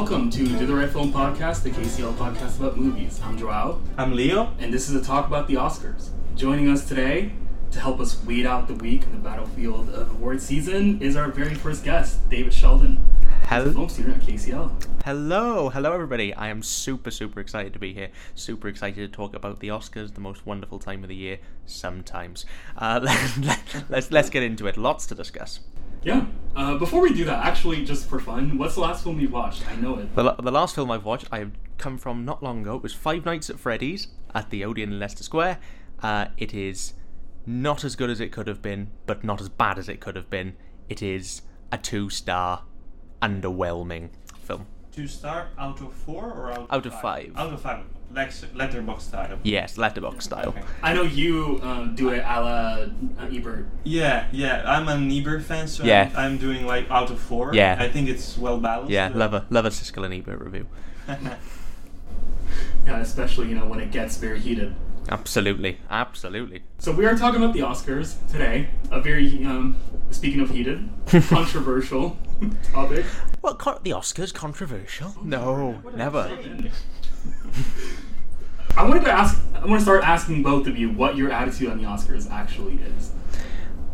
Welcome to Do the Right Film Podcast, the KCL podcast about movies. I'm Joao, I'm Leo. and this is a talk about the Oscars. Joining us today to help us weed out the week in the battlefield of award season is our very first guest, David Sheldon, Hel- film student at KCL. Hello, hello everybody. I am super, super excited to be here. Super excited to talk about the Oscars, the most wonderful time of the year. Sometimes. Uh, let's let's get into it. Lots to discuss. Yeah. Uh, before we do that, actually, just for fun, what's the last film you watched? I know it. The, la- the last film I've watched, I have come from not long ago. It was Five Nights at Freddy's at the Odeon in Leicester Square. Uh, it is not as good as it could have been, but not as bad as it could have been. It is a two-star, underwhelming film. Two star out of four or out, Out of five. Out of five. Lex- Letterboxd style. Yes, Letterboxd style. Okay. I know you um, do it a la uh, Ebert. Yeah, yeah. I'm an Ebert fan, so Yeah. I'm, I'm doing like out of four. Yeah. I think it's well balanced. Yeah, love a love a Siskel and Ebert review. Yeah, especially, you know, when it gets very heated. Absolutely, absolutely. So we are talking about the Oscars today. A very, um, speaking of heated, controversial topic. What con- the Oscars controversial? No, never. I wanted to ask. I want to start asking both of you what your attitude on the Oscars actually is.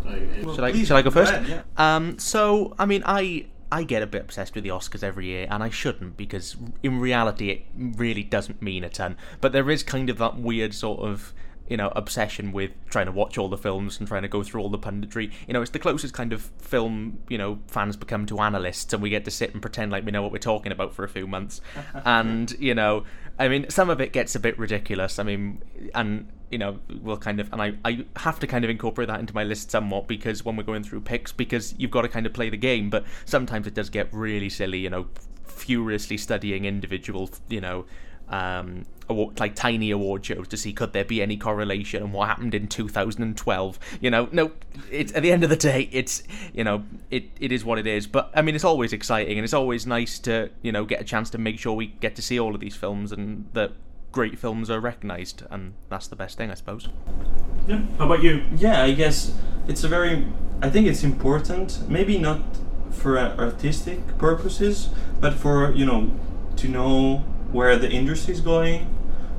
Like, it- Should I Please, should I go go first? ahead, yeah. Um, so I mean, I I get a bit obsessed with the Oscars every year, and I shouldn't because in reality it really doesn't mean a ton. But there is kind of that weird sort of you know obsession with trying to watch all the films and trying to go through all the punditry. You know, it's the closest kind of film you know fans become to analysts, and we get to sit and pretend like we know what we're talking about for a few months. and you know, I mean, some of it gets a bit ridiculous. I mean, and you know, we'll kind of, and I, I have to kind of incorporate that into my list somewhat because when we're going through picks, because you've got to kind of play the game, but sometimes it does get really silly, you know, furiously studying individual, you know, um, award, like tiny award shows to see could there be any correlation and what happened in 2012. You know, no, it's at the end of the day, it's you know, it, it is what it is. But I mean, it's always exciting and it's always nice to you know get a chance to make sure we get to see all of these films and that great films are recognised, and that's the best thing, I suppose. yeah. How about you? Yeah, I guess it's a very. I think it's important. Maybe not for artistic purposes, but for you know to know where the industry is going,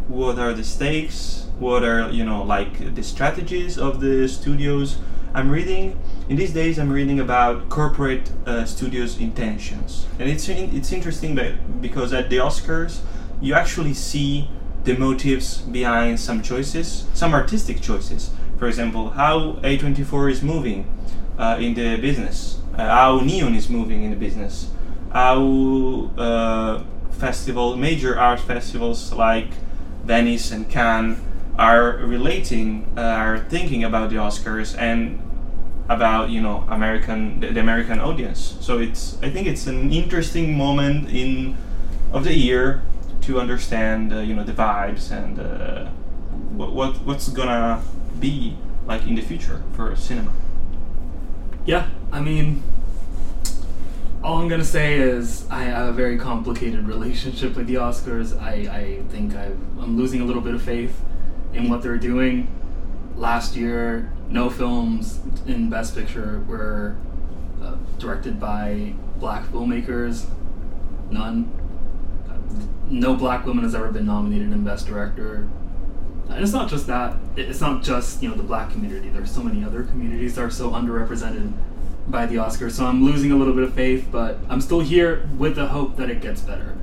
what are the stakes, what are you know like the strategies of the studios. I'm reading in these days. I'm reading about corporate uh, studios' intentions, and it's in, it's interesting that because at the Oscars you actually see the motives behind some choices, some artistic choices. For example, how A24 is moving uh, in the business, uh, how Neon is moving in the business, how uh, festival, major art festivals like Venice and Cannes are relating, uh, are thinking about the Oscars and about you know American, the, the American audience. So it's, I think it's an interesting moment in of the year to understand uh, you know the vibes and uh, what, what what's gonna be like in the future for cinema. Yeah, I mean, all I'm gonna say is I have a very complicated relationship with the Oscars. I, I think I've, I'm losing a little bit of faith in what they're doing. Last year, no films in Best Picture were uh, directed by black filmmakers. None. No black woman has ever been nominated in Best Director. And it's not just that. It's not just you know the black community. There's so many other communities that are so underrepresented by the Oscars. So I'm losing a little bit of faith, but I'm still here with the hope that it gets better.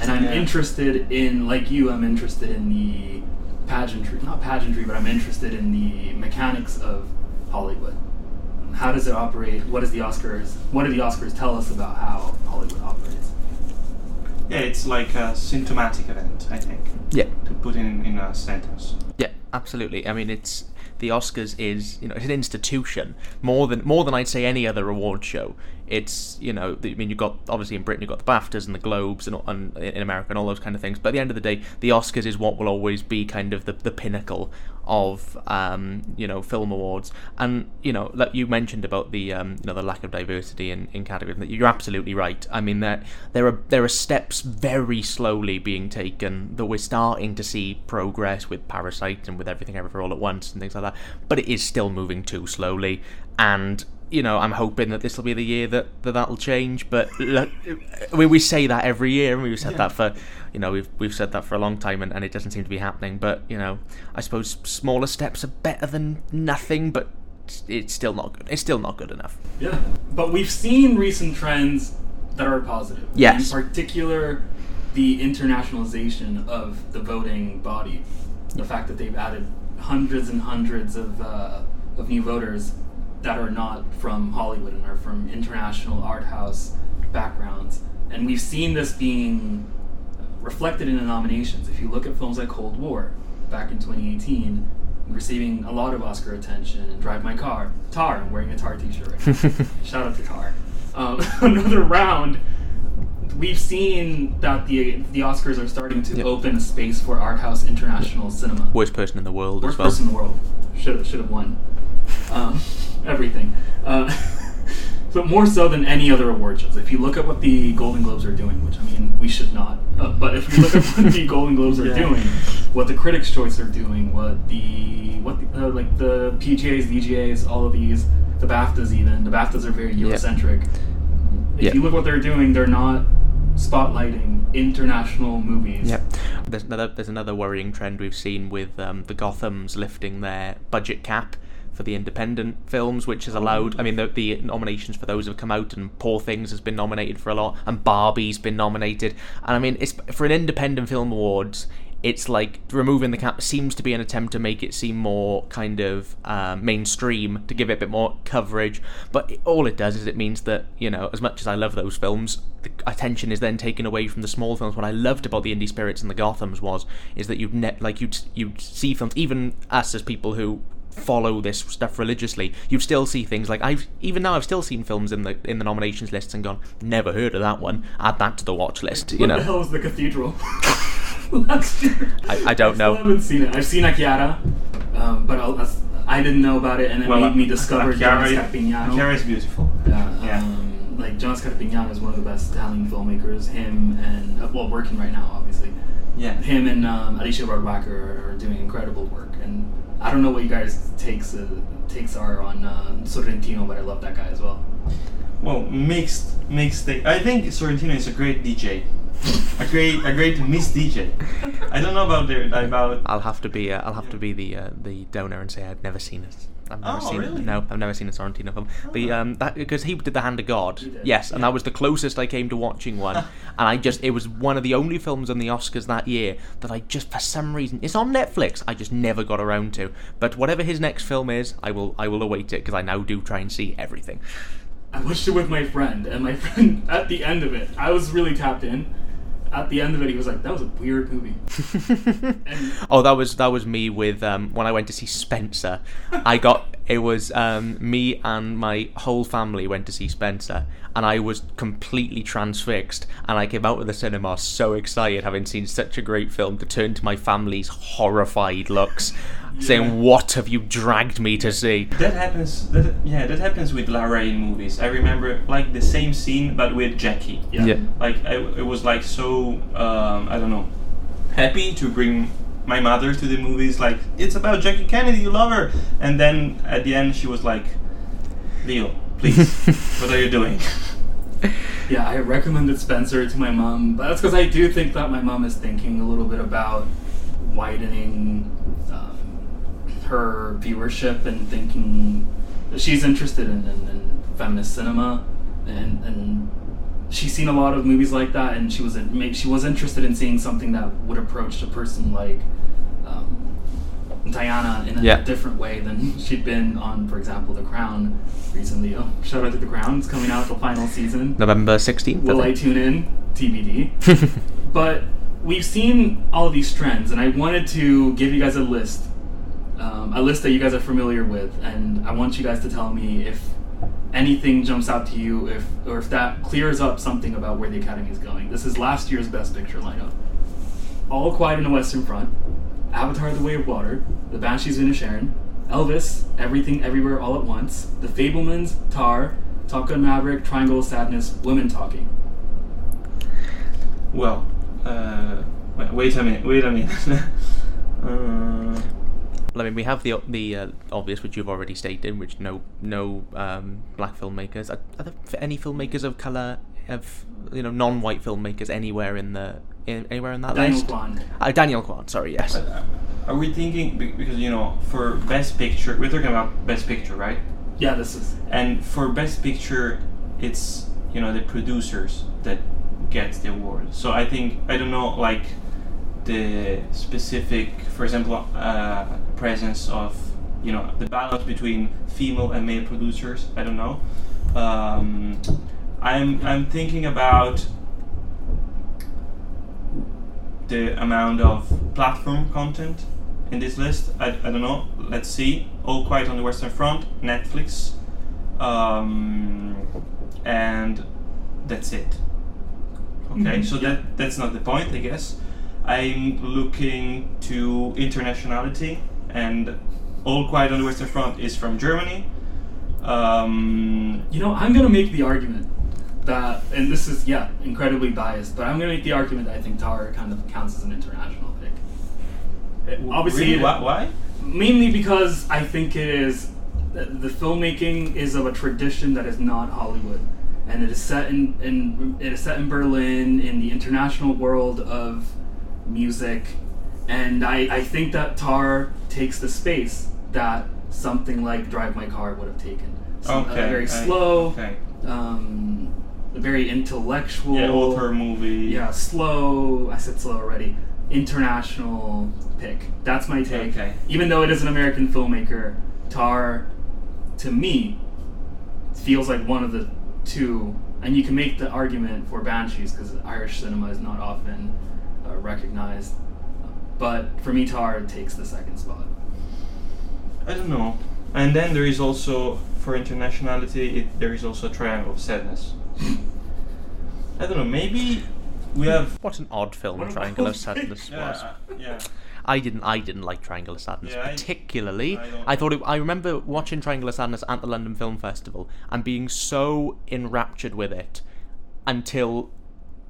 And I'm Yeah. interested in, like you, I'm interested in the pageantry, not pageantry, but I'm interested in the mechanics of Hollywood. How does it operate? What is the Oscars? What do the Oscars tell us about how Hollywood operates? Yeah, it's like a symptomatic event, I think, Yeah, to put in in a sentence. yeah, absolutely. I mean, it's the Oscars is you know it's an institution more than more than I'd say any other award show. It's you know I mean you've got obviously in Britain you've got the BAFTAs and the Globes and, and in America and all those kind of things. But at the end of the day, the Oscars is what will always be kind of the, the pinnacle of um, you know film awards. And you know like you mentioned about the um, you know the lack of diversity in, in categories. You're absolutely right. I mean that there are there are steps very slowly being taken that we're starting to see progress with Parasite and with Everything Everywhere All at Once and things like that. But it is still moving too slowly. And you know, I'm hoping that this will be the year that, that that'll change. But look, we we say that every year, and we've said that for, you know, we've we've said that for a long time, and, and it doesn't seem to be happening. But you know, I suppose smaller steps are better than nothing, but it's still not good. It's still not good enough. Yeah, but we've seen recent trends that are positive. Yes. In particular, the internationalization of the voting body. The fact that they've added hundreds and hundreds of, uh, of new voters that are not from Hollywood and are from international art house backgrounds. And we've seen this being reflected in the nominations. If you look at films like Cold War back in 2018, receiving a lot of Oscar attention, and Drive My Car, Tar, I'm wearing a Tar t-shirt right now. Shout out to Tar. Um, another round, we've seen that the the Oscars are starting to Yep. open a space for art house international cinema. Worst person in the world Worst as well. person in the world. Should have should have won. Um, everything. Uh, but more so than any other award shows. If you look at what the Golden Globes are doing, which I mean we should not, uh, but if you look at what the Golden Globes are Yeah. doing, what the Critics' Choice are doing, what the what the, uh, like the PGAs, VGAs, all of these, the BAFTAs even. The BAFTAs are very Eurocentric. If Yeah. you look what they're doing, they're not spotlighting international movies. Yep. There's another there's another worrying trend we've seen with um, the Gotham's lifting their budget cap for the independent films, which has allowed. I mean, the, the nominations for those have come out, and Poor Things has been nominated for a lot, and Barbie's been nominated. And I mean, it's for an independent film awards. It's like removing the cap seems to be an attempt to make it seem more kind of um, mainstream, to give it a bit more coverage. But it, all it does is it means that you know, as much as I love those films, the attention is then taken away from the small films. What I loved about the indie spirits and the Gothams was is that you'd net like you'd you'd see films, even us as people who follow this stuff religiously, you'd still see things like I've even now I've still seen films in the in the nominations lists and gone, never heard of that one. Add that to the watch list. You what know. the hell is the cathedral? Last year. I- I don't still know. I haven't seen it. I've seen A Chiara, um, but I'll, that's, I didn't know about it, and it made me discover Jonas Carpignano. Chiara is beautiful. Yeah, Yeah. Um, like Jonas Carpignano is one of the best Italian filmmakers. Him and uh, well, working right now, obviously. Yeah. Him and um, Alice Rohrwacher are, are doing incredible work, and I don't know what you guys takes uh, takes are on uh, Sorrentino, but I love that guy as well. Well, mixed, mixed. Thing. I think Sorrentino is a great DJ, a great, a great Miss DJ. I don't know about the about. I'll have to be uh, I'll have to be the uh, the donor and say I've never seen it. I've never Oh, seen really? it. No, I've never seen a Sorrentino film. The um that because he did the Hand of God. He did, Yes, and that was the closest I came to watching one. and I just it was one of the only films on the Oscars that year that I just for some reason it's on Netflix. I just never got around to. But whatever his next film is, I will I will await it because I now do try and see everything. I watched it with my friend, and my friend at the end of it, I was really tapped in. At the end of it, he was like, "That was a weird movie." And Oh, that was that was me with um, when I went to see Spencer. I got it was um, me and my whole family went to see Spencer, and I was completely transfixed. And I came out of the cinema so excited, having seen such a great film, to turn to my family's horrified looks, Yeah. saying, "What have you dragged me to see?" That happens. That, yeah, that happens with Larraín movies. I remember like the same scene, but with Jackie. yeah. Yeah. Like I, it was like so. Um, I don't know. Happy to bring my mother to the movies. Like it's about Jackie Kennedy. You love her. And then at the end, she was like, "Leo, please, what are you doing?" Yeah, I recommended Spencer to my mom, but that's because I do think that my mom is thinking a little bit about widening um, her viewership and thinking she's interested in, in, in feminist cinema, and and she's seen a lot of movies like that, and she was in, she was interested in seeing something that would approach a person like. Um, Diana in a Yeah. different way than she'd been on, for example, The Crown recently. Oh, shout out to The Crown! It's coming out the final season. November sixteenth. Will I tune in? TBD. but we've seen all of these trends, and I wanted to give you guys a list, um, a list that you guys are familiar with, and I want you guys to tell me if anything jumps out to you, if or if that clears up something about where the Academy is going. This is last year's Best Picture lineup: All Quiet on the Western Front, Avatar: The Way of Water, The Banshees of Inisherin, Elvis, Everything Everywhere All at Once, The Fabelmans, Tar, Top Gun Maverick, Triangle of Sadness, Women Talking. Well, uh, wait, wait a minute. Wait a minute. uh, I mean, we have the the uh, obvious, which you've already stated, which no no um, black filmmakers. Are, are there any filmmakers of color of you know non-white filmmakers anywhere in the in, anywhere in that Daniel list? Kwan. Uh, Daniel Kwan. Sorry, yes. Uh, are we thinking because you know for best picture we're talking about best picture, right? Yeah, this is. And for best picture, it's you know the producers that get the award. So I think I don't know like the specific, for example, uh, presence of you know the balance between female and male producers. I don't know. Um, I'm I'm thinking about the amount of platform content in this list. I, I don't know. Let's see. All Quiet on the Western Front, Netflix, um, and that's it. Okay, Mhm, so that that's not the point, I guess. I'm looking to internationality, and All Quiet on the Western Front is from Germany. Um, You know, I'm gonna make the argument that, and this is yeah, incredibly biased, but I'm gonna make the argument that I think Tar kind of counts as an international pick. It- obviously, really? it- why? why? mainly because I think it is the the filmmaking is of a tradition that is not Hollywood, and it is set in, in it is set in Berlin in the international world of music, and I, I think that Tar takes the space that something like Drive My Car would have taken. So, uh, Okay, very I- slow, Okay. um, very intellectual. Yeah, author movie. Yeah, slow. I said slow already. International pick. That's my take. Okay. Even though it is an American filmmaker, Tar, to me, feels like one of the two. And you can make the argument for Banshees because Irish cinema is not often uh, recognized. But for me, Tar takes the second spot. I don't know. And then there is also for internationality, it, there is also a Triangle of Sadness. I don't know. Maybe we have. What an odd film What Triangle of Sadness Yeah, was. uh, yeah. I didn't. I didn't like Triangle of Sadness Yeah, particularly. I don't- I, thought it, I remember watching Triangle of Sadness at the London Film Festival and being so enraptured with it until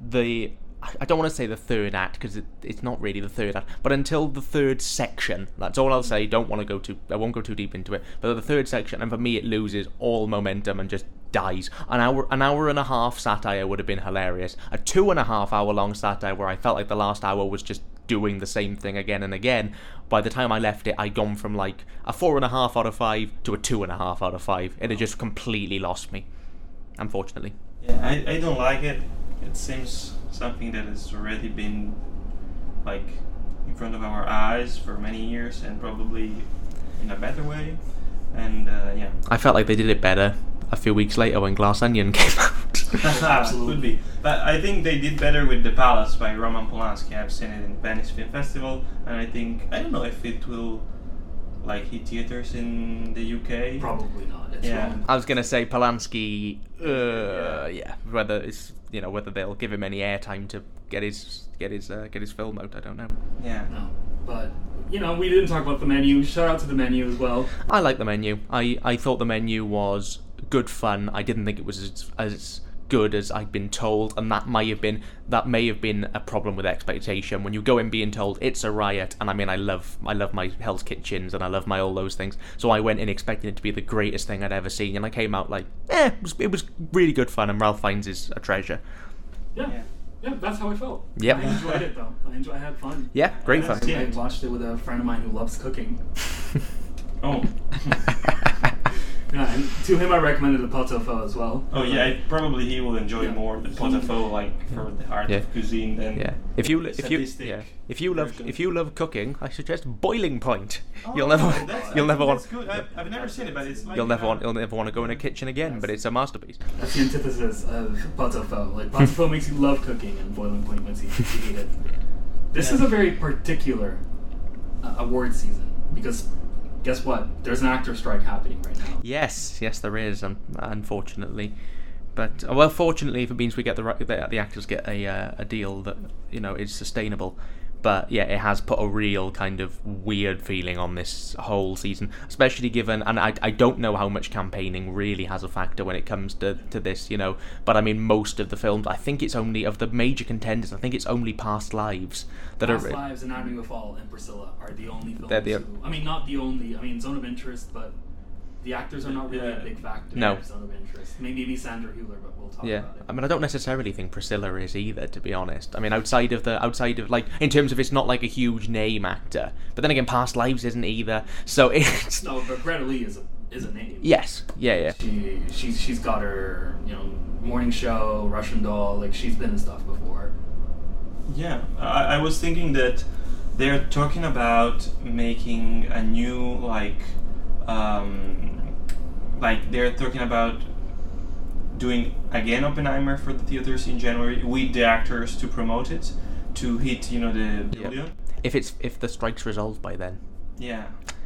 the. I- don't want to say the third act because it, it's not really the third act, but until the third section. That's all I'll say. Don't want to go too. I won't go too deep into it. But the third section, and for me, it loses all momentum and just dies. An hour, an hour and a half satire would have been hilarious. A two and a half hour long satire where I felt like the last hour was just doing the same thing again and again. By the time I left it, I'd gone from like a four and a half out of five to a two and a half out of five. It had just completely lost me, unfortunately. Yeah, I, I don't like it. It seems something that has already been like in front of our eyes for many years and probably in a better way. And uh, yeah, I felt like they did it better a few weeks later when Glass Onion came out. Absolutely. could be. But I think they did better with The Palace by Roman Polanski. I've seen it in Venice Film Festival, and I think I don't know if it will like hit theaters in the UK. Probably not. It's Yeah. wrong. I was gonna say Polanski. Uh, yeah, whether it's you know whether they'll give him any airtime to get his get his uh, get his film out. I don't know. Yeah. No. But, you know, we didn't talk about the menu. Shout out to the menu as well. I like the menu. I, I thought the menu was good fun. I didn't think it was as, as good as I'd been told, and that may have been that may have been a problem with expectation. When you go in being told it's a riot, and I mean I love I love my Hell's Kitchens and I love my all those things, so I went in expecting it to be the greatest thing I'd ever seen, and I came out like, eh, it was, it was really good fun, and Ralph Fiennes is a treasure. Yeah. Yeah. Yeah, that's how I felt. Yeah, I enjoyed it though. I enjoyed. I had fun. Yeah, great That's fun. I watched it with a friend of mine who loves cooking. Oh. Yeah, and to him I recommended the pot au feu as well. oh yeah. I, probably he will enjoy Yeah. more the pot au feu like for the art Yeah. of cuisine than Yeah. If you if you yeah. if you love version. if you love cooking, I suggest Boiling Point. Oh, you'll never that's- you'll I never want good. I've, I've never seen it, but it's like you'll never uh, want you'll never want to go in a kitchen again. But it's a masterpiece. That's the antithesis of pot au feu. Like pot au feu makes you love cooking, and boiling point makes you hate it. This Yeah. is a very particular uh, award season because guess what? There's an actor strike happening right now. Yes, yes, there is. Um, unfortunately, but uh, well, fortunately, if it means we get the right, the, the actors get a uh, a deal that you know is sustainable. But yeah, it has put a real kind of weird feeling on this whole season, especially given, and I, I don't know how much campaigning really has a factor when it comes to, to this, you know. But I mean, most of the films, I think it's only, of the major contenders, I think it's only Past Lives that Past are. Lives, Anatomy of Fall, and Priscilla are the only films. They're the- who, I mean, not the only. I mean, Zone of Interest, but the actors are not really Yeah. a big factor. No. in of Interest. Maybe maybe Sandra Hüller, but we'll talk Yeah, about it. I mean, I don't necessarily think Priscilla is either, to be honest. I mean, outside of the outside of like in terms of it's not like a huge name actor, but then again, Past Lives isn't either. So it's no, but Greta Lee is a is a name. yes, yeah, yeah. She she's she's got her you know morning show, Russian Doll. Like she's been in stuff before. Yeah, I, I was thinking that they're talking about making a new like, um, like they're talking about doing again Oppenheimer for the theaters in January with the actors to promote it, to hit you know the Yeah. billion. If it's if the strike's resolved by then, Yeah, I don't know.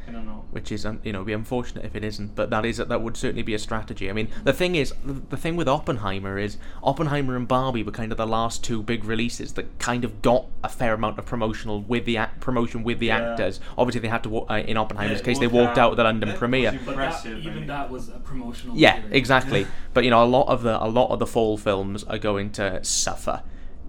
Which is um, you know be unfortunate if it isn't, but that is that would certainly be a strategy. I mean, the thing is, the, the thing with Oppenheimer is Oppenheimer and Barbie were kind of the last two big releases that kind of got a fair amount of promotional with the act, promotion with the Yeah. actors. Obviously, they had to uh, in Oppenheimer's Yeah, case they walked out out. of the London premiere. But that, even mean. that was a promotional. Yeah, material. exactly. but you know, a lot of the a lot of the fall films are going to suffer.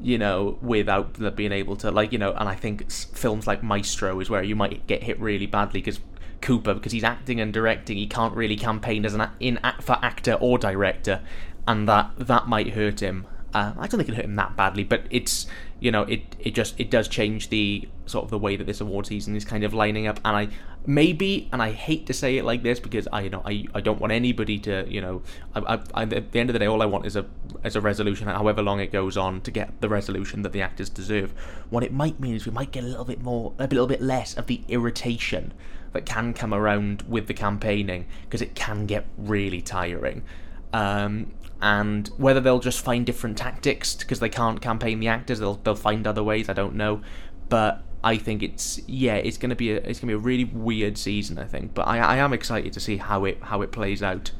You know, without being able to like you know, and I think films like Maestro is where you might get hit really badly because Cooper, because he's acting and directing, he can't really campaign as an in for actor or director, and that that might hurt him. Uh, I don't think it hurt him that badly, but it's you know it it just it does change the sort of the way that this award season is kind of lining up, and I maybe and I hate to say it like this because I you know I, I don't want anybody to you know I, I, I, at the end of the day all I want is a is a resolution however long it goes on to get the resolution that the actors deserve. What it might mean is we might get a little bit more a little bit less of the irritation that can come around with the campaigning because it can get really tiring. Um, and whether they'll just find different tactics because they can't campaign the actors, they'll they'll find other ways. I don't know, but I think it's yeah, it's gonna be a it's gonna be a really weird season. I think, but I I am excited to see how it how it plays out.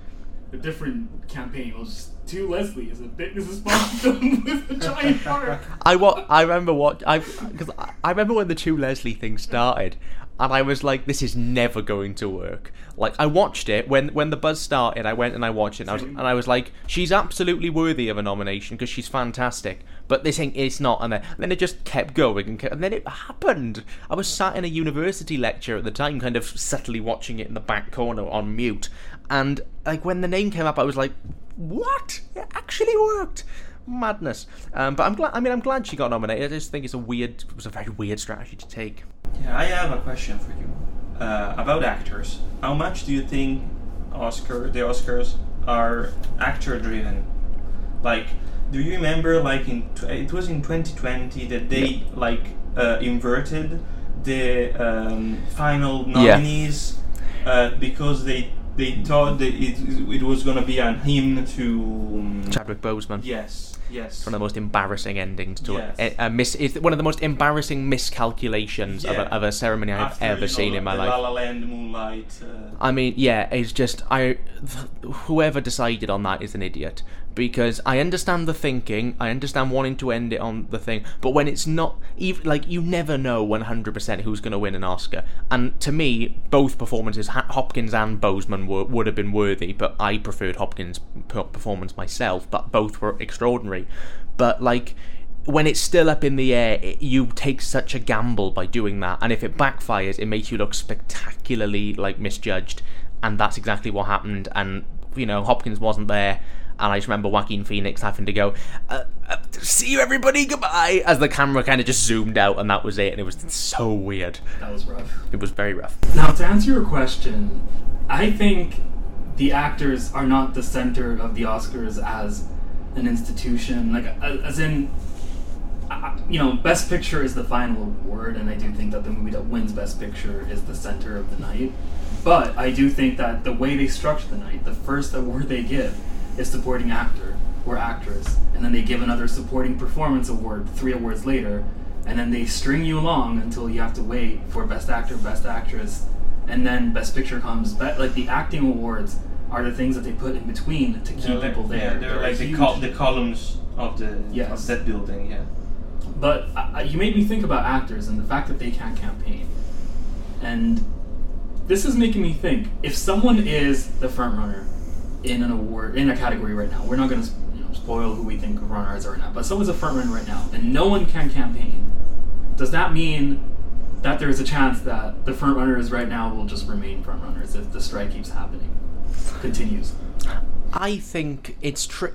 A different campaign was to Leslie is a. Bond film with a giant park. I what I remember what I because I, I remember when the To Leslie thing started, and I was like, this is never going to work. Like I watched it when when the buzz started, I went and I watched it, and I was and I was like, she's absolutely worthy of a nomination because she's fantastic. But this ain't it's not, and then, and then it just kept going, and, kept, and then it happened. I was sat in a university lecture at the time, kind of subtly watching it in the back corner on mute, and like when the name came up, I was like, what? It actually worked madness. Um, but I'm glad. I mean, I'm glad she got nominated. I just think it's a weird. It was a very weird strategy to take. Yeah, I have a question for you uh, about actors. How much do you think Oscar the Oscars are actor driven? Like, do you remember like in it was in 2020 that they like uh, inverted the um, final Yeah. nominees uh, because they they thought that it, it was gonna be an hymn to um, Chadwick Boseman. yes yes One of the most embarrassing endings to Yes. a, a, a miss. It's one of the most embarrassing miscalculations of, a, of a ceremony I've After, ever you know, seen in my the life. La La Land, Moonlight. Uh, I mean, yeah, it's just I. Whoever decided on that is an idiot because I understand the thinking, I understand wanting to end it on the thing, but when it's not even like you never know one hundred percent who's going to win an Oscar. And to me, both performances, Hopkins and Boseman, were, would have been worthy, but I preferred Hopkins' performance myself. But both were extraordinary. But like when it's still up in the air, it, you take such a gamble by doing that, and if it backfires, it makes you look spectacularly like misjudged, and that's exactly what happened. And you know, Hopkins wasn't there, and I just remember Joaquin Phoenix having to go, uh, uh, "See you, everybody, goodbye," as the camera kind of just zoomed out, and that was it, and it was so weird. That was rough. It was very rough. Now, to answer your question, I think the actors are not the center of the Oscars as an institution. Like, as in, you know, Best Picture is the final award, and I do think that the movie that wins Best Picture is the center of the night. But I do think that the way they structure the night, the first award they give is supporting actor or actress, and then they give another supporting performance award three awards later, and then they string you along until you have to wait for Best Actor, Best Actress, and then Best Picture comes. But like the acting awards are the things that they put in between to keep they're like- people there. Yeah, they're, like the, col- the columns of the Yes. of that building. Yeah. But uh, you made me think about actors and the fact that they can't campaign. And this is making me think if someone is the front runner in an award in a category right now, we're not going to you know, spoil who we think runners are right now, but someone's a front runner right now, and no one can campaign. Does that mean that there is a chance that the front runners right now will just remain front runners if the strike keeps happening, continues? I think it's tri-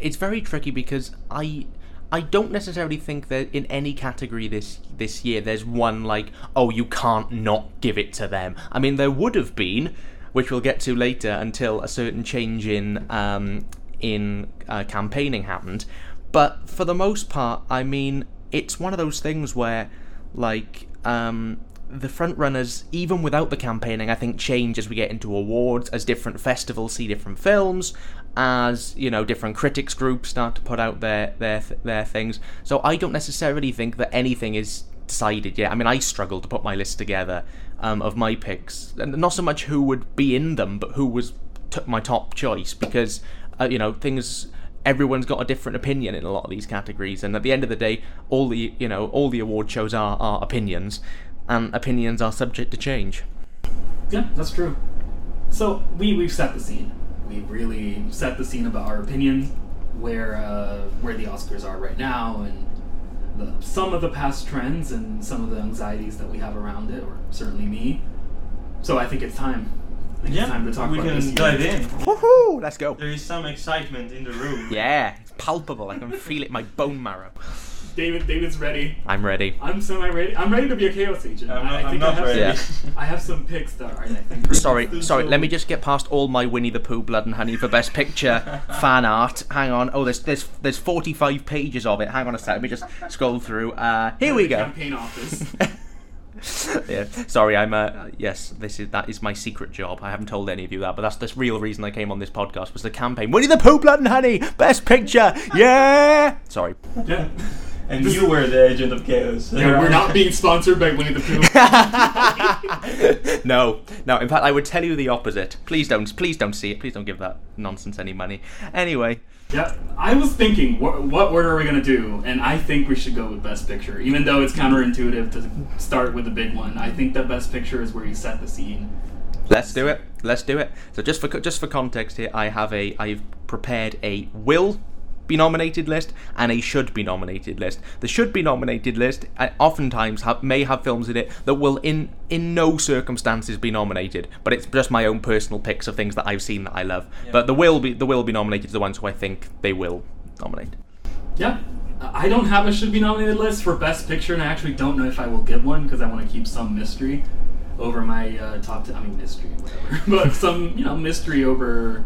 it's very tricky because I I don't necessarily think that in any category this this year there's one like oh you can't not give it to them. I mean there would have been, which we'll get to later, until a certain change in um, in uh, campaigning happened. But for the most part, I mean it's one of those things where like um, the front runners, even without the campaigning, I think change as we get into awards, as different festivals see different films, as you know, different critics groups start to put out their their their things. So I don't necessarily think that anything is decided yet. I mean, I struggled to put my list together um, of my picks, and not so much who would be in them, but who was t- my top choice because uh, you know things everyone's got a different opinion in a lot of these categories and at the end of the day all the you know all the award shows are, are opinions and opinions are subject to change Yeah, that's true. So we we've set the scene. We've really set the scene about our opinion, where uh, where the Oscars are right now, and the, some of the past trends and some of the anxieties that we have around it, or certainly me. So I think it's time. Think Yeah, it's time to talk we about can this year. dive in. Woohoo! Let's go. There is some excitement in the room. Yeah, it's palpable. I can feel it in my bone marrow. David, David's ready. I'm ready. I'm semi ready. I'm ready to be a chaos agent. I'm not, I, I I'm not I have ready. Some, I have some picks that are. I think. Sorry, sorry. Let me just get past all my Winnie the Pooh, Blood and Honey for Best Picture fan art. Hang on. Oh, there's there's there's 45 pages of it. Hang on a sec. Let me just scroll through. Uh, here we go. Campaign office. yeah. Sorry, I'm uh yes, this is that is my secret job. I haven't told any of you that, but that's the real reason I came on this podcast was the campaign. Winnie the Pooh, Blood and Honey, Best Picture. Yeah. Sorry. yeah. And you were the agent of chaos. Yeah, we're not being sponsored by Winnie the Pooh. no, no. In fact, I would tell you the opposite. Please don't. Please don't see it. Please don't give that nonsense any money. Anyway, Yeah, I was thinking, what, what order are we gonna do? And I think we should go with Best Picture, even though it's counterintuitive to start with the big one. I think that Best Picture is where you set the scene. let's do it. Let's do it. So just for just for context here, I have a I've prepared a will be nominated list and a should be nominated list. The should be nominated list uh, oftentimes have, may have films in it that will in in no circumstances be nominated, but it's just my own personal picks of things that I've seen that I love. But the will be the will be nominated is the ones who I think they will nominate. Yeah, I don't have a should be nominated list for Best Picture, and I actually don't know if I will get one because I want to keep some mystery over my uh, top. 10, I mean, mystery, whatever, but some you know mystery over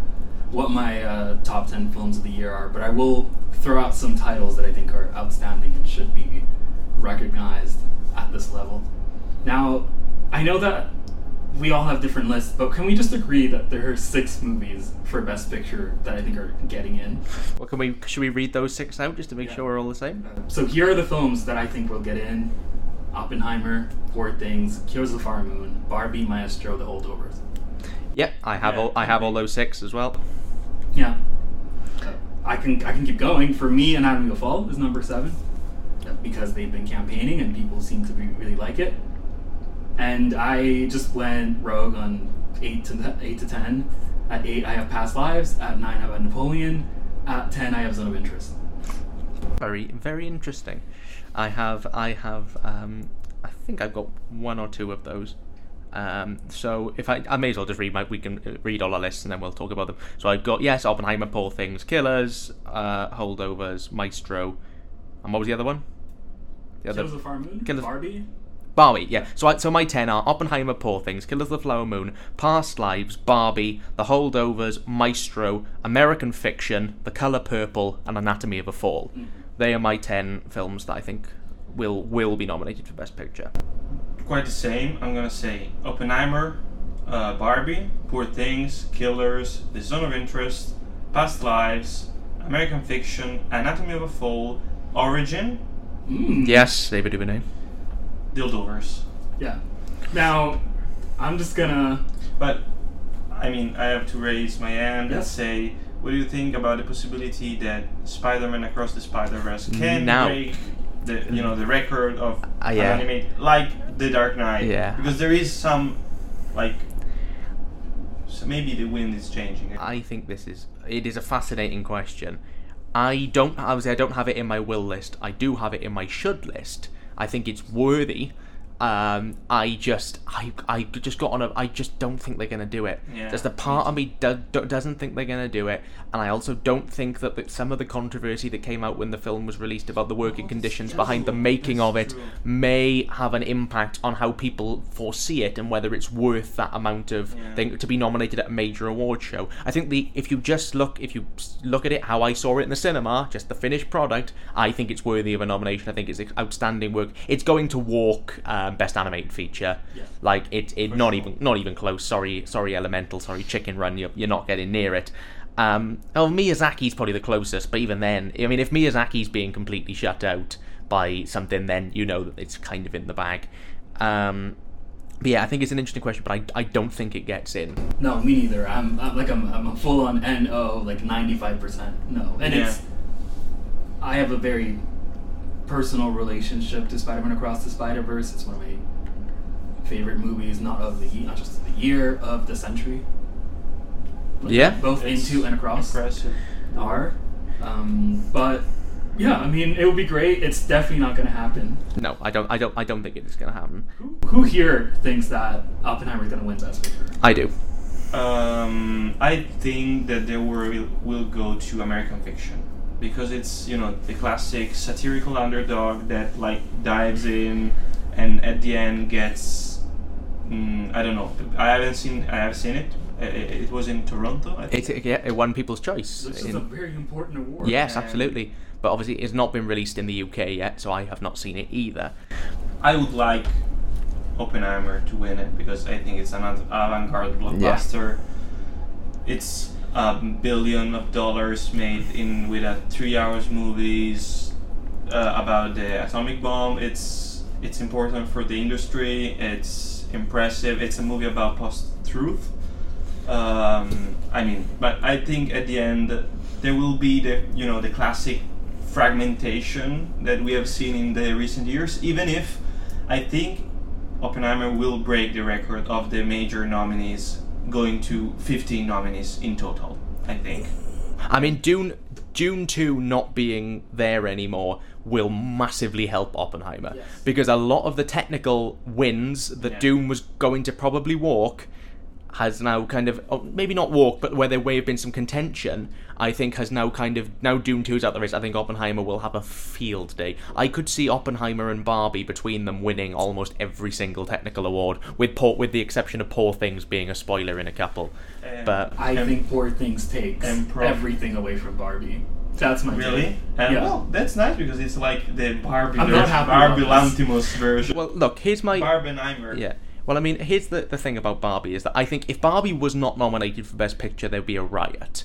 what my uh, top ten films of the year are. But I will throw out some titles that I think are outstanding and should be recognized at this level. Now, I know that we all have different lists, but can we just agree that there are six movies for Best Picture that I think are getting in? Well, can we should we read those six out just to make Yeah. sure we're all the same? So here are the films that I think will get in: Oppenheimer, Poor Things, Killers of the Flower Moon, Barbie, Maestro, The Holdovers. Yep, I have Yeah. all I have all those six as well. Yeah, I can I can keep going. For me, Anatomy of a Fall is number seven because they've been campaigning and people seem to be, really like it. And I just went rogue on eight to eight to ten. At eight, I have Past Lives. At nine, I have Napoleon. At ten, I have Zone of Interest. Very very interesting. I have I have um, I think I've got one or two of those. Um, so if I I may as well just read my we can uh, read all our lists and then we'll talk about them. So I've got yes Oppenheimer, Poor Things, Killers, uh, Holdovers, Maestro, and what was the other one? The other Killers of the Flower Moon. Killers- Barbie. Barbie, yeah. So, I, so my ten are Oppenheimer, Poor Things, Killers of the Flower Moon, Past Lives, Barbie, The Holdovers, Maestro, American Fiction, The Color Purple, and Anatomy of a Fall. They are my ten films that I think will will be nominated for Best Picture. Quite the same. I'm gonna say Oppenheimer, uh, Barbie, Poor Things, Killers, The Zone of Interest, Past Lives, American Fiction, Anatomy of a Fall, Origin, Mm. Yes, David DuVernay. Dildovers. Yeah. Now, I'm just gonna. But I mean, I have to raise my hand and say, what do you think about the possibility that Spider-Man Across the Spider-Verse can Now. break the you know the record of Ah, yeah. an anime like The Dark Knight. Yeah. Because there is some like so maybe the wind is changing. I think this is it is a fascinating question. I don't obviously I don't have it in my will list. I do have it in my should list. I think it's worthy. Um, I just I I just got on a I just don't think they're gonna do it. Yeah, There's the part of me do, do, doesn't think they're gonna do it, and I also don't think that the, some of the controversy that came out when the film was released about the working conditions behind the making of it true. may have an impact on how people foresee it and whether it's worth that amount of Yeah. thing to be nominated at a major award show. I think the if you just look if you look at it how I saw it in the cinema, just the finished product, I think it's worthy of a nomination. I think it's outstanding work. It's going to walk um, best animated feature. Yeah. Like it, it For not sure. even not even close. Sorry, sorry, Elemental. Sorry, Chicken Run. You're, you're not getting near it. Um, oh, Miyazaki's probably the closest, but even then, I mean, if Miyazaki's being completely shut out by something, then you know that it's kind of in the bag. Um, but yeah, I think it's an interesting question, but I, I don't think it gets in. No, me neither. I'm, I'm like I'm, I'm a full on no, like 95% no. And Yeah. it's I have a very personal relationship to Spider-Man Across the Spider-Verse. It's one of my favorite movies, not of the not just of the year, of the century. But Yeah. both It's into and across Impressive. are. Um, but yeah, I mean, it would be great. It's definitely not going to happen. No, I don't. I don't. I don't think it is going to happen. Who, who here thinks that Oppenheimer is going to win Best Picture? I do. Um, I think that they will will go to American Fiction because it's you know the classic satirical underdog that like dives in and at the end gets mm, I don't know I haven't seen I have seen it Uh, it, it was in Toronto I think. It, yeah, it won People's Choice. This is a very important award. yes, and- absolutely. But obviously, it's not been released in the UK yet, so I have not seen it either. I would like Oppenheimer to win it because I think it's an avant-garde blockbuster. It's a billion of dollars made in with a three hours movies uh, about the atomic bomb. It's it's important for the industry. It's impressive. It's a movie about post-truth. Um, I mean, but I think at the end there will be the you know the classic fragmentation that we have seen in the recent years. Even if I think Oppenheimer will break the record of the major nominees, going to 15 nominees in total. I think. I mean, Dune, Dune Two not being there anymore will massively help Oppenheimer Yes. because a lot of the technical wins that Yeah. Dune was going to probably walk has now kind of oh, maybe not walk, but where there may have been some contention. I think has now kind of now Dune Two is out the race. I think Oppenheimer will have a field day. I could see Oppenheimer and Barbie between them winning almost every single technical award, with poor, with the exception of Poor Things being a spoiler in a couple. Um, But I And- think Poor Things takes and pro- everything away from Barbie. That's my Really? take. And yeah. well, that's nice because it's like the Barbie, I'm version- Barbie about. Lanthimos version. well, look, here's my Barbenheimer. Yeah. Well, I mean, here's the, the thing about Barbie is that I think if Barbie was not nominated for Best Picture, there'd be a riot.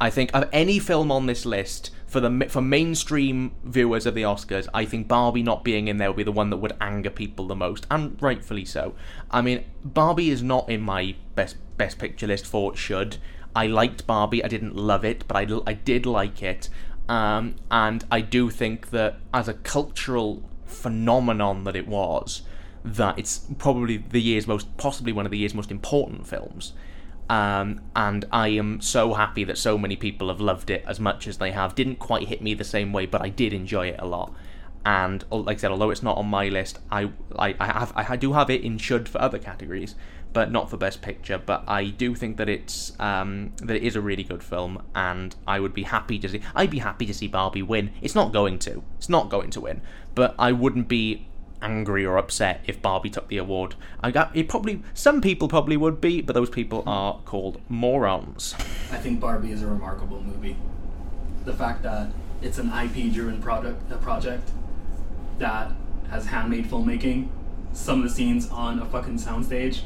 I think of any film on this list for the for mainstream viewers of the Oscars, I think Barbie not being in there would be the one that would anger people the most, and rightfully so. I mean, Barbie is not in my best Best Picture list for it should. I liked Barbie. I didn't love it, but I, I did like it. Um, and I do think that as a cultural phenomenon that it was, that it's probably the year's most, possibly one of the year's most important films. Um, and I am so happy that so many people have loved it as much as they have. Didn't quite hit me the same way, but I did enjoy it a lot. And like I said, although it's not on my list, I I, I have I do have it in should for other categories, but not for best picture. But I do think that it's um, that it is a really good film, and I would be happy to see. I'd be happy to see Barbie win. It's not going to. It's not going to win. But I wouldn't be angry or upset if Barbie took the award. I got it. Probably some people probably would be, but those people are called morons. I think Barbie is a remarkable movie. The fact that it's an IP-driven product, a project that has handmade filmmaking, some of the scenes on a fucking soundstage.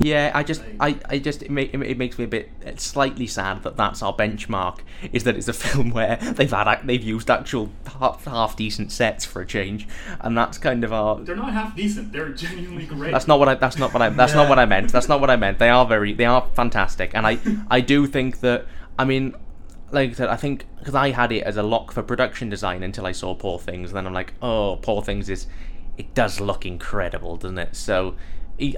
Yeah, I just, I, I just, it, ma- it makes me a bit uh, slightly sad that that's our benchmark. Is that it's a film where they've had, they've used actual half, half decent sets for a change, and that's kind of our. They're not half decent. They're genuinely great. That's not what I. That's not what I. That's not what I meant. That's not what I meant. They are very. They are fantastic, and I. I do think that. I mean, like I said, I think because I had it as a lock for production design until I saw Poor Things, and then I'm like, oh, Poor Things is, it does look incredible, doesn't it? So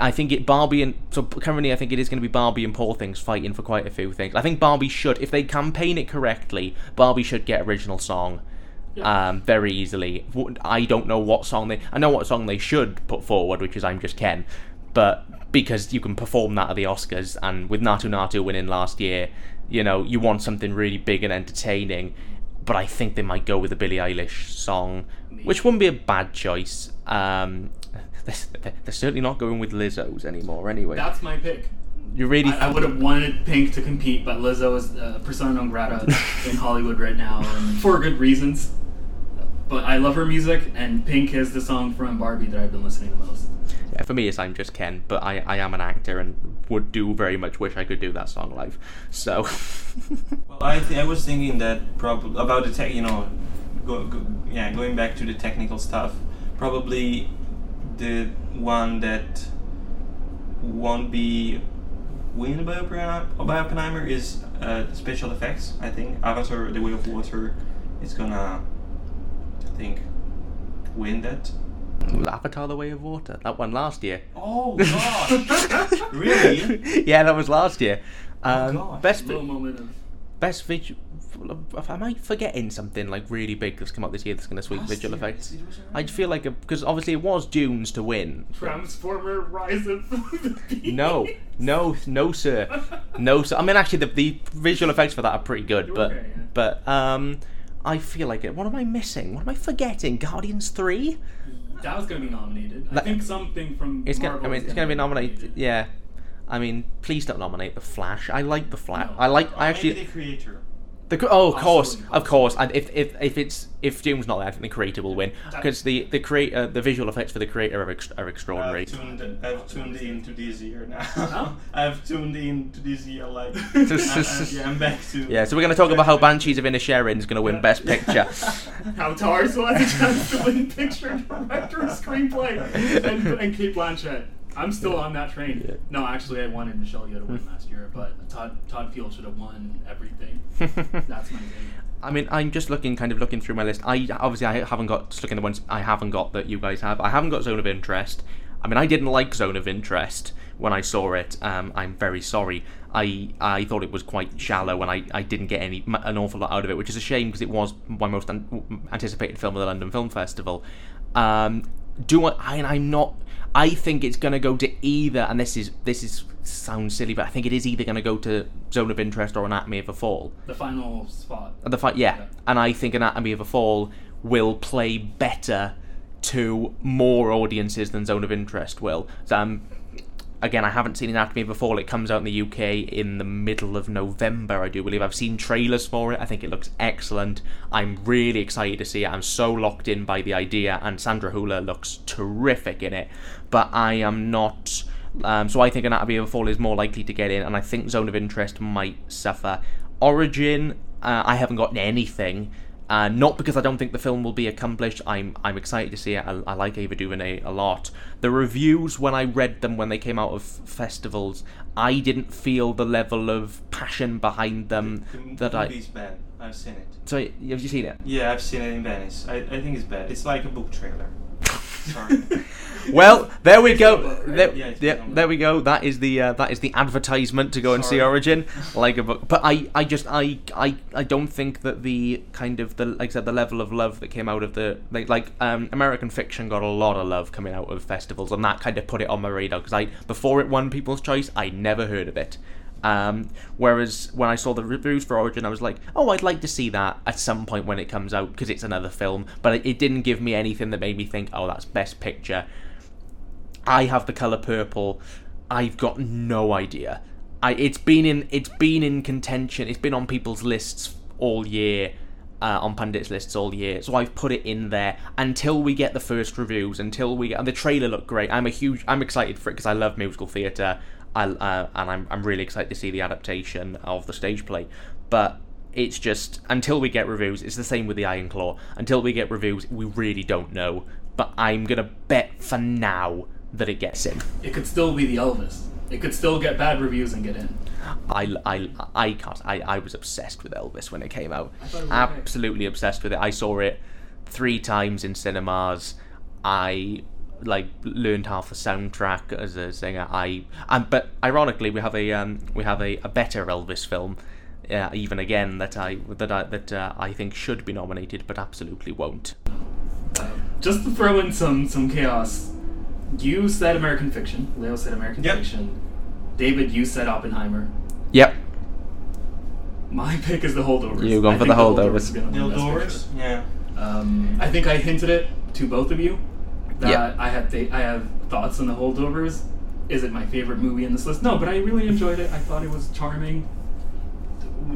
I think it Barbie and so currently I think it is going to be Barbie and Poor Things fighting for quite a few things. I think Barbie should, if they campaign it correctly, Barbie should get original song. Yeah. Um, very easily. I don't know what song they. I know what song they should put forward, which is "I'm Just Ken," but because you can perform that at the Oscars, and with Naatu Naatu winning last year, you know you want something really big and entertaining. But I think they might go with the Billie Eilish song, which wouldn't be a bad choice. Um, they're, they're certainly not going with Lizzo's anymore, anyway. That's my pick. You really? I, I would have wanted Pink to compete, but Lizzo is uh, persona non grata in Hollywood right now, and for good reasons. But I love her music, and Pink is the song from Barbie that I've been listening the most. Yeah, for me, it's I'm just Ken, but I, I am an actor and would do very much wish I could do that song live. So, Well, I th- I was thinking that probably about the tech, you know, go, go, yeah, going back to the technical stuff. Probably the one that won't be win by Oppenheimer, by Oppenheimer is uh, special effects. I think Avatar: The Way of Water is gonna, I think, win that. Avatar: The Way of Water, that one last year. Oh God! really? yeah, that was last year. Um, God. Best Little moment of best visual. Am I forgetting something like really big that's come out this year that's going to sweep Last visual year, effects? I feel like because obviously it was Dunes to win. Transformer Rise of the Beast. No, no, no, sir, no, sir. I mean, actually, the, the visual effects for that are pretty good, but Okay, yeah. but um, I feel like it. What am I missing? What am I forgetting? Guardians three. That was going to be nominated. I think something from It's gonna. I mean, it's gonna be nominated. Yeah. I mean, please don't nominate the Flash. I like the Flash. No. I like. Or I maybe actually. the creator. The, oh, of course, of course. And if, if if it's if Dune's not there, I think the creator will win because the the creator, uh, the visual effects for the creator are, ex- are extraordinary. I've tuned, I've tuned into this year now. I've tuned into this year, like, and, and, yeah, I'm back to. Yeah, so we're going to talk about how Banshees of Inisherin is going to win Best Picture. How Tar still has a chance to win Picture Director Screenplay and, and Cate Blanchett. I'm still on that train. Yeah. No, actually, I wanted Michelle Yeoh to win last year, but Todd Todd Field should have won everything. That's my thing. I mean, I'm just looking, kind of looking through my list. I obviously I haven't got just looking at the ones I haven't got that you guys have. I haven't got Zone of Interest. I mean, I didn't like Zone of Interest when I saw it. Um, I'm very sorry. I I thought it was quite shallow, and I, I didn't get any an awful lot out of it, which is a shame because it was my most an- anticipated film of the London Film Festival. Um, do I? I and I'm not. I think it's going to go to either, and this is this is sounds silly, but I think it is either going to go to Zone of Interest or Anatomy of a Fall. The final spot. The fight, yeah. Yeah. And I think Anatomy of a Fall will play better to more audiences than Zone of Interest will. So, um, again, I haven't seen Anatomy of a Fall. It comes out in the UK in the middle of November, I do believe. I've seen trailers for it. I think it looks excellent. I'm really excited to see it. I'm so locked in by the idea, and Sandra Hüller looks terrific in it. But I am not. Um, so I think Anatomy of a Fall is more likely to get in, and I think Zone of Interest might suffer. Origin, uh, I haven't gotten anything. Uh, not because I don't think the film will be accomplished. I'm I'm excited to see it. I, I like Ava DuVernay a lot. The reviews, when I read them when they came out of festivals, I didn't feel the level of passion behind them The that I. bad. I've seen it. So have you seen it? Yeah, I've seen it in Venice. I, I think it's bad. It's like a book trailer. Sorry. Well, there we go. a book, right? There, Yeah, yeah, there we go. That is the uh, that is the advertisement to go and see Origin, like a book. But I, I just I, I, I don't think that the kind of the like I said the level of love that came out of the like like um, American Fiction got a lot of love coming out of festivals, and that kind of put it on my radar because I before it won People's Choice, I never heard of it. Um, whereas when I saw the reviews for Origin, I was like, oh, I'd like to see that at some point when it comes out because it's another film. But it, didn't give me anything that made me think, oh, that's Best Picture. I have the color purple. I've got no idea. I it's been in it's been in contention. It's been on people's lists all year, uh, on pundits lists all year. So I've put it in there until we get the first reviews. Until we get and the trailer looked great. I'm a huge. I'm excited for it because I love musical theatre. I uh, and I'm I'm really excited to see the adaptation of the stage play. But it's just until we get reviews. It's the same with the Iron Claw. Until we get reviews, we really don't know. But I'm gonna bet for now that it gets in. It could still be the Elvis. It could still get bad reviews and get in. I, I, I can't. I, I was obsessed with Elvis when it came out. It was okay. Absolutely obsessed with it. I saw it three times in cinemas. I like learned half the soundtrack as a singer. I and but ironically we have a um, we have a, a better Elvis film. Uh, even again that I that I that uh, I think should be nominated but absolutely won't. Just to throw in some some chaos, you said American Fiction. Leo said American Yep. Fiction. David, you said Oppenheimer. Yep. My pick is The Holdovers. You're going I for The Holdovers. Holdovers. is gonna win Neil Best Doors? Picture. Yeah. Um, I think I hinted it to both of you that Yeah. I have th- I have thoughts on The Holdovers. Is it my favorite movie in this list? No, but I really enjoyed it. I thought it was charming.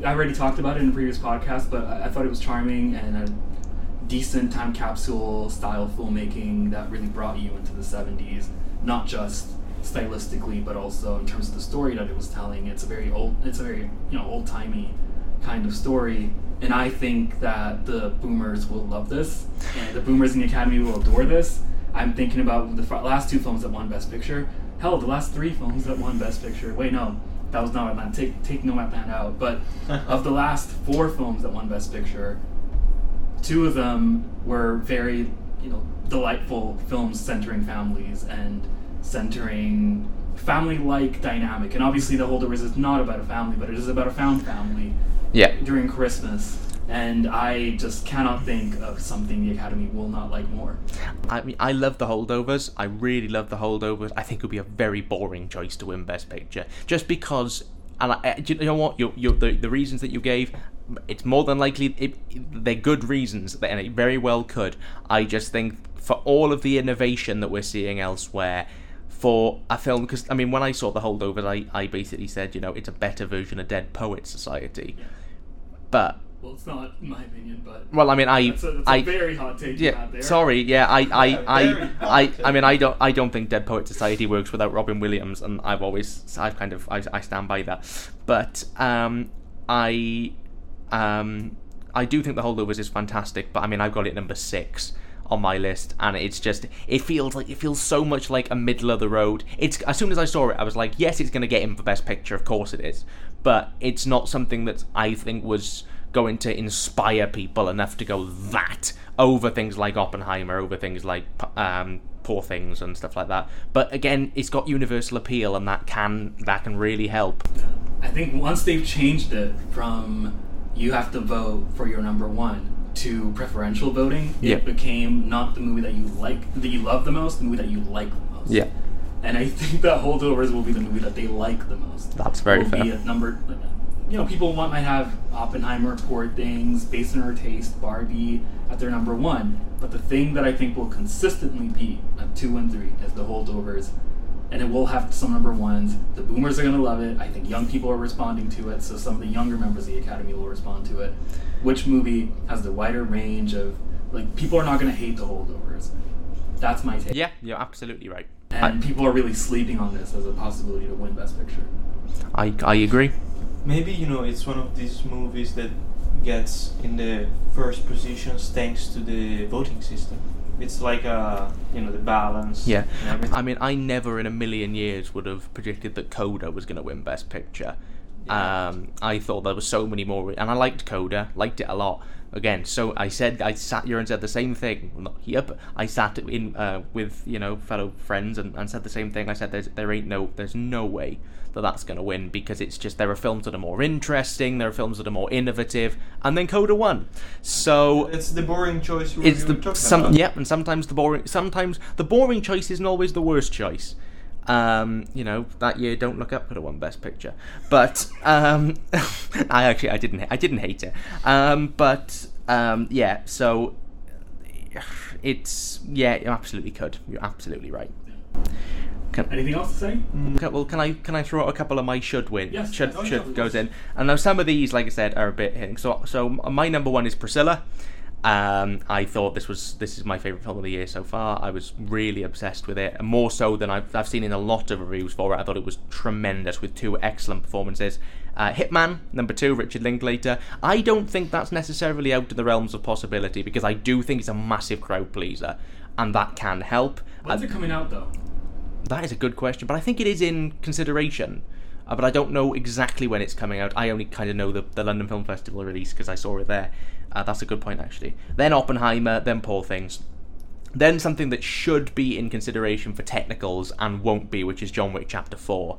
I already talked about it in a previous podcast, but I, I thought it was charming and a decent time capsule style filmmaking that really brought you into the 70s, not just stylistically, but also in terms of the story that it was telling. It's a very old, it's a very you know old timey kind of story, and I think that the boomers will love this, and the boomers in the academy will adore this. I'm thinking about the fir- last two films that won Best Picture. Hell, the last three films that won Best Picture. Wait, no, that was not my plan. Take take No My Plan out. But of the last four films that won Best Picture, two of them were very you know delightful films centering families and centering family-like dynamic. And obviously, The Holdovers is not about a family, but it is about a found family Yeah. during Christmas. And I just cannot think of something the Academy will not like more. I mean, I love the holdovers. I really love the holdovers. I think it would be a very boring choice to win Best Picture, just because. And I, eh, you know what? You, you, the, the reasons that you gave, it's more than likely it, they're good reasons, and it very well could. I just think for all of the innovation that we're seeing elsewhere, for a film, because I mean, when I saw the holdovers, I, I basically said, you know, it's a better version of Dead Poets Society, but Well, it's not my opinion, but well, I mean, I that's a, that's a I very hot take yeah, there. sorry. Yeah, I, I, Yeah, I, I, I, mean, I don't, I don't think Dead Poet Society works without Robin Williams, and I've always, I've kind of, I, I stand by that. But um, I, um, I do think the holdovers is fantastic. But I mean, I've got it number six on my list, and it's just, it feels like, it feels so much like a middle of the road. It's as soon as I saw it, I was like, yes, it's going to get in for Best Picture, of course it is. But it's not something that I think was going to inspire people enough to go that over things like Oppenheimer, over things like um, Poor Things and stuff like that. But again, it's got universal appeal, and that can that can really help. I think once they've changed it from you have to vote for your number one to preferential voting, it became not the movie that you like, that you love the most, the movie that you like the most. Yeah, And I think that Holdovers will be the movie that they like the most. That's very will Be fair. at number, you know, people want might have Oppenheimer, Poor Things, Based on Her Taste, Barbie at their number one. But the thing that I think will consistently be at two and three is the Holdovers. And it will have some number ones. The boomers are going to love it. I think young people are responding to it, so some of the younger members of the Academy will respond to it. Which movie has the wider range of, like, people are not going to hate the Holdovers. That's my take. yeah, you're absolutely right. And people are really sleeping on this as a possibility to win Best Picture. I, I agree. Maybe you know it's one of these movies that gets in the first positions thanks to the voting system. It's like a you know the balance. Yeah, and everything. I mean, I never in a million years would have predicted that Coda was going to win Best Picture. Yeah. Um, I thought there was so many more, and I liked Coda, liked it a lot. Again, so I said I sat here and said the same thing. Well, not here, but I sat in uh, with you know fellow friends and, and said the same thing. I said there's there ain't no there's no way that that's going to win because it's just there are films that are more interesting, there are films that are more innovative, and then Coda won. So it's the boring choice were, it's were the some yep, and sometimes the boring sometimes the boring choice isn't always the worst choice. Um, you know that year, Don't Look Up could have won Best Picture, but um, I actually I didn't I didn't hate it. Um, but um, yeah, so it's yeah, you absolutely could. You're absolutely right. Can, Anything else to say? can- well, can I can I throw out a couple of my should win? Yes. should Oh, should of goes in, and now some of these, like I said, are a bit hitting. So so my number one is Priscilla. Um, I thought this was this is my favorite film of the year so far. I was really obsessed with it, more so than I've, I've seen in a lot of reviews for it. I thought it was tremendous with two excellent performances. Uh, Hitman number two, Richard Linklater. I don't think that's necessarily out of the realms of possibility because I do think it's a massive crowd pleaser, and that can help. When's Uh, it coming out though? That is a good question, but I think it is in consideration. Uh, but I don't know exactly when it's coming out. I only kind of know the, the London Film Festival release because I saw it there. Uh, that's a good point, actually. Then Oppenheimer, then Poor Things. Then something that should be in consideration for technicals and won't be, which is John Wick Chapter 4.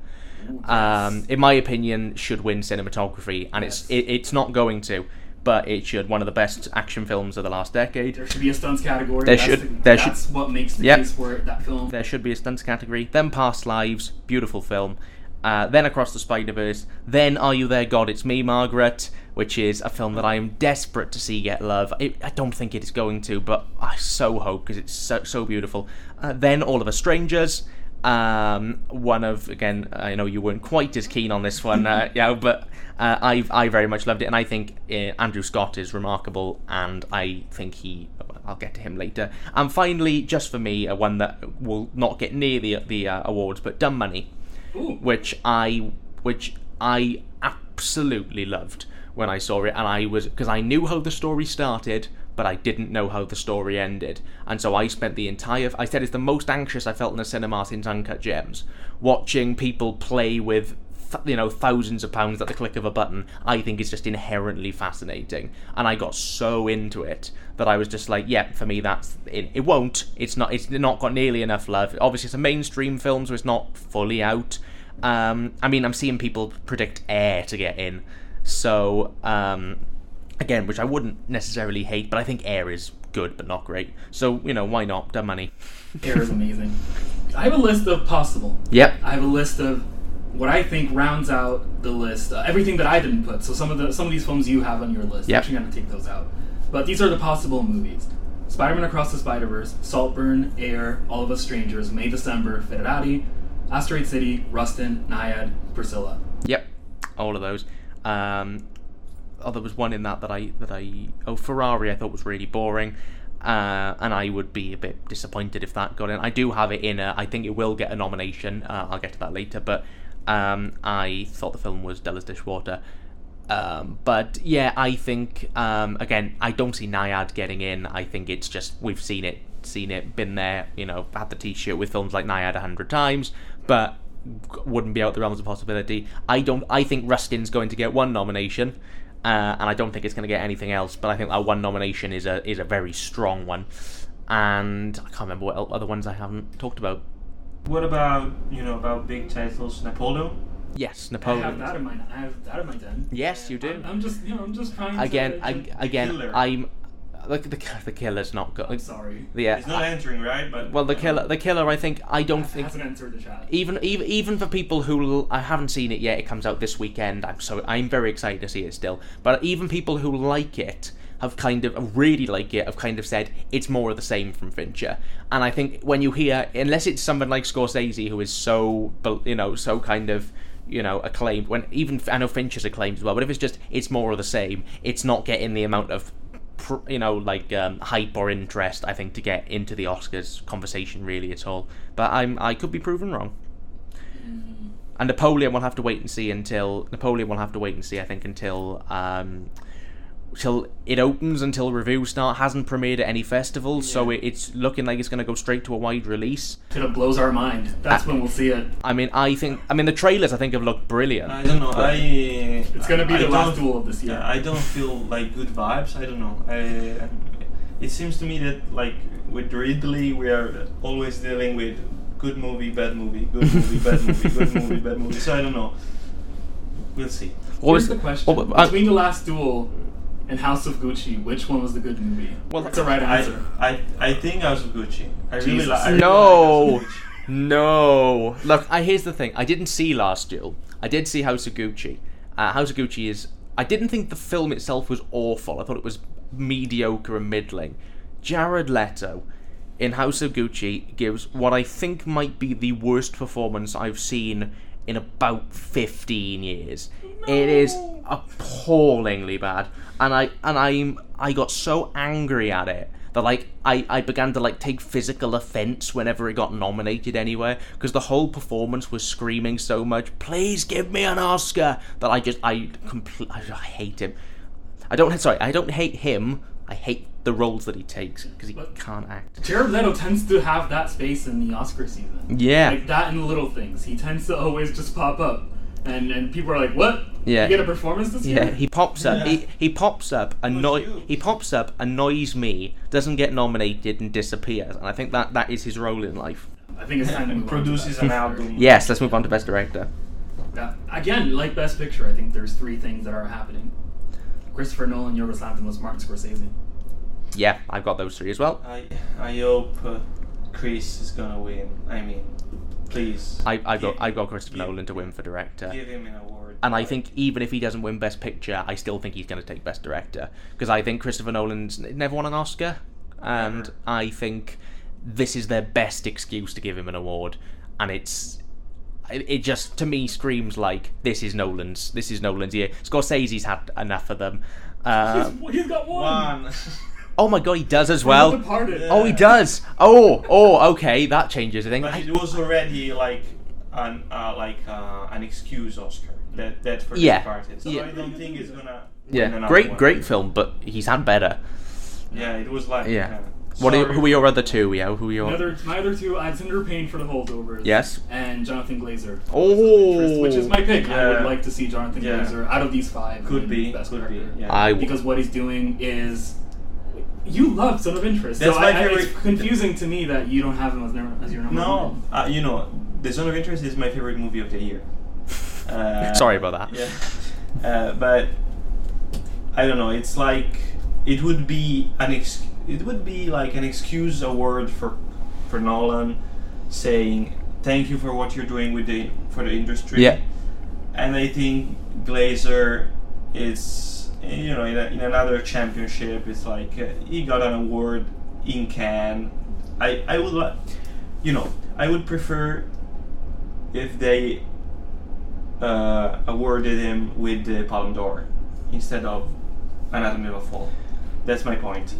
Um, in my opinion, should win cinematography, and it's it, it's not going to, but it should. One of the best action films of the last decade. There should be a stunts category. There that's should- the- there that's what makes the Yep. case for that film. There should be a stunts category. Then Past Lives, beautiful film. Uh, then Across the Spider Verse. Then Are You There, God? It's Me, Margaret, which is a film that I am desperate to see get love. It, I don't think it is going to, but I so hope because it's so so beautiful. Uh, then All of Us Strangers. Um, one of again, I know you weren't quite as keen on this one, uh, yeah, but uh, I I very much loved it, and I think uh, Andrew Scott is remarkable, and I think he. I'll get to him later. And finally, just for me, uh, one that will not get near the the uh, awards, but Dumb Money Ooh. which I which I absolutely loved when I saw it, and I was because I knew how the story started, but I didn't know how the story ended, and so I spent the entire. I said it's the most anxious I felt in a cinema since Uncut Gems, watching people play with. Th- You know, thousands of pounds at the click of a button. I think is just inherently fascinating, and I got so into it that I was just like, "Yeah, for me, that's it. It won't. It's not. It's not got nearly enough love. Obviously, it's a mainstream film, so it's not fully out. Um, I mean, I'm seeing people predict Air to get in, so um, again, which I wouldn't necessarily hate, but I think Air is good but not great. So you know, why not? Dumb money. Air is amazing. I have a list of possible. Yep. I have a list of what I think rounds out the list. Uh, everything that I didn't put. So some of the some of these films you have on your list. Yep. I'm actually gonna take those out. But these are the possible movies: Spider-Man Across the Spider-Verse, Saltburn, Air, All of Us Strangers, May December, Ferrari, Asteroid City, Rustin, Nyad, Priscilla. Yep. All of those. Um, oh, there was one in that that I that I oh Ferrari I thought was really boring. Uh, and I would be a bit disappointed if that got in. I do have it in. A, I think it will get a nomination. Uh, I'll get to that later. But um, I thought the film was dull as dishwater. Um, but yeah, I think um, again, I don't see Nyad getting in. I think it's just we've seen it, seen it, been there. You know, had the T-shirt with films like Nyad a hundred times, but wouldn't be out the realms of possibility. I don't. I think Rustin's going to get one nomination, uh, and I don't think it's going to get anything else. But I think that one nomination is a is a very strong one, and I can't remember what other ones I haven't talked about. What about you know about big titles? Napoleon. Yes, Napoleon. I have that in my I have that in my den. Yes, you do. I'm, I'm just you know I'm just trying again, to. I, again, Killer. I'm like the the killer's not good. I'm sorry. Yeah. Uh, it's not entering, right? But well, the you know. killer, the killer. I think I don't It think hasn't entered the chat. even even even for people who I haven't seen it yet, it comes out this weekend. I'm so I'm very excited to see it still. But even people who like it have kind of really like it have kind of said it's more of the same from Fincher. And I think when you hear, unless it's someone like Scorsese who is so you know so kind of you know acclaimed, when even I know Fincher's acclaimed as well. But if it's just it's more of the same, it's not getting the amount of you know like um, hype or interest I think to get into the Oscars conversation really at all. But I'm I could be proven wrong. And Napoleon will have to wait and see until Napoleon will have to wait and see. I think until um, till it opens, until reviews start. Hasn't premiered at any festivals, so it, it's looking like it's going to go straight to a wide release. Till it blows our mind. That's when we'll see it. I mean, I think. I mean, the trailers I think have looked brilliant. I don't know. I It's gonna be I the last don't- duel of this year. Yeah, I don't feel like good vibes. I don't know. I, it seems to me that like with Ridley, we are always dealing with good movie, bad movie, good movie, bad movie, good movie, bad movie. So I don't know. We'll see. What Here's was the question: what- uh, between the last duel and House of Gucci, which one was the good movie? Well, What's the right I, answer? I, I think House of Gucci. I really Jesus. I really no, like House of Gucci. no. Look, I, here's the thing. I didn't see Last Duel. I did see House of Gucci. Uh, House of Gucci is. I didn't think the film itself was awful. I thought it was mediocre and middling. Jared Leto in House of Gucci gives what I think might be the worst performance I've seen in about 15 years. It is appallingly bad, and I and I'm I got so angry at it that like I, I began to like take physical offense whenever it got nominated anywhere because the whole performance was screaming so much please give me an oscar that i just i compl- I, I hate him i don't sorry i don't hate him I hate the roles that he takes because he But- can't act. Jared Leto tends to have that space in the Oscar season. Yeah. Like that in little things. He tends to always just pop up. And and people are like, What? Yeah. You get a performance this Yeah, year? he pops up. Yeah. He, he pops up. Annoy. He pops up. Annoys me. Doesn't get nominated and disappears. And I think that that is his role in life. I think it's time to And move on to produces an album. Yes. Let's move on to best director. Yeah. Again, like Best Picture, I think there's three things that are happening. Christopher Nolan, Yorgos Lanthimos, Martin Scorsese. Yeah, I've got those three as well. I I hope uh, Chris is gonna win. I mean, please. I I got give- I got Christopher give- Nolan to win for director. Give him an award. And I think even if he doesn't win Best Picture, I still think he's going to take Best Director because I think Christopher Nolan's never won an Oscar, and Never. I think this is their best excuse to give him an award, and it's. It it just to me screams like this is Nolan's. This is Nolan's year. Scorsese's had enough of them. Uh, he's, he's got one. one. oh my god, he does as well. Departed. Yeah. Oh, he does. Oh, oh, okay, that changes things. but it was already like an uh, like uh, an excuse Oscar. That that for Yeah. the parted. So Yeah. I don't think it's gonna. yeah, another great, one. great film, but he's had better. Yeah, it was like. Yeah. uh, What are, sorry who are your other two? Yeah, who are your? Another, my other two, Alexander Payne for the holdovers. Yes. And Jonathan Glazer. Oh. Which is my pick. Yeah. I would like to see Jonathan Yeah. Glazer out of these five. Could be. Best Could be. Director. Yeah. I Because what he's doing is. You love Zone of Interest. That's so my I, I- favorite- It's confusing to me that you don't have him as, number, as your number No, one. uh, you know, The Zone of Interest is my favorite movie of the year. Uh, Sorry about that. Yeah, uh, but I don't know. It's like it would be an ex- it would be like an excuse award for for Nolan, saying thank you for what you're doing with the for the industry. Yeah. and I think Glazer is you know in, a, in another championship. It's like uh, he got an award in Cannes. I I would you know I would prefer if they uh, awarded him with the Palme d'Or instead of Anatomy of a Fall. That's my point.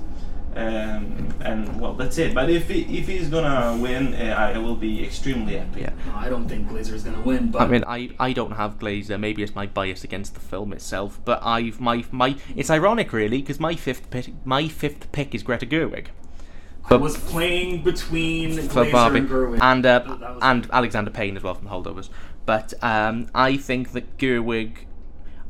Um, and well, that's it. But if he, if he's gonna win, uh, I will be extremely happy. Yeah. No, I don't think Glazer is going to win. But I mean, I, I don't have Glazer. Maybe it's my bias against the film itself, but I've my my. It's ironic, really, because my fifth pick my fifth pick is Greta Gerwig I was playing between for Glazer Barbie and Gerwig. and uh, That- that was- and Alexander Payne as well from Holdovers. But um, I think that Gerwig.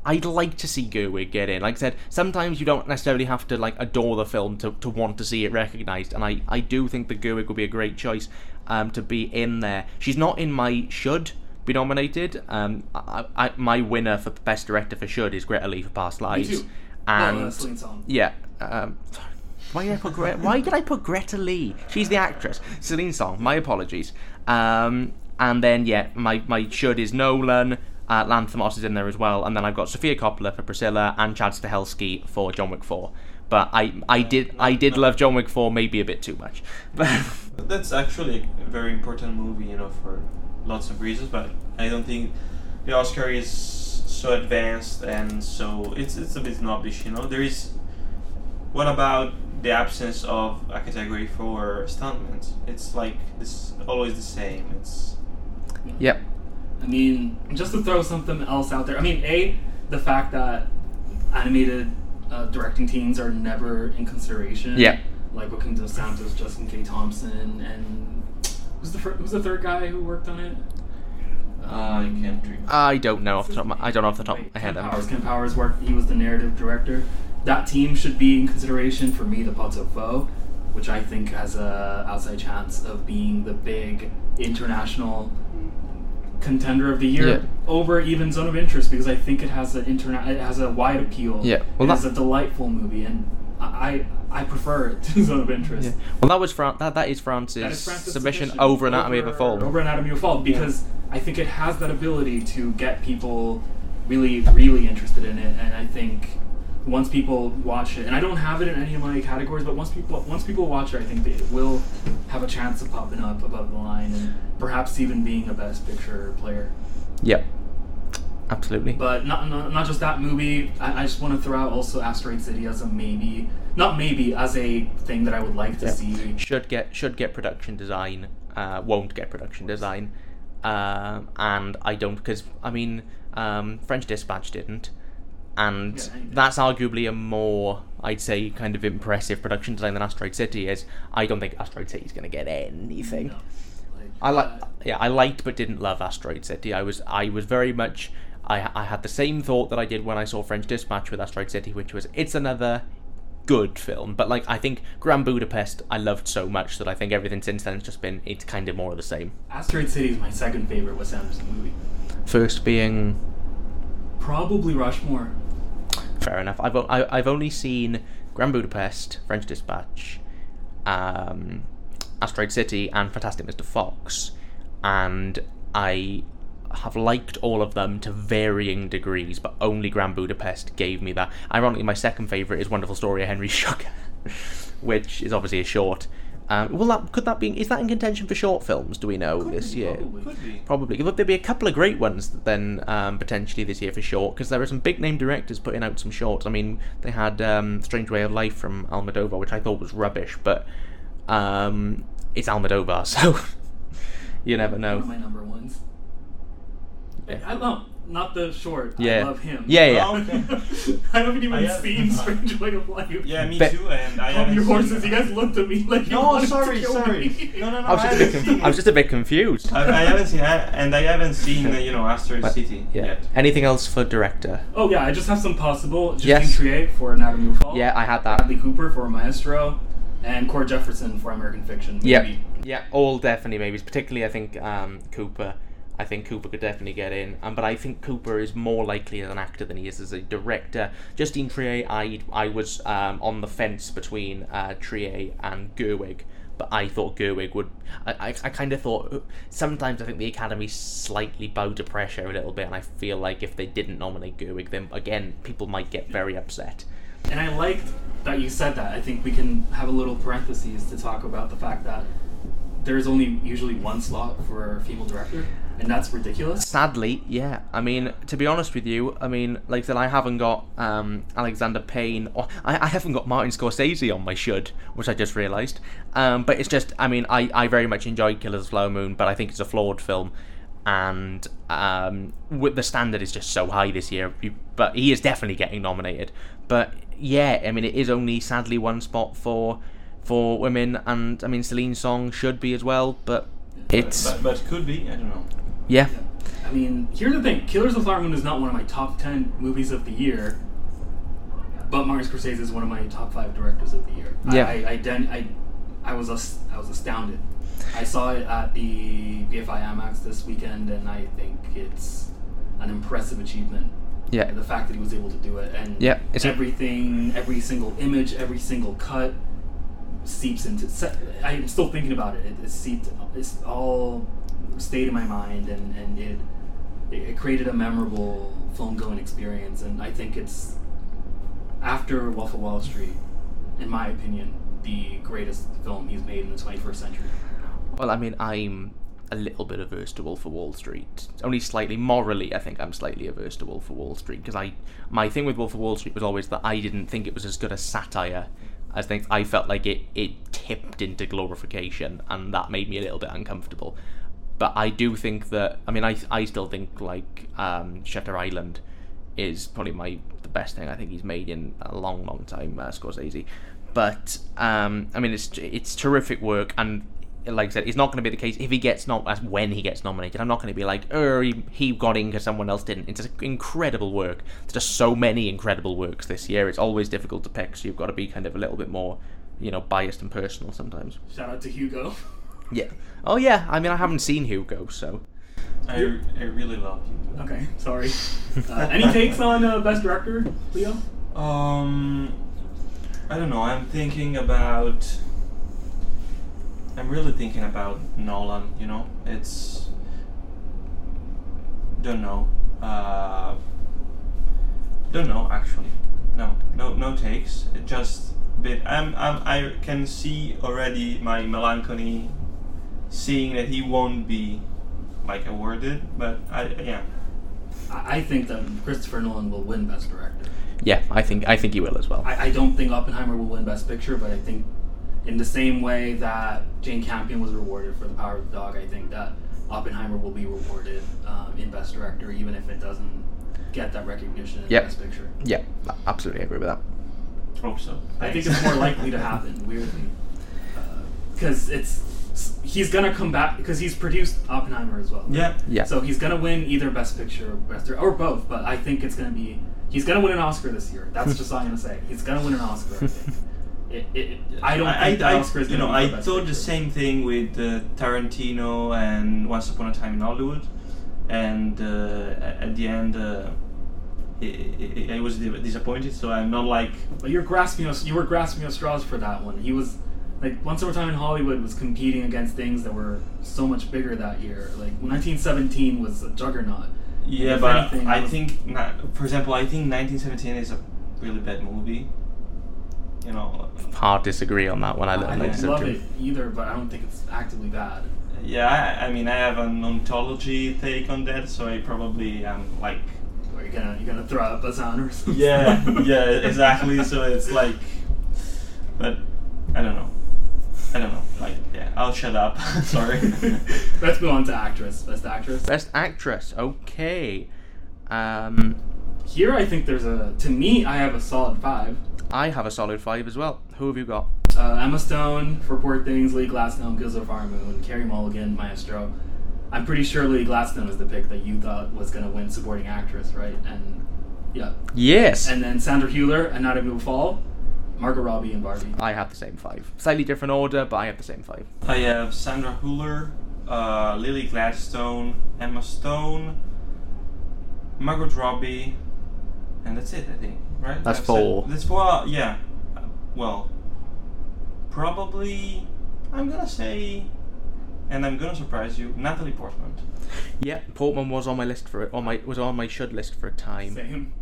I'd like to see Gerwig get in. Like I said, sometimes you don't necessarily have to like adore the film to, to want to see it recognised, and I, I do think that Gerwig would be a great choice um, to be in there. She's not in my should be nominated. Um, I, I, my winner for best director for should is Greta Lee for Past Lives, and oh, Song. yeah. Um, why did I put Gre- Why did I put Greta Lee? She's the actress. Celine Song. My apologies. Um, and then yeah, my my should is Nolan. Uh, Lanthimos is in there as well, and then I've got Sofia Coppola for Priscilla and Chad Stahelski for John Wick Four. But I I did I did love John Wick Four maybe a bit too much. But That's actually a very important movie, you know, for lots of reasons. But I don't think the Oscar is so advanced and so it's it's a bit snobbish, you know. There is. What about the absence of a category for stuntmen? It's like this always the same. It's yep. I mean, just to throw something else out there. I mean, a the fact that animated uh, directing teams are never in consideration. Yeah. Like Joaquin Dos Santos, Justin K. Thompson, and who's the fir- who's the third guy who worked on it? I can't drink. I don't know off the top. Of my, I don't know off the top of my head. Ken um, Powers. Kemp Powers worked. He was the narrative director. That team should be in consideration for me, the Pot-au-Feu, which I think has a outside chance of being the big international contender of the year Yeah. over even Zone of Interest because I think it has an interna- it has a wide appeal. Yeah, well, it is a delightful movie, and I I, I prefer it to Zone of Interest. Yeah. Well, that was Fran- that that is France's That is France's submission, over Anatomy of a Fall. Over Anatomy of a Fall, because I think it has that ability to get people really, really interested in it, and I think once people watch it, and I don't have it in any of my categories, but once people once people watch it, I think it will have a chance of popping up above the line and perhaps even being a Best Picture player. Yep. Absolutely. But not not, not just that movie. I, I just want to throw out also Asteroid City as a maybe, not maybe as a thing that I would like to Yeah. see. should get should get production design uh, won't get production design um, and I don't because I mean um, French Dispatch didn't and that's arguably a more, I'd say, kind of impressive production design than Asteroid City is. I don't think Asteroid City is going to get anything. No. Like, I like, uh, yeah, I liked but didn't love Asteroid City. I was, I was very much, I, I had the same thought that I did when I saw French Dispatch with Asteroid City, which was it's another good film. But like, I think Grand Budapest, I loved so much that I think everything since then has just been, it's kind of more of the same. Asteroid City is my second favorite Wes Anderson movie. First being Probably Rushmore. Fair enough. I've o- I, I've only seen Grand Budapest, French Dispatch, um, Asteroid City, and Fantastic Mr. Fox, and I have liked all of them to varying degrees, but only Grand Budapest gave me that. Ironically, my second favorite is Wonderful Story of Henry Sugar, which is obviously a short. Um, well, that could that be? Is that in contention for short films? Do we know Could this be, year? probably. Could be. Probably. There'll be a couple of great ones then um, potentially this year for short because there are some big name directors putting out some shorts. I mean, they had um, Strange Way of Life from Almodovar, which I thought was rubbish, but um, it's Almodovar, so you never know. my number ones. Yeah. I love not the short. I Yeah. love him. Yeah, yeah. Oh, okay. I haven't even I have- seen Strange Way of Life. Yeah, me Be- too. And I Calm haven't your seen horses. that. You guys looked at me like you No, wanted sorry, to kill sorry. me. No, no, no. I was just a bit. Conf- I was just a bit confused. I, I haven't seen, I, and I haven't seen, uh, you know, Asteroid But- City yeah. yet. Anything else for director? Oh yeah, I just have some possible. Justine Yes. Triet for Anatomy of a Fall. Yeah, I had that. Bradley Cooper for Maestro, and Cord Jefferson for American Fiction. Yeah, yeah, all definitely maybes. Particularly, I think um, Cooper. I think Cooper could definitely get in, um, but I think Cooper is more likely as an actor than he is as a director. Justine Triet, I I was um, on the fence between uh, Triet and Gerwig, but I thought Gerwig would. I, I, I kind of thought sometimes I think the Academy slightly bow to pressure a little bit, and I feel like if they didn't nominate Gerwig, then again people might get very upset. And I liked that you said that. I think we can have a little parentheses to talk about the fact that there's only usually one slot for a female director, and that's ridiculous. Sadly, yeah. I mean, to be honest with you, I mean, like I said, I haven't got um, Alexander Payne, or I, I haven't got Martin Scorsese on my should, which I just realised. Um, but it's just, I mean, I, I very much enjoyed Killers of the Flower Moon, but I think it's a flawed film. And um, with the standard is just so high this year, but he is definitely getting nominated. But yeah, I mean, it is only sadly one spot for for women, and I mean, Celine Song should be as well, but it's But, but could be, I don't know. Yeah. I mean, here's the thing: Killers of the Flower Moon is not one of my top ten movies of the year, but Martin Scorsese is one of my top five directors of the year. Yeah. I, I, I, den- I, I was I was astounded. I saw it at the BFI IMAX this weekend, and I think it's an impressive achievement. Yeah. the fact that he was able to do it, and Yeah, it's everything, every single image, every single cut seeps into. I'm still thinking about it. It, it seeped. It's all stayed in my mind, and and it it, created a memorable film going experience. And I think it's after Wolf of Wall Street, in my opinion, the greatest film he's made in the 21st century. Well, I mean, I'm a little bit averse to Wolf of Wall Street. Only slightly. Morally, I think I'm slightly averse to Wolf of Wall Street because I, my thing with Wolf of Wall Street was always that I didn't think it was as good a satire. as things. I felt like it it tipped into glorification, and that made me a little bit uncomfortable. But I do think that I mean I I still think like um, Shutter Island is probably my the best thing I think he's made in a long long time, uh, Scorsese. But um, I mean it's it's terrific work and like I said, it's not going to be the case if he gets not as when he gets nominated. I'm not going to be like, oh, he, he got in because someone else didn't. It's incredible work. There's just so many incredible works this year. It's always difficult to pick, so you've got to be kind of a little bit more, you know, biased and personal sometimes. Shout out to Hugo. Yeah. Oh yeah. I mean, I haven't seen Hugo, so I, I really love you. Okay, sorry. Uh, any takes on uh, best director, Leo? Um, I don't know. I'm thinking about. I'm really thinking about Nolan. You know, it's. Don't know. Uh, don't know actually. No, no, no takes. It just bit. I'm, I'm. I can see already my melancholy, seeing that he won't be, like awarded. But I, yeah. I, I think that Christopher Nolan will win best director. yeah, I think I think he will as well. I, I don't think Oppenheimer will win Best Picture, but I think in the same way that Jane Campion was rewarded for The Power of the Dog, I think that Oppenheimer will be rewarded um, in Best Director, even if it doesn't get that recognition in Yep. Best Picture. Yeah, I absolutely agree with that. Hope so. I think it's more likely to happen. Weirdly, because it's he's gonna come back because he's produced Oppenheimer as well. yeah. Yeah. So he's gonna win either Best Picture or Best or both. But I think it's gonna be he's gonna win an Oscar this year. That's just all I'm gonna say. He's gonna win an Oscar. I think. It, it, I don't think the I, Oscar is you gonna know, be I for Best thought the same thing with uh, Tarantino and Once Upon a Time in Hollywood, and uh, at the end, uh, I, I, I was disappointed. So I'm not like But you're grasping at- you were grasping at straws for that one. He was like Once Upon a Time in Hollywood was competing against things that were so much bigger that year. Like 1917 was a juggernaut. yeah, If but anything, I was- think, not, for example, I think 1917 is a really bad movie. You know, uh, Hard disagree on that one. I, I I don't love it either, but I don't think it's actively bad. yeah. I, I mean, I have an ontology take on that, so I probably am like Or you're gonna you're gonna throw up a sound or something. yeah, yeah, exactly. So it's like, but I don't know. I don't know. Like, yeah, I'll shut up. Sorry. Let's move on to actress. Best actress. Best actress. Okay. Um, Here, I think there's a. To me, I have a solid five. I have a solid five as well. Who have you got? Uh, Emma Stone for Poor Things, Lee Gladstone, Kills of the Flower Moon, Carey Mulligan, Maestro. I'm pretty sure Lee Gladstone was the pick that you thought was going to win supporting actress, right? And yeah. Yes. And then Sandra Hüller, Anatomy of a Fall, Margot Robbie, and Barbie. I have the same five. Slightly different order, but I have the same five. I have Sandra Hüller, uh, Lily Gladstone, Emma Stone, Margot Robbie, and that's it. I think, right? That's I've four. Said, that's four. Yeah. Uh, Well, probably. I'm gonna say, and I'm gonna surprise you, Natalie Portman. Yeah, Portman was on my list for it. On my was on my should list for a time. Same.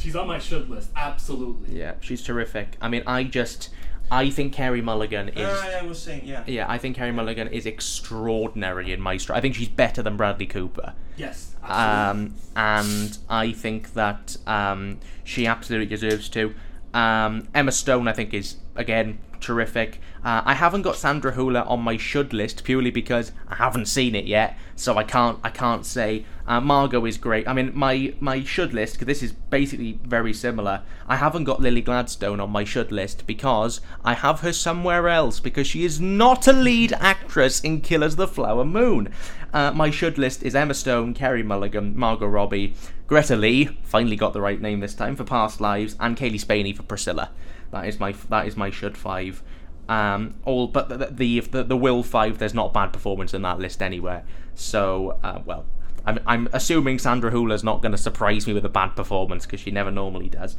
She's on my should list, absolutely. Yeah, she's terrific. I mean, I just, I think Carey Mulligan is. Uh, I was saying, yeah. Yeah, I think Carey Mulligan is extraordinary in Maestro. I think she's better than Bradley Cooper. Yes, absolutely. Um, and I think that um, she absolutely deserves to. Um, Emma Stone, I think, is again terrific. Uh, I haven't got Sandra Hüller on my should list purely because I haven't seen it yet, so I can't I can't say. Uh, Margot is great. I mean, my my should list because this is basically very similar. I haven't got Lily Gladstone on my should list because I have her somewhere else because she is not a lead actress in Killers of the Flower Moon. Uh, my should list is Emma Stone, Carey Mulligan, Margot Robbie, Greta Lee, finally got the right name this time for Past Lives, and Cailee Spaeny for Priscilla. That is my that is my should five. Um, all but the the, the the will five. There's not a bad performance in that list anywhere. So uh, well, I'm I'm assuming Sandra Hüller's not going to surprise me with a bad performance because she never normally does.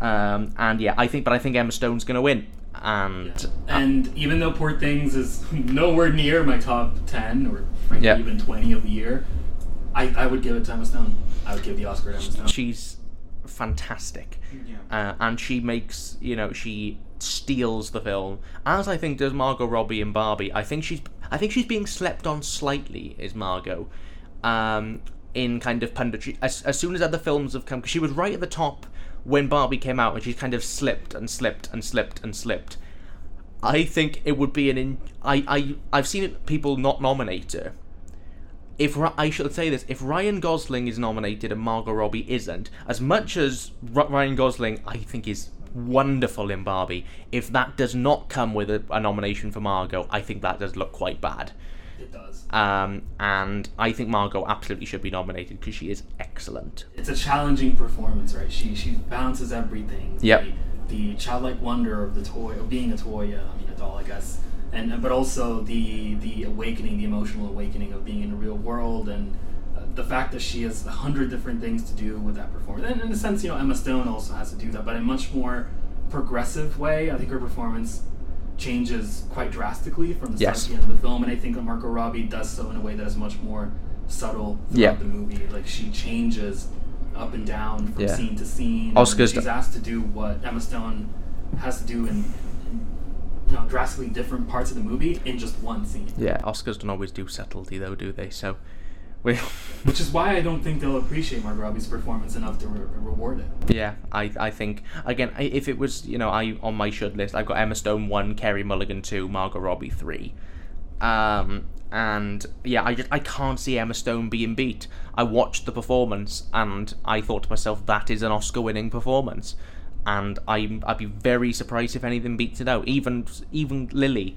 Um, and yeah, I think, but I think Emma Stone's going to win. And And even though Poor Things is nowhere near my top 10 or frankly Yeah. even 20 of the year, I, I would give it to Emma Stone. I would give the Oscar to Emma Stone. she's fantastic. Yeah. uh, and she makes you know she steals the film as I think does Margot Robbie and Barbie. I think she's I think she's being slept on slightly is Margot, um, in kind of punditry. As, as soon as other films have come, because she was right at the top when Barbie came out, and she's kind of slipped and slipped and slipped and slipped. I think it would be an in, I I I've seen it, people not nominate her. If I should say this, if Ryan Gosling is nominated and Margot Robbie isn't, as much as R- Ryan Gosling I think is wonderful in Barbie, if that does not come with a, a nomination for Margot, I think that does look quite bad. It does. Um, and I think Margot absolutely should be nominated because she is excellent. It's a challenging performance, right? She she balances everything. Yep. The, the childlike wonder of the toy, of being a toy, uh, I mean a doll, I guess, and but also the the awakening, the emotional awakening of being in the real world, and uh, the fact that she has a hundred different things to do with that performance. And in a sense, you know, Emma Stone also has to do that, but in a much more progressive way. I think her performance changes quite drastically from the start Yes. to the end of the film, and I think that Margot Robbie does so in a way that is much more subtle throughout Yeah. the movie. Like she changes up and down from Yeah. scene to scene. Oscars she's asked to do what Emma Stone has to do in you know, drastically different parts of the movie in just one scene. Yeah, Oscars don't always do subtlety though, do they? So, we. Which is why I don't think they'll appreciate Margot Robbie's performance enough to re- reward it. Yeah, I, I think again I, if it was you know I on my should list I've got Emma Stone one, Carey Mulligan two, Margot Robbie three. Um, and yeah, I just I can't see Emma Stone being beat. I watched the performance and I thought to myself that is an Oscar-winning performance, and I I'd be very surprised if anything beats it out. Even even Lily,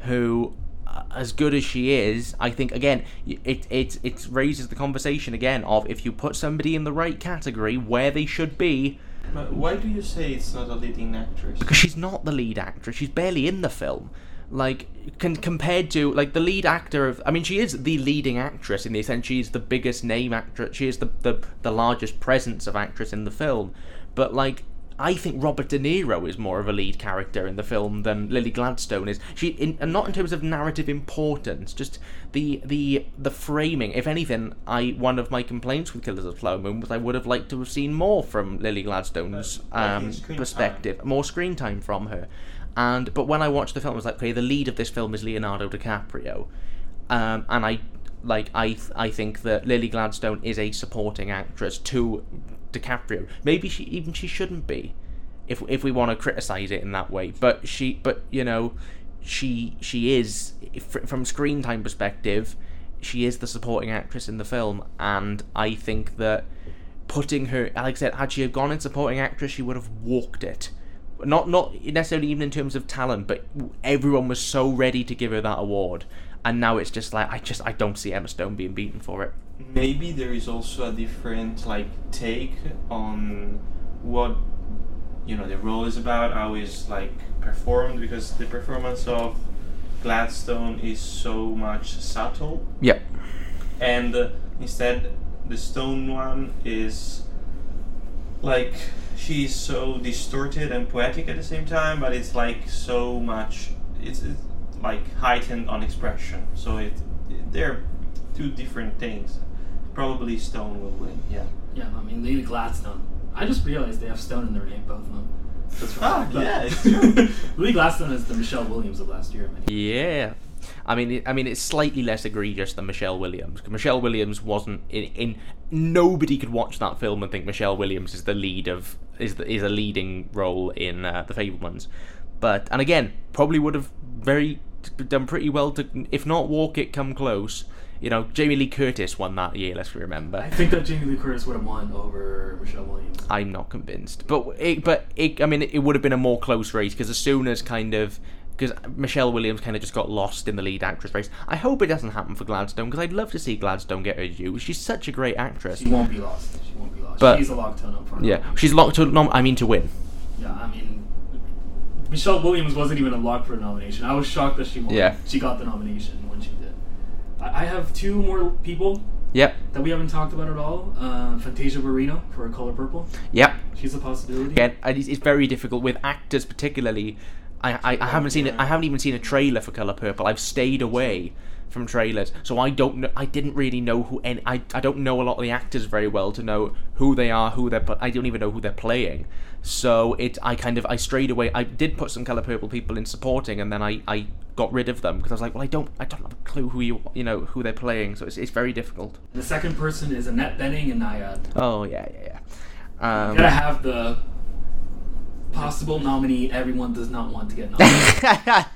who uh, as good as she is, I think again it it it raises the conversation again of if you put somebody in the right category where they should be. But why do you say it's not a leading actress? Because she's not the lead actress. She's barely in the film like con- compared to like the lead actor of i mean she is the leading actress in the sense she's the biggest name actress she is the, the the largest presence of actress in the film but like I think Robert De Niro is more of a lead character in the film than Lily Gladstone is. She, in, and not in terms of narrative importance, just the the the framing. If anything, I one of my complaints with Killers of the Flower Moon was I would have liked to have seen more from Lily Gladstone's um, perspective, time. more screen time from her. And but when I watched the film, I was like, okay, the lead of this film is Leonardo DiCaprio, um, and I like I I think that Lily Gladstone is a supporting actress to DiCaprio. Maybe she even she shouldn't be, if if we want to criticize it in that way. But she but you know, she she is from screen time perspective, she is the supporting actress in the film, and I think that putting her like I said, had she have gone in supporting actress, she would have walked it not not necessarily even in terms of talent, but everyone was so ready to give her that award, and now it's just like I just I don't see Emma Stone being beaten for it. Maybe there is also a different like take on what you know the role is about, how is like performed, because the performance of Gladstone is so much subtle. Yep. And uh, instead, the Stone one is like she's so distorted and poetic at the same time, but it's like so much. It's, it's like heightened on expression. So it, they're two different things. Probably Stone will win. Yeah. Yeah, I mean Lily Gladstone. I just realized they have Stone in their name, both of them. That's right. Ah, yeah, it's true. Lily Gladstone is the Michelle Williams of last year. Yeah. I mean, it, I mean, it's slightly less egregious than Michelle Williams. Michelle Williams wasn't in, in. Nobody could watch that film and think Michelle Williams is the lead of is the, is a leading role in uh, the Fabelmans. But and again, probably would have very done pretty well to, if not walk it, come close. You know, Jamie Lee Curtis won that year. Let's remember. I think that Jamie Lee Curtis would have won over Michelle Williams. I'm not convinced, but it, but it, I mean, it would have been a more close race because as soon as kind of because Michelle Williams kind of just got lost in the lead actress race. I hope it doesn't happen for Gladstone because I'd love to see Gladstone get her due. She's such a great actress. She won't be lost. She won't be lost. But, she's a locked up for Yeah, she's locked to. Nom- I mean to win. Yeah, I mean Michelle Williams wasn't even a lock for a nomination. I was shocked that she won. Yeah. She got the nomination when she did. I, I have two more people. Yep. That we haven't talked about at all. Uh, Fantasia Barrino for Color Purple. Yep. She's a possibility. Again, it's very difficult with actors, particularly I, I, I haven't seen it. I haven't even seen a trailer for Color Purple. I've stayed away from trailers, so I don't know. I didn't really know who any. I, I don't know a lot of the actors very well to know who they are, who they're. But I don't even know who they're playing. So it. I kind of. I strayed away. I did put some Color Purple people in supporting, and then I. I got rid of them because I was like, well, I don't. I don't have a clue who you. You know who they're playing. So it's, it's very difficult. The second person is Annette Bening and Nyad. Oh yeah yeah yeah. Um, gotta have the possible nominee everyone does not want to get nominated.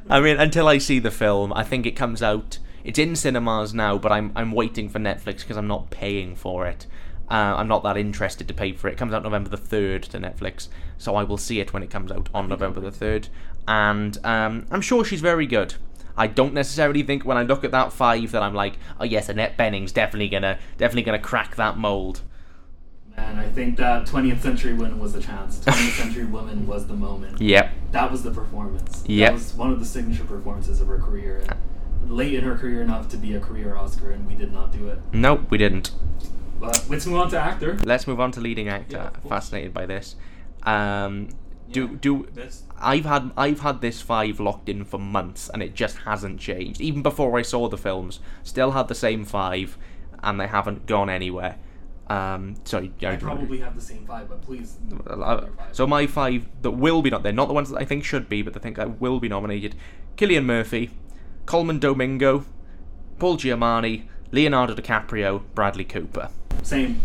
I mean, until I see the film, I think it comes out. It's in cinemas now, but I'm I'm waiting for Netflix because I'm not paying for it. Uh, I'm not that interested to pay for it. It comes out November the third to Netflix, so I will see it when it comes out on November the third. And um, I'm sure she's very good. I don't necessarily think when I look at that five that I'm like, oh yes, Annette Bening's definitely gonna definitely gonna crack that mold. And I think that 20th Century Women was the chance. 20th Century Women was the moment. Yep. That was the performance. Yep. That was one of the signature performances of her career. late in her career enough to be a career Oscar, and we did not do it. Nope, we didn't. But let's move on to actor. Let's move on to leading actor. Yeah, Fascinated by this. Um, do do I've had I've had this five locked in for months and it just hasn't changed. Even before I saw the films, still had the same five, and they haven't gone anywhere. Um, sorry, I probably have the same five, but please. Uh, so my five that will be not they're not the ones that I think should be, but I think that will be nominated: Cillian Murphy, Colman Domingo, Paul Giamatti, Leonardo DiCaprio, Bradley Cooper. Same.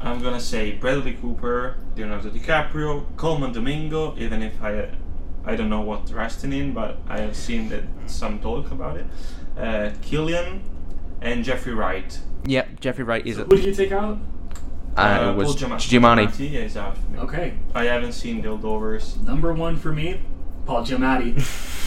I'm gonna say Bradley Cooper, Leonardo DiCaprio, Colman Domingo, even if I I don't know what Rustin in, but I have seen that some talk about it. Uh, Cillian and Jeffrey Wright. Yep, Jeffrey Wright is. So a- who did you take out? uh, it was Paul Giamatti. Giamatti. Yeah, is out for me. Okay, I haven't seen the Holdovers. number one for me, Paul Giamatti.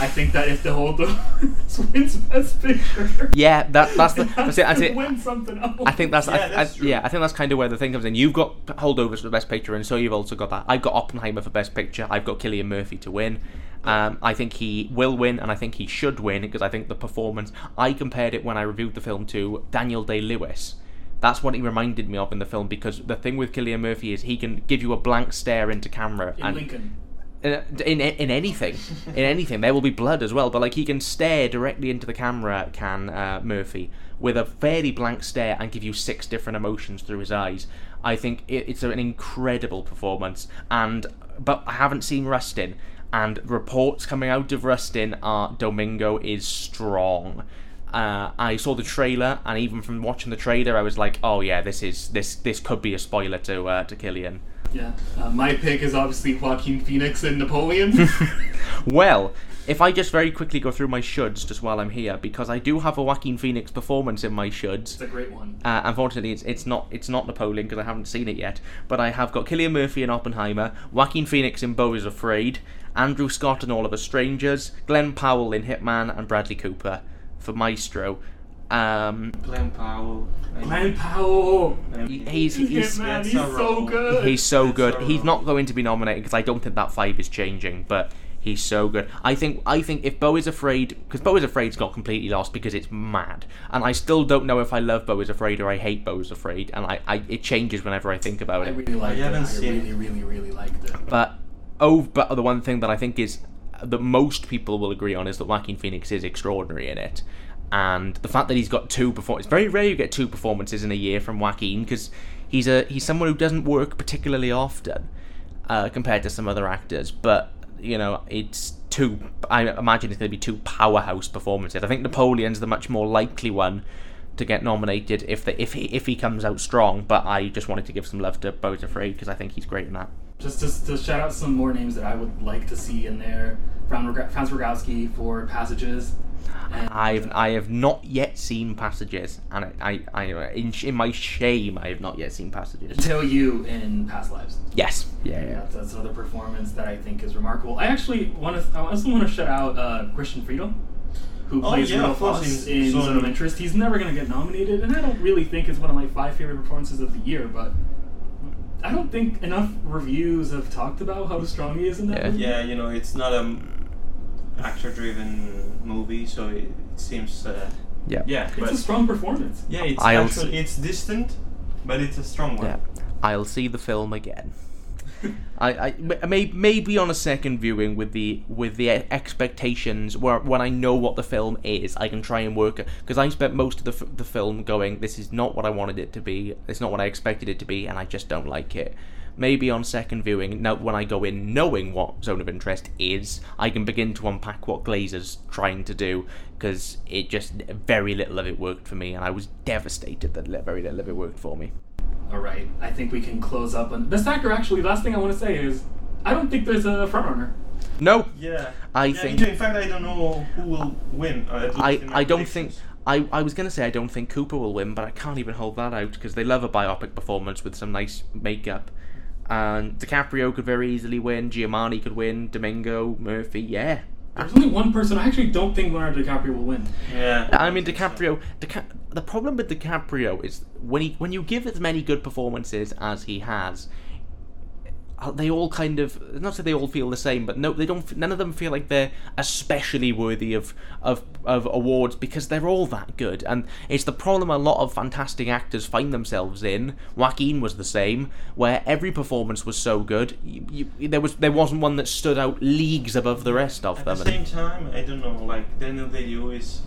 I think that if the Holdovers wins Best Picture, Yeah, that that's the it has that's it. That's it. win something else. I think that's, Yeah, I, that's I, yeah. I think that's kind of where the thing comes in. You've got holdovers for the best picture, and so you've also got that. I've got Oppenheimer for best picture. I've got Cillian Murphy to win. Um, I think he will win, and I think he should win because I think the performance. I compared it when I reviewed the film to Daniel Day Lewis. That's what he reminded me of in the film because the thing with Cillian Murphy is he can give you a blank stare into camera in and Lincoln. Uh, in in anything, in anything. There will be blood as well, but like he can stare directly into the camera. Can uh, Murphy with a fairly blank stare and give you six different emotions through his eyes? I think it, it's an incredible performance. And but I haven't seen Rustin, and reports coming out of Rustin are Domingo is strong. Uh, I saw the trailer, and even from watching the trailer, I was like, "Oh yeah, this is this this could be a spoiler to uh, to Cillian." Yeah, uh, my pick is obviously Joaquin Phoenix and Napoleon. Well, if I just very quickly go through my shoulds just while I'm here, because I do have a Joaquin Phoenix performance in my shoulds. it's a great one. Uh, unfortunately, it's it's not it's not Napoleon because I haven't seen it yet. But I have got Cillian Murphy in Oppenheimer, Joaquin Phoenix in Beau is Afraid, Andrew Scott in All of Us Strangers, Glen Powell in Hitman, and Bradley Cooper for Maestro. Um, Glen Powell. Glen Powell. he- he's he's Hitman, he's so good. He's so That's good. so He's not going to be nominated because I don't think that vibe is changing. But he's so good. I think. I think if Beau is afraid, because Beau is afraid's got completely lost because it's mad, and I still don't know if I love Beau is afraid or I hate Beau is afraid, and I, I it changes whenever I think about it. I it. really liked it. haven't I seen really, really, really liked it. But oh, but the one thing that I think is that most people will agree on is that Joaquin Phoenix is extraordinary in it. And the fact that he's got two performances, it's very rare you get two performances in a year from Joaquin because he's a he's someone who doesn't work particularly often uh, compared to some other actors. But you know, it's two. I imagine it's going to be two powerhouse performances. I think Napoleon's the much more likely one to get nominated if the, if he if he comes out strong. But I just wanted to give some love to is Afraid because I think he's great in that. Just to, to shout out some more names that I would like to see in there. Franz Rogowski for Passages. And, I've I have not yet seen passages, and I I, I in, in my shame I have not yet seen passages. Teo Yoo in Past Lives. Yes, yeah, Yeah, yeah. that's, that's another performance that I think is remarkable. I actually want to. I also want to shout out uh, Christian Friedel, who Oh, plays yeah, Rudolph of course, in in Zone Zone of of- Interest. He's never going to get nominated, and I don't really think it's one of my five favorite performances of the year. But I don't think enough reviews have talked about how strong he is in that Yeah. movie. Yeah, you know, it's not a actor-driven movie, so it seems. Uh, Yeah. yeah, It's but a strong performance. yeah, it's I'll actually it's distant, but it's a strong one. Yeah, I'll see the film again. I, I may, maybe on a second viewing with the with the expectations where when I know what the film is, I can try and work because I spent most of the f- the film going, this is not what I wanted it to be, it's not what I expected it to be, and I just don't like it. Maybe on second viewing, now when I go in knowing what zone of interest is, I can begin to unpack what Glazer's trying to do because it just very little of it worked for me, and I was devastated that very little of it worked for me. All right, I think we can close up on best actor. Actually, last thing I want to say is, I don't think there's a frontrunner. No, Yeah. I Yeah, think- In fact, I don't know who will win. Uh, at least I, I don't think. I, I was gonna say I don't think Cooper will win, but I can't even hold that out because they love a biopic performance with some nice makeup. And DiCaprio could very easily win. Giamatti could win. Domingo, Murphy, yeah. There's only one person. I actually don't think Leonardo DiCaprio will win. Yeah. I mean think so. DiCaprio. Dica- the problem with DiCaprio is when he when you give as many good performances as he has, Uh, they all kind of not say they all feel the same, but no, they don't. None of them feel like they're especially worthy of of of awards because they're all that good, and it's the problem a lot of fantastic actors find themselves in. Joaquin was the same, where every performance was so good, you, you, there was there wasn't one that stood out leagues above the rest of At them. At the same time, I don't know. Like Daniel Day Lewis,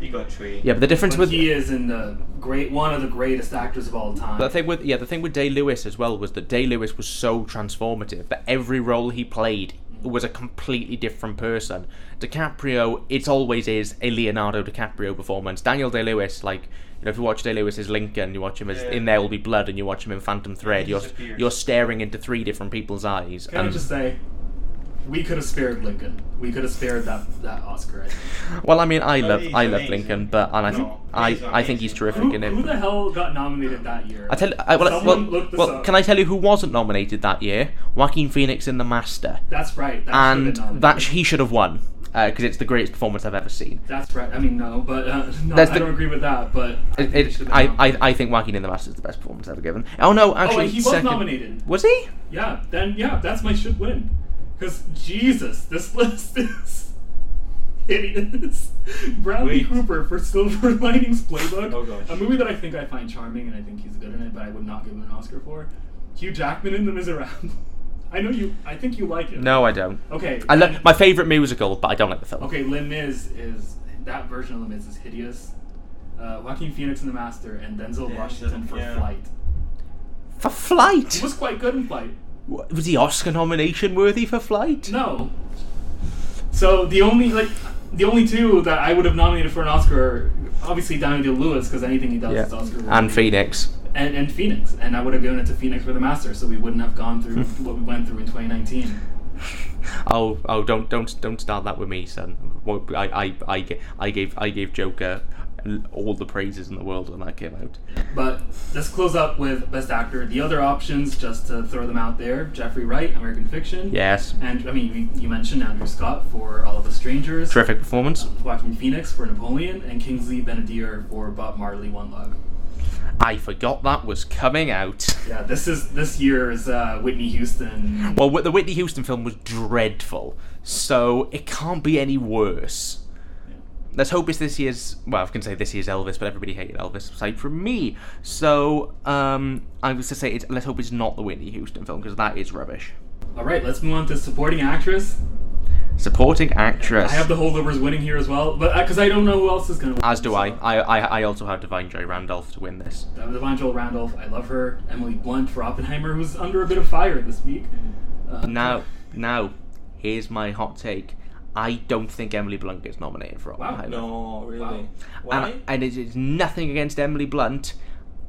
he got three. yeah, but the difference But with he is in the great one of the greatest actors of all time. The thing with yeah, the thing with Day Lewis as well was that Day Lewis was so transformative that every role he played was a completely different person. DiCaprio, it always is a Leonardo DiCaprio performance. Daniel Day Lewis, like you know, if you watch Day Lewis as Lincoln, you watch him as Yeah. in There Will Be Blood, and you watch him in Phantom Thread, you're you're staring into three different people's eyes. Can I just say, we could have spared Lincoln. We could have spared that that Oscar. I think. Well, I mean, I love I love amazing. Lincoln, but and I think No, I he's I think he's terrific Who, in it. who the hell got nominated that year? I tell I, well, well, this well up. can I tell you who wasn't nominated that year? Joaquin Phoenix in The Master, That's right. That and should've been nominated. that sh- he should have won because it's the greatest performance I've ever seen. That's right. I mean, no, but uh, no, That's I the- don't agree with that. But I, It, think it it, should've been I, I. I think Joaquin in The Master is the best performance ever given. Oh no, oh, actually, and he was second. nominated. Was he? Yeah. Then yeah, that's my should win. Because Jesus, this list is hideous. Bradley Wait. Cooper for Silver Linings Playbook, Oh, gosh. a movie that I think I find charming and I think he's good in it, but I would not give him an Oscar for. Hugh Jackman in The Miserable. I know you. I think you like it. No, I don't. Okay. I then- love my favorite musical, but I don't like the film. Okay, Les Mis is that version of Les Mis is hideous. Uh, Joaquin Phoenix in The Master and Denzel Denzel, Washington for yeah. Flight. For Flight, He was quite good in Flight. Was he Oscar nomination worthy for Flight? No. So the only like the only two that I would have nominated for an Oscar, are obviously Daniel Lewis because anything he does Yeah, is Oscar worthy. and Phoenix. and and Phoenix, and I would have given it to Phoenix for The Master, so we wouldn't have gone through what we went through in 2019. Oh, oh! Don't, don't, don't start that with me, son. I, I, I, I gave, I gave Joker all the praises in the world when that came out. But let's close up with Best Actor. The other options, just to throw them out there: Jeffrey Wright, American Fiction. Yes, And I mean, you, mentioned Andrew Scott for All of the Strangers. terrific performance. Joaquin Phoenix for Napoleon, and Kingsley Ben-Adir for Bob Marley One Love. I forgot that was coming out. Yeah, this is this year's uh, Whitney Houston. Well, the Whitney Houston film was dreadful, so it can't be any worse. Let's hope it's this year's. Well, I can say this year's Elvis, but everybody hated Elvis aside from me. So, um, I was to say, it's, let's hope it's not the Whitney Houston film because that is rubbish. All right, let's move on to supporting actress. Supporting actress. I have the holdovers winning here as well, but because I don't know who else is going to. As do I. So, I, I. I also have Da'Vine Joy Randolph to win this. uh, Da'Vine Joel Randolph, I love her. Emily Blunt for Oppenheimer, who's under a bit of fire this week. Uh, Now, now, here's my hot take. I don't think Emily Blunt gets nominated for Wow. No, really. Wow. Why? And, and it is nothing against Emily Blunt.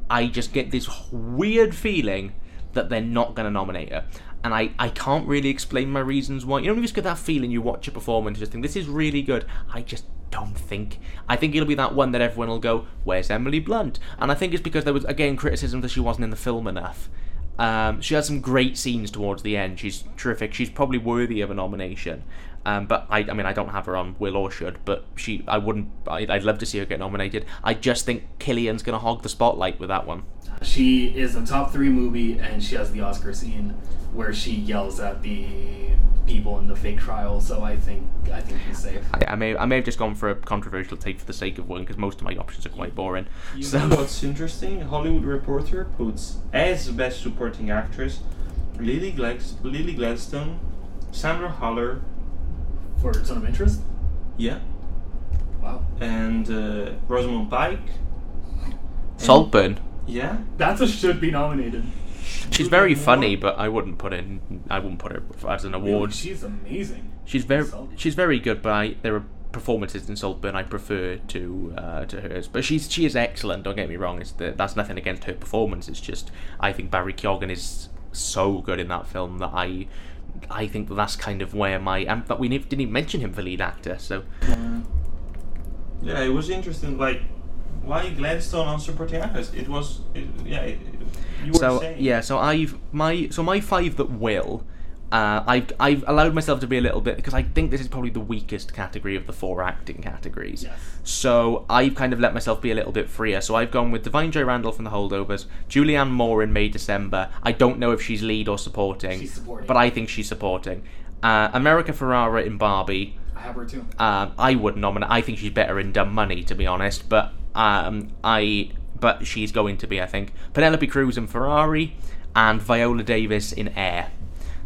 I just get this weird feeling that they're not going to nominate her. And I, I can't really explain my reasons why. You know, when you just get that feeling you watch a performance, you just think, this is really good. I just don't think. I think it'll be that one that everyone will go, where's Emily Blunt? And I think it's because there was, again, criticism that she wasn't in the film enough. Um, she has some great scenes towards the end. She's terrific. She's probably worthy of a nomination. Um, but I, I mean, I don't have her on will or should. But she, I wouldn't. I'd, I'd love to see her get nominated. I just think Cillian's gonna hog the spotlight with that one. She is a top three movie, and she has the Oscar scene where she yells at the people in the fake trial. So I think I think she's safe. I, I may, I may have just gone for a controversial take for the sake of one because most of my options are quite boring. You so know what's interesting? Hollywood Reporter puts as best supporting actress Lily, Glads- Lily Gladstone, Sandra Hüller, For Zone of Interest. yeah, Wow, and uh, Rosamund Pike. Saltburn. Yeah. that's a should be nominated. She's very funny, but I wouldn't put in. I wouldn't put her as an Really, award. she's amazing. She's very Saltburn. she's very good, but I, there are performances in Saltburn I prefer to uh, to hers. But she's she is excellent. Don't get me wrong. It's the, that's nothing against her performance. It's just I think Barry Keoghan is so good in that film that I I think that's kind of where my and but we ne- didn't even mention him for lead actor. So yeah, it was interesting. Like, why Gladstone on supporting actress? It was, it, yeah. It, you were so saying. yeah, so I've my so my five that will. Uh, I've I've allowed myself to be a little bit because I think this is probably the weakest category of the four acting categories. Yes. So I've kind of let myself be a little bit freer. So I've gone with Da'Vine Joy Randall from The Holdovers, Julianne Moore in May December. I don't know if she's lead or supporting, She's supporting. but I think she's supporting. Uh, America Ferrera in Barbie. I have her too. Um, I would nominate. I think she's better in Dumb Money, to be honest. But um, I, but she's going to be. I think Penelope Cruz in Ferrari, and Viola Davis in Air.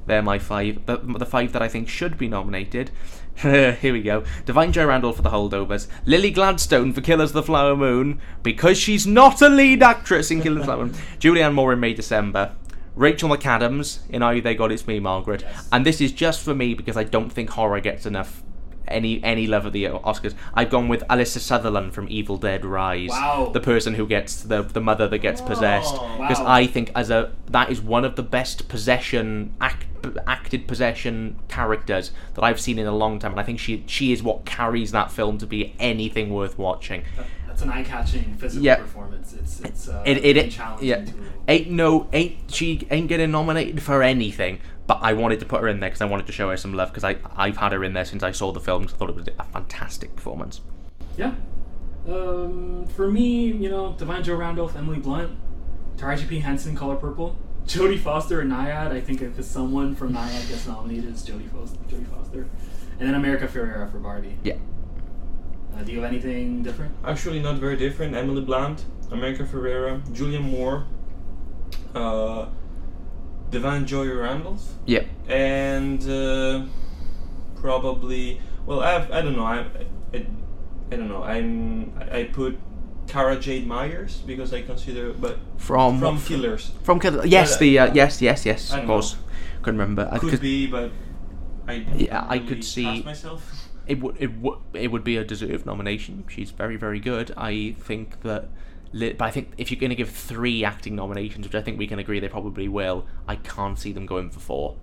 They're my five. The, the five that I think should be nominated. Here we go. Da'Vine Joy Randall for The Holdovers. Lily Gladstone for Killers of the Flower Moon because she's not a lead actress in Killers of the Flower Moon. Julianne Moore in May December. Rachel McAdams in Are You There God It's Me Margaret. Yes. And this is just for me because I don't think horror gets enough any any love of the Oscars. I've gone with Alyssa Sutherland from Evil Dead Rise. Wow. The person who gets the the mother that gets possessed. Oh. Because Wow. I think as a that is one of the best possession act acted possession characters that I've seen in a long time, and I think she she is what carries that film to be anything worth watching. That- That's an eye-catching physical Yeah. performance. It's it's uh, It it, challenging yeah, ain't no ain't she ain't getting nominated for anything. But I wanted to put her in there because I wanted to show her some love because I I've had her in there since I saw the film 'cause I thought it was a fantastic performance. Yeah. Um, for me, you know, Da'Vine Joe Randolph, Emily Blunt, Taraji P. Henson, Color Purple, Jodie Foster and Nyad. I think if someone from Nyad gets nominated, it's Jodie Foster. Jodie Foster, and then America Ferrera for Barbie. Yeah. Uh, do you have anything different? Actually, not very different. Emily Blunt, America Ferrera, Julianne Moore, uh, Da'Vine Joy Randolph, Yeah. and uh, probably well, I've, I don't know. I, I, I don't know. I'm I I put Cara Jade Myers because I consider, but From from Killers From Kill- yes, Yeah, the uh, yes, yes, yes. Of don't course, couldn't remember. I could could- be, but I Yeah, I really could see- myself. it would it would it would be a deserved nomination. She's very very good. I think that. li- But I think if you're going to give three acting nominations, which I think we can agree they probably will, I can't see them going for four.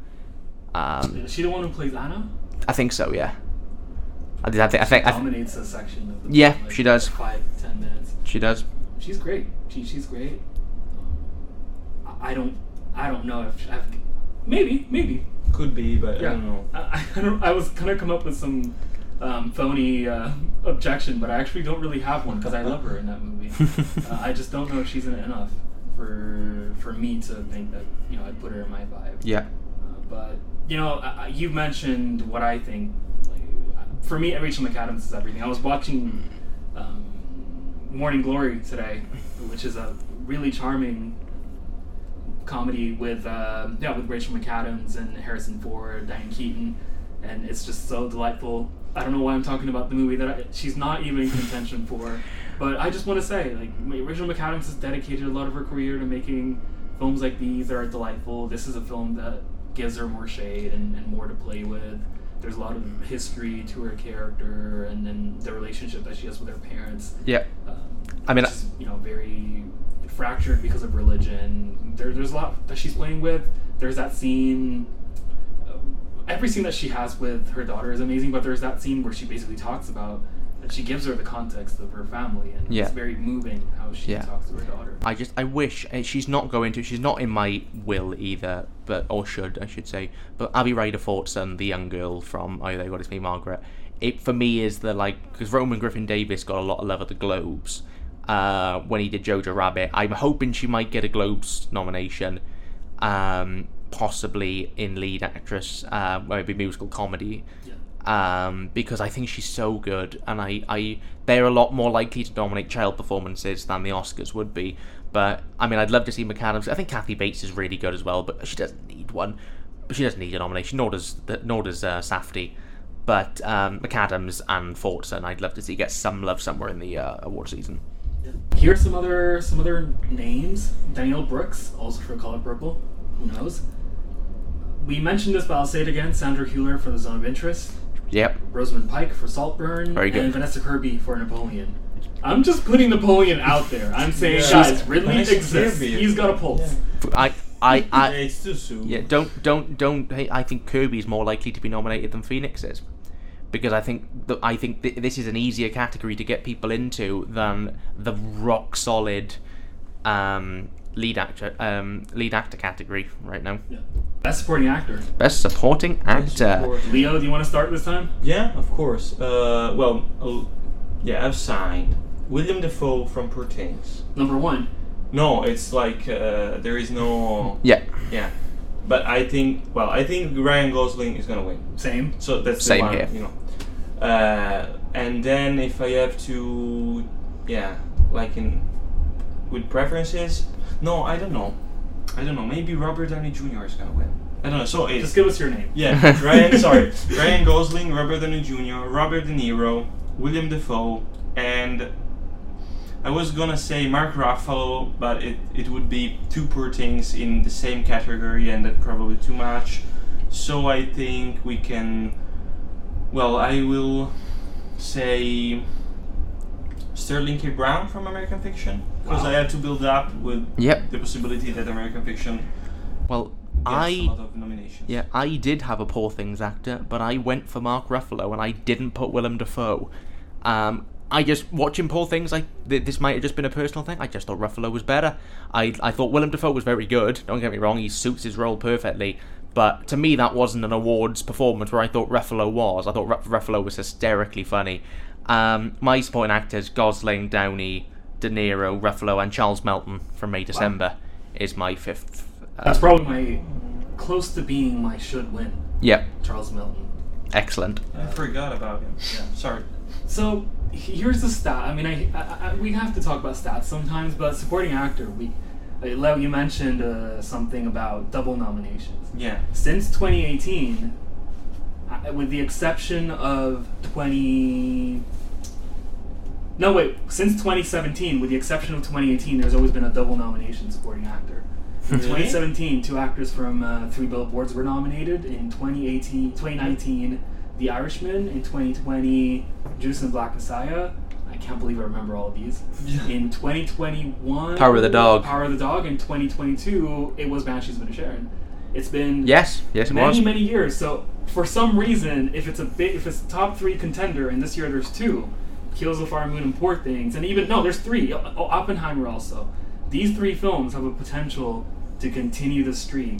Um, Is she the one who plays Anna? I think so. Yeah. I, think- I think. I think. I think Dominates a section of the Yeah, like, she does. Five, ten minutes. she does. She's great. She, she's great. I I don't I don't know if I've maybe maybe Could be, but yeah. I don't know. I, I, don't, I was gonna come up with some um, phony uh, objection, but I actually don't really have one because I love her in that movie. uh, I just don't know if she's in it enough for for me to think that you know I'd put her in my five. Yeah. Uh, but you know, I, I- you've mentioned what I think. Like, for me, Rachel McAdams is everything. I was watching um, Morning Glory today, which is a really charming comedy with uh, yeah with Rachel McAdams and Harrison Ford, Diane Keaton, and it's just so delightful. I don't know why I'm talking about the movie that I, she's not even in contention for, but I just want to say like Rachel McAdams has dedicated a lot of her career to making films like these that are delightful. This is a film that gives her more shade and, and more to play with. There's a lot of history to her character and then the relationship that she has with her parents. Yeah. Um, I mean, is, you know, very fractured because of religion. There, there's a lot that she's playing with. There's that scene. Every scene that she has with her daughter is amazing, but there's that scene where she basically talks about that she gives her the context of her family, and Yeah. it's very moving how she Yeah. talks to her daughter. I just I wish uh, she's not going to. She's not in my will either, but or should I should say. But Abby Ryder Fortson, the young girl from Oh They Got It's Me Margaret, it for me is the like because Roman Griffin Davis got a lot of love at the Globes uh, when he did Jojo Rabbit. I'm hoping she might get a Globes nomination, um, possibly in lead actress, uh, maybe musical comedy Yeah. um, because I think she's so good, and I, I they're a lot more likely to dominate child performances than the Oscars would be. But I mean, I'd love to see McAdams. I think Kathy Bates is really good as well, but she doesn't need one. But she doesn't need a nomination. Nor does the, nor does uh, Safdie. But um, McAdams and Fortson, I'd love to see get some love somewhere in the uh, award season. Here's some other some other names. Danielle Brooks, also for Color Purple. Who knows? We mentioned this, but I'll say it again. Sandra Hüller for The Zone of Interest. Yep. Rosamund Pike for Saltburn, Very good. and Vanessa Kirby for Napoleon. I'm just putting Napoleon out there. I'm saying, Yeah. guys, Ridley Vanessa exists. Kirby. He's got a pulse. I, I, yeah, I, it's too soon. Yeah, don't don't don't. Hey, I think Kirby's more likely to be nominated than Phoenix is, because I think that I think th- this is an easier category to get people into than the rock solid um, lead actor um, lead actor category right now. Yeah. Best supporting actor. Best supporting actor. support. Leo, do you want to start this time? Yeah, of course. Uh, well, uh, yeah, I've signed William Dafoe from Poor Things. Number one. No, it's like uh, there is no. Yeah, Yeah, but I think well, I think Ryan Gosling is gonna win. Same. So that's Same the one, here. you know. Uh, and then if I have to, yeah, like in with preferences, no, I don't know. I don't know. Maybe Robert Downey Jr. is gonna win. I don't know. So it's Just give us your name. yeah, Ryan. sorry, Ryan Gosling, Robert Downey Jr., Robert De Niro, William Dafoe, and I was gonna say Mark Ruffalo, but it, it would be two poor things in the same category, and that probably too much. So I think we can. Well, I will say Sterling K. Brown from American Fiction because Wow. I had to build up with Yep. the possibility that American Fiction Well, I a lot of nominations. Yeah, I did have a Poor Things actor, but I went for Mark Ruffalo and I didn't put Willem Dafoe. Um, I just watching Poor Things. I th- this might have just been a personal thing. I just thought Ruffalo was better. I I thought Willem Dafoe was very good. Don't get me wrong, he suits his role perfectly. But to me, that wasn't an awards performance where I thought Ruffalo was. I thought Ruff- Ruffalo was hysterically funny. Um, my supporting actors: Gosling, Downey, De Niro, Ruffalo, and Charles Melton from May December is my fifth. Uh, That's probably my close to being my should win. yeah, Charles Melton. excellent. I forgot about him. Yeah. Sorry. So here's the stat. I mean, I, I, I we have to talk about stats sometimes, but supporting actor, we, like, Leo, you mentioned uh, something about double nominations. Yeah. Since 2018, uh, with the exception of 20. No, wait. Since 2017, with the exception of 2018, there's always been a double nomination supporting actor. In Really? 2017, two actors from uh, Three Billboards were nominated. In 2018, 2019, The Irishman. In 2020, Judas and Black Messiah. I can't believe I remember all of these. In 2021, Power of the Dog. Power of the Dog. In 2022, it was Banshees of Inisherin. It's been Yes, yes, many was. many years. So for some reason, if it's a bit, if it's a top three contender, and this year there's two, Kills of Fire Moon and Poor Things, and even no, there's three. O- Oppenheimer also. These three films have a potential to continue the streak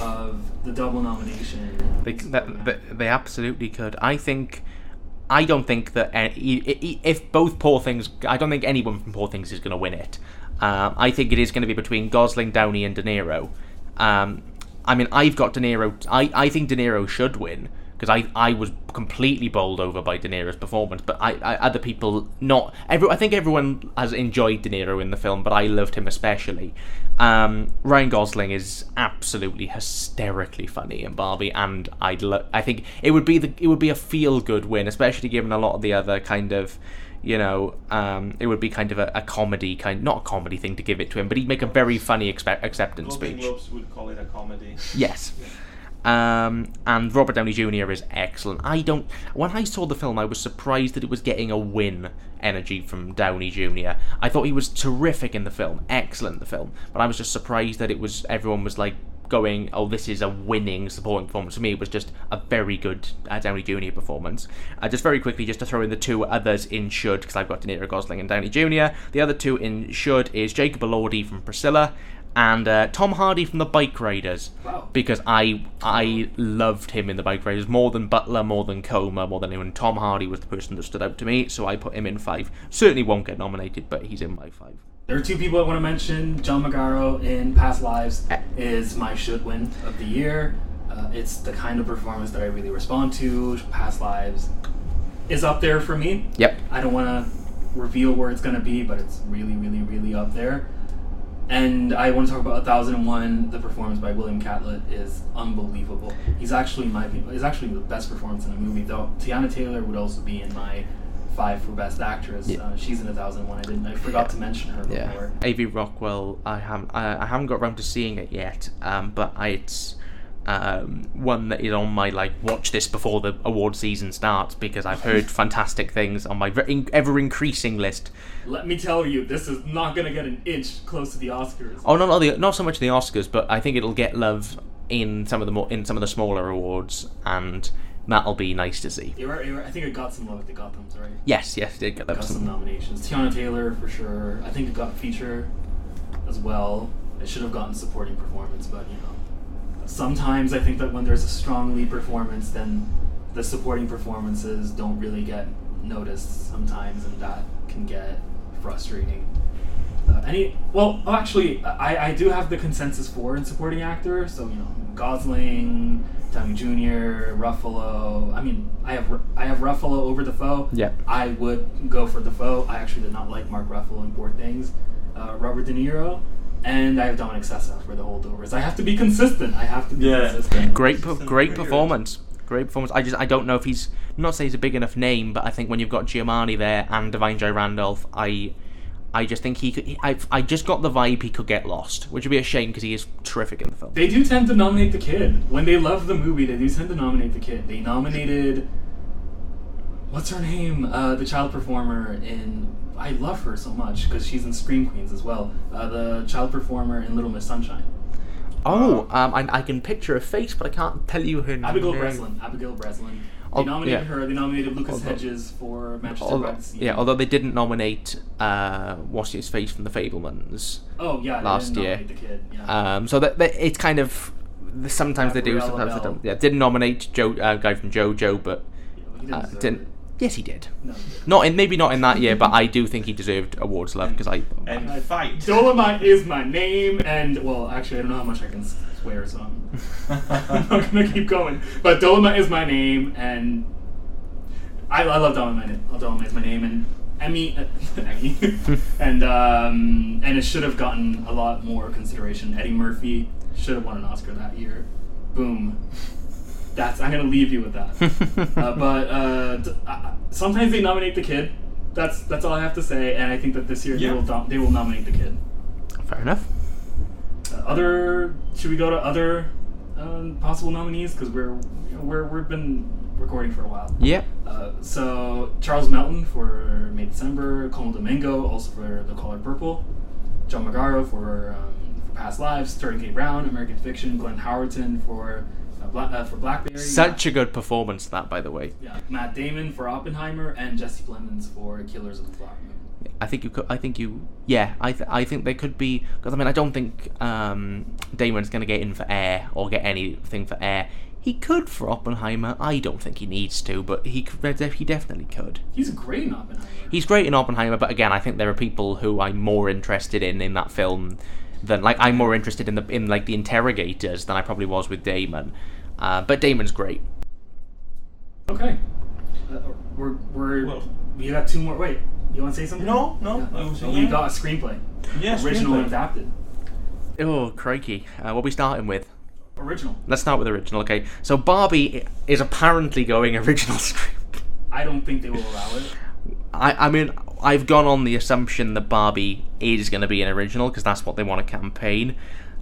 of the double nomination. They, that, they, they absolutely could. I think. I don't think that a- i- i- if both Poor Things, I don't think anyone from Poor Things is going to win it. Um, I think it is going to be between Gosling, Downey, and De Niro. Um, I mean, I've got De Niro. I, I think De Niro should win because I, I was completely bowled over by De Niro's performance. But I, I other people not. Every, I think everyone has enjoyed De Niro in the film, but I loved him especially. Um, Ryan Gosling is absolutely hysterically funny in Barbie, and I'd lo- I think it would be the it would be a feel good win, especially given a lot of the other kind of. You know, um, it would be kind of a, a comedy kind, not a comedy thing to give it to him, but he'd make a very funny expe- acceptance Golden speech. Globes would call it a comedy. Yes. Um, and Robert Downey Jr. is excellent. I don't. When I saw the film, I was surprised that it was getting a win energy from Downey Jr. I thought he was terrific in the film, excellent in the film, but I was just surprised that it was everyone was like going, "Oh, this is a winning supporting performance." For me, it was just a very good uh, Downey Jr. performance. Uh, just very quickly, just to throw in the two others in should because I've got De Niro, Gosling, and Downey Jr. The other two in should is Jacob Elordi from Priscilla and uh, Tom Hardy from the Bike Riders Wow. because I I loved him in the Bike Riders more than Butler, more than Comer, more than anyone. Tom Hardy was the person that stood out to me, so I put him in five. Certainly won't get nominated, but he's in my five. There are two people I want to mention. John Magaro in Past Lives is my should win of the year. Uh, it's the kind of performance that I really respond to. Past Lives is up there for me. Yep. I don't want to reveal where it's going to be, but it's really, really, really up there. And I want to talk about 1001. The performance by William Catlett is unbelievable. He's actually my he's actually the best performance in the movie. Though Teyana Taylor would also be in my five for best actress. Yeah. Uh, she's in a 1001. I didn't. I forgot to mention her before. A.V. Rockwell, I haven't I, I haven't got around to seeing it yet, um, but I, it's um, one that is on my like watch this before the award season starts because I've heard fantastic things on my ver- ever increasing list. Let me tell you, this is not gonna get an inch close to the Oscars. Oh, not not, the, not so much the Oscars, but I think it'll get love in some of the more in some of the smaller awards, and that'll be nice to see. It, it, I think it got some love at the Gothams, right? Yes, yes, it did get got some Some, nominations. Teyana Taylor for sure. I think it got feature as well. It should have gotten supporting performance, but you know, sometimes I think that when there's a strong lead performance, then the supporting performances don't really get noticed sometimes, and that can get frustrating. Uh, any well, oh, actually, I, I do have the consensus for in supporting actor. So you know, Gosling, Tommy Jr., Ruffalo. I mean, I have I have Ruffalo over Dafoe. Yeah. I would go for Dafoe. I actually did not like Mark Ruffalo in Poor Things. Uh, Robert De Niro, and I have Dominic Sessa for the holdovers. I have to be consistent. I have to be Yeah. consistent. great, per- great performance. Great performance. I just I don't know if he's I'm not say he's a big enough name, but I think when you've got Giamatti there and Da'Vine J Randolph, I I just think he could. He, I I just got the vibe he could get lost, which would be a shame because he is terrific in the film. They do tend to nominate the kid when they love the movie. They do tend to nominate the kid. They nominated what's her name? Uh, the child performer in. I love her so much because she's in Scream Queens as well. Uh, the child performer in Little Miss Sunshine. Oh, um, I, I can picture a face, but I can't tell you her name. Abigail. Breslin. Abigail Breslin. They nominated yeah. her. They nominated Lucas Although- Hedges for Manchester Although, by the Sea. yeah, although they didn't nominate uh, what's his face from the Fabelmans. Oh yeah. last year. nominate The kid. Yeah. Um, so that, that it's kind of sometimes they do, sometimes they don't. Yeah, didn't nominate Joe uh, guy from JoJo, but didn't uh, didn't. It. Yes, he did. No, he didn't. Not in maybe not in that year, but I do think he deserved awards love because I. And fight. Dolomite is my name, and well, actually, I don't know how much I can swear, so I'm, I'm not gonna keep going. But Dolomite is my name, and I, I love Dolomite. Dolomite is my name, and Emmy, Emmy, and um, and it should have gotten a lot more consideration. Eddie Murphy should have won an Oscar that year. Boom. That's I'm gonna leave you with that. uh, but uh, d- uh, sometimes they nominate the kid. That's that's all I have to say, and I think that this year Yeah. they will dom- they will nominate the kid. Fair enough. Uh, other should we go to other um, possible nominees because we're you know, we're we've been recording for a while. Yeah. Uh, so Charles Melton for May December, Colman Domingo also for The Color Purple, John Magaro for, um, for Past Lives, Sterling K. Brown, American Fiction, Glenn Howerton for Bla- uh, for Blackberry. Such a good performance, that by the way. yeah, Matt Damon for Oppenheimer and Jesse Plemons for Killers of the Flower Moon. I think you could. I think you. Yeah, I. Th- I think they could be. Because I mean, I don't think um, Damon's going to get in for air or get anything for air. He could for Oppenheimer. I don't think he needs to, but he could, he definitely could. He's great in Oppenheimer. He's great in Oppenheimer, but again, I think there are people who I'm more interested in in that film than like I'm more interested in the in like the interrogators than I probably was with Damon. Uh, but Damon's great. Okay. Uh, we're we're Well- we got two more. Wait, you want to say something? No, no, Yeah. I was we saying- got a screenplay. Yeah, original screenplay. adapted. Oh crikey! Uh, what are we starting with? Original. Let's start with original. Okay, so Barbie is apparently going original script. I don't think they will allow it. I, I mean, I've gone on the assumption that Barbie is going to be an original because that's what they want to campaign.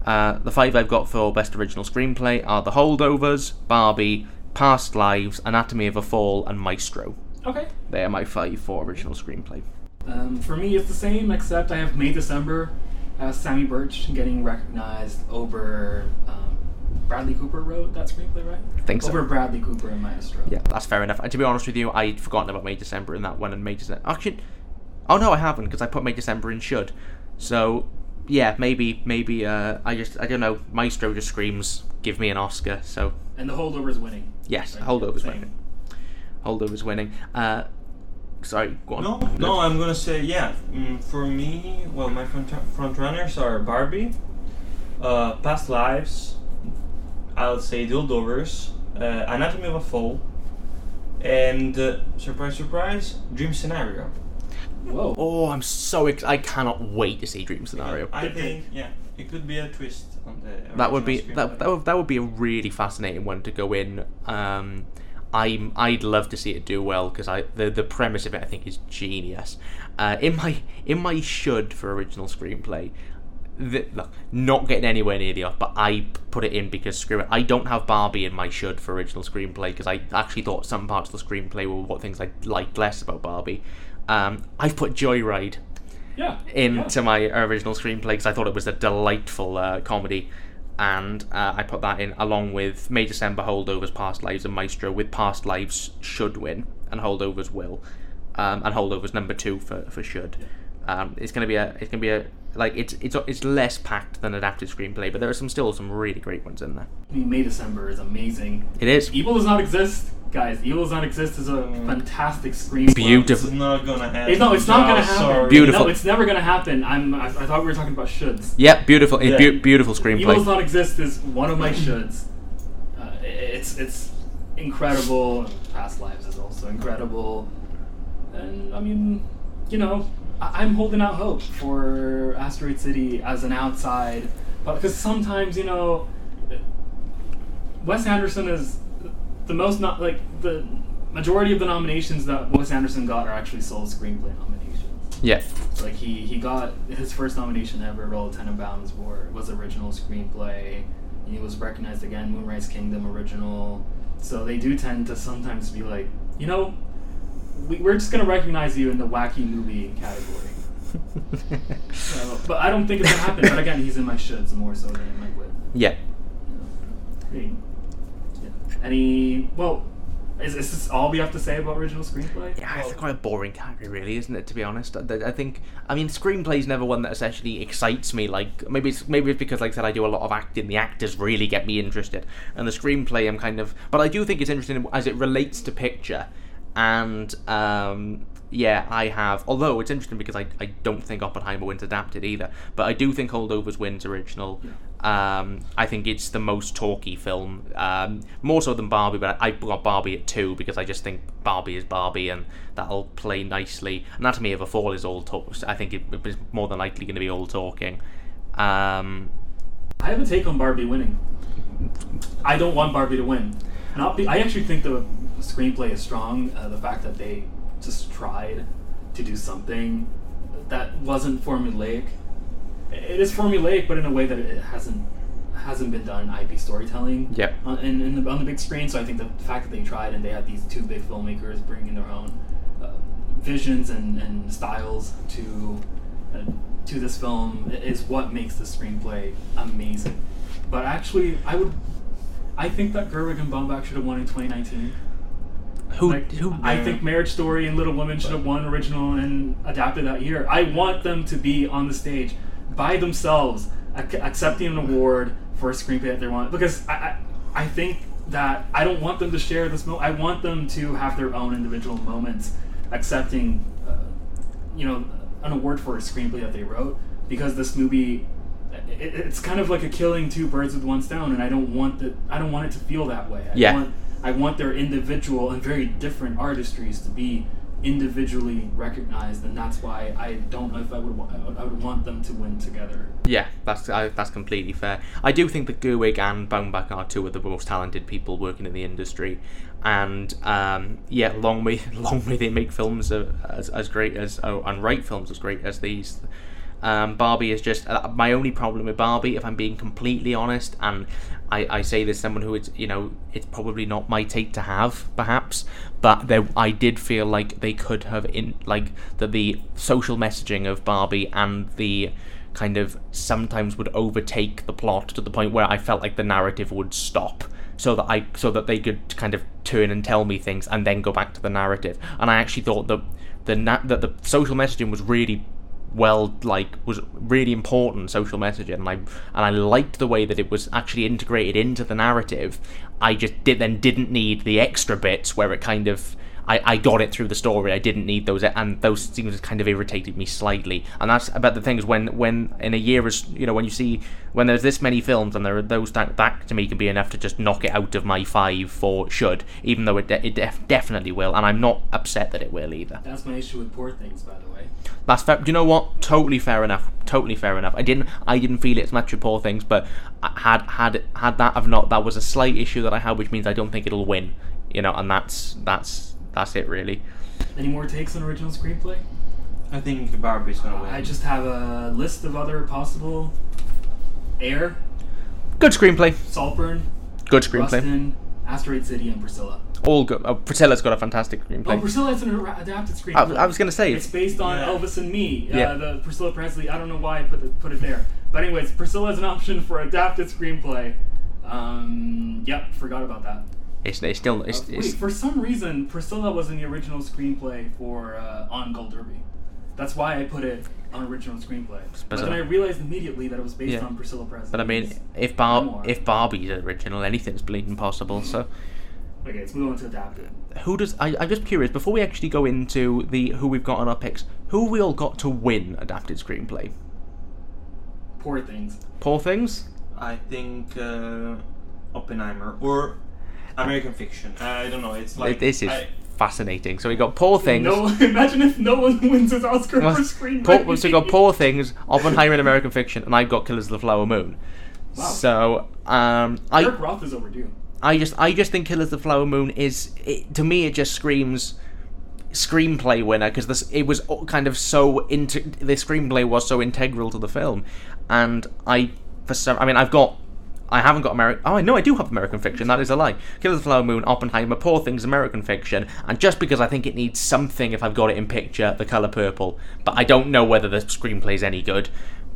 Uh, the five I've got for best original screenplay are The Holdovers, Barbie, Past Lives, Anatomy of a Fall, and Maestro. Okay. They are my five for original screenplay. Um, for me, it's the same, except I have May December, uh, Samy Burch getting recognized over um, Bradley Cooper wrote that screenplay, right? I think so. Over Bradley Cooper and Maestro. Yeah, that's fair enough. And to be honest with you, I'd forgotten about May December in that one, and May December. Actually, oh no, I haven't because I put May December in should. So yeah, maybe maybe uh, I just I don't know. Maestro just screams, "Give me an Oscar!" So And the holdover's winning. yes, Right? Holdover's Same. winning. Holdover's winning. Uh, sorry, go on. No, no, I'm gonna say yeah. Mm, for me, well, my front, front runners are Barbie, uh, Past Lives, I'll say Dildovers, uh, Anatomy of a Fall, and uh, surprise, surprise, Dream Scenario. Whoa. Oh, I'm so ex- I cannot wait to see Dream Scenario. I think yeah, it could be a twist on the. that would be that, screenplay. that would, that would be a really fascinating one to go in. Um, I'm I'd love to see it do well because I the the premise of it I think is genius. Uh, in my in my should for original screenplay, the, look not getting anywhere near the off, but I put it in because screw it. I don't have Barbie in my should for original screenplay because I actually thought some parts of the screenplay were what things I liked less about Barbie. Um, I've put Joyride Yeah. into yeah. my original screenplay because I thought it was a delightful uh, comedy, and uh, I put that in along with May December Holdovers, Past Lives, and Maestro. With Past Lives should win, and Holdovers will, um, and Holdovers number two for for should. Um, it's gonna be a it's gonna be a like it's it's it's less packed than adapted screenplay, but there are some still some really great ones in there. I mean, May December is amazing. It is Evil does not exist, guys. Evil does not exist is a Mm. fantastic screenplay. Beautiful. It's not gonna happen. It's, no, it's not No, gonna happen. sorry. Beautiful. No, it's never gonna happen. I'm. I, I thought we were talking about shoulds. Yep, beautiful, it's Yeah. beau- beautiful Evil does screenplay. not exist is one of my shoulds. Uh, it's it's incredible. Past lives is also incredible, and I mean, you know, I, I'm holding out hope for Asteroid City as an outside, because sometimes you know, Wes Anderson is the most not like the majority of the nominations that Wes Anderson got are actually sole screenplay nominations. Yeah, Like he he got his first nomination ever, Roll Tenenbaums, for was original screenplay. And he was recognized again, Moonrise Kingdom original. So they do tend to sometimes be like, you know, we, we're just gonna recognize you in the wacky movie category. So, but I don't think it's gonna happen. But again, he's in my shoulds more so than in my would. Yeah. Yeah. Any? Well, is, is this all we have to say about original screenplay? Yeah, it's quite a boring category, really, isn't it? To be honest, I, I think. I mean, screenplay's never one that essentially excites me. Like maybe it's maybe it's because, like I said, I do a lot of acting. The actors really get me interested, and the screenplay, I'm kind of. But I do think it's interesting as it relates to picture, and um, yeah, I have. Although it's interesting because I, I don't think Oppenheimer wins adapted either, but I do think Holdovers wins original. Um, I think it's the most talky film, um, more so than Barbie. But I got Barbie at two because I just think Barbie is Barbie, and that'll play nicely. Anatomy of a Fall is all talk. I think it, it's more than likely going to be all talking. Um, I have a take on Barbie winning. I don't want Barbie to win. Not be, I actually think the screenplay is strong. Uh, the fact that they just tried to do something that wasn't formulaic. It is formulaic, but in a way that it hasn't hasn't been done in IP storytelling. Yep. On, in, in the, on the big screen, so I think the fact that they tried and they had these two big filmmakers bringing their own uh, visions and, and styles to uh, to this film is what makes the screenplay amazing. But actually, I would, I think that Gerwig and Baumbach should have won in 2019. who Like, who? I think Marriage Story and Little Women should have won original and adapted that year. I want them to be on the stage by themselves, ac- accepting an award for a screenplay that they want. Because I, I, I think that I don't want them to share this moment. I want them to have their own individual moments, accepting, uh, you know, an award for a screenplay that they wrote. Because this movie, it, it's kind of like a killing two birds with one stone, and I don't want that. I don't want it to feel that way. I Yeah. want I want their individual and very different artistries to be individually recognized, and that's why I don't know if I would wa- I would, want them to win together. Yeah, that's I, that's completely fair. I do think that Gerwig and Baumbach are two of the most talented people working in the industry, and um, yeah, long may long may they make films as as great as oh, and write films as great as these. Um, Barbie is just uh, my only problem with Barbie, if I'm being completely honest, and I, I say this someone who it's you know it's probably not my take to have perhaps, but there I did feel like they could have in like that the social messaging of Barbie and the kind of sometimes would overtake the plot to the point where I felt like the narrative would stop so that I so that they could kind of turn and tell me things and then go back to the narrative. And I actually thought that the na- that the social messaging was really well like was really important social messaging and I and I liked the way that it was actually integrated into the narrative. I just did then didn't need the extra bits where it kind of I, I got it through the story. I didn't need those, and those things kind of irritated me slightly. And that's about the thing is when when in a year is you know when you see when there's this many films and there are those that that to me can be enough to just knock it out of my five for should, even though it de- it def- definitely will, and I'm not upset that it will either. That's my issue with Poor Things, by the way. That's fair. Do you know what? Totally fair enough. Totally fair enough. I didn't. I didn't feel it as much with poor things, but I had had had that have not. That was a slight issue that I had, which means I don't think it'll win. You know, and that's that's that's it really. Any more takes on original screenplay? I think the Barbie's gonna win. I just have a list of other possible: Air, Good screenplay. Saltburn, Good screenplay. Rustin, Asteroid City, and Priscilla. All good. Oh, Priscilla's got a fantastic Oh, screenplay. Priscilla is an ar- adapted screenplay. I, I was gonna say It's based on Yeah. Elvis and Me. Uh, Yeah. The Priscilla Presley. I don't know why I put it, put it there. But anyways, Priscilla is an option for adapted screenplay. Um, yep, forgot about that. It's, it's still Uh, wait, it's for some reason, Priscilla was in the original screenplay for uh, On Gold Derby. That's why I put it on original screenplay. But then. I realized immediately that it was based Yeah. on Priscilla Presley. But I mean, if Bar memoir. if Barbie's original, anything's bleeding possible. So, okay, let's move on to adapted. who does? I, I'm just curious. Before we actually go into the who we've got on our picks, who have we all got to win adapted screenplay? Poor things. Poor things. I think uh, Oppenheimer or American Fiction. I don't know. It's like this is I, fascinating. So we got Poor Things. No, imagine if no one wins his Oscar Well, for screenplay. Poor, so we got Poor Things, Oppenheimer, and American Fiction, and I've got Killers of the Flower Moon. Wow. So um, I Eric Roth is overdue. I just I just think Killers of the Flower Moon is it, to me it just screams screenplay winner because this it was kind of so into the screenplay was so integral to the film and I for some I mean I've got I haven't got American. Oh, I know I do have American Fiction. That is a lie. Killers of the Flower Moon, Oppenheimer, Poor Things, American Fiction, and just because I think it needs something, if I've got it in picture, The Color Purple. But I don't know whether the screenplay is any good.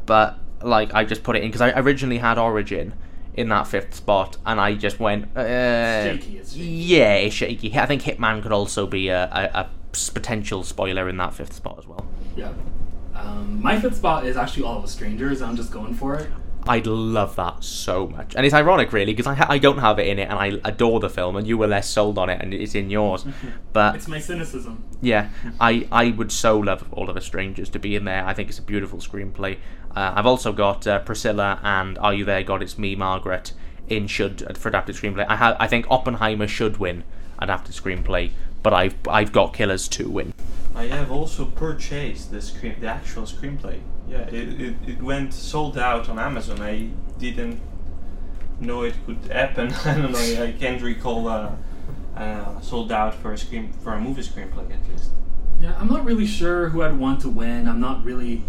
But like, I just put it in because I originally had Origin in that fifth spot, and I just went. Uh, shaky, it's shaky. Yeah, it's shaky. I think Hitman could also be a potential spoiler in that fifth spot as well. Yeah. Um, my fifth spot is actually All of Us Strangers. I'm just going for it. I'd love that so much, and it's ironic, really, because I, ha- I don't have it in it, and I adore the film, and you were less sold on it, and it's in yours. But It's my cynicism. yeah, I, I would so love All of Us Strangers to be in there. I think it's a beautiful screenplay. Uh, I've also got uh, Priscilla and Are You There, God? It's Me, Margaret in should for adapted screenplay. I ha- I think Oppenheimer should win adapted screenplay, but I've I've got Killers to win. I have also purchased the screen, the actual screenplay. Yeah, it, it, it went sold out on Amazon. I didn't know it could happen. I don't know. I can't recall uh, uh, sold out for a screen for a movie screenplay at least. Yeah, I'm not really sure who I'd want to win. I'm not really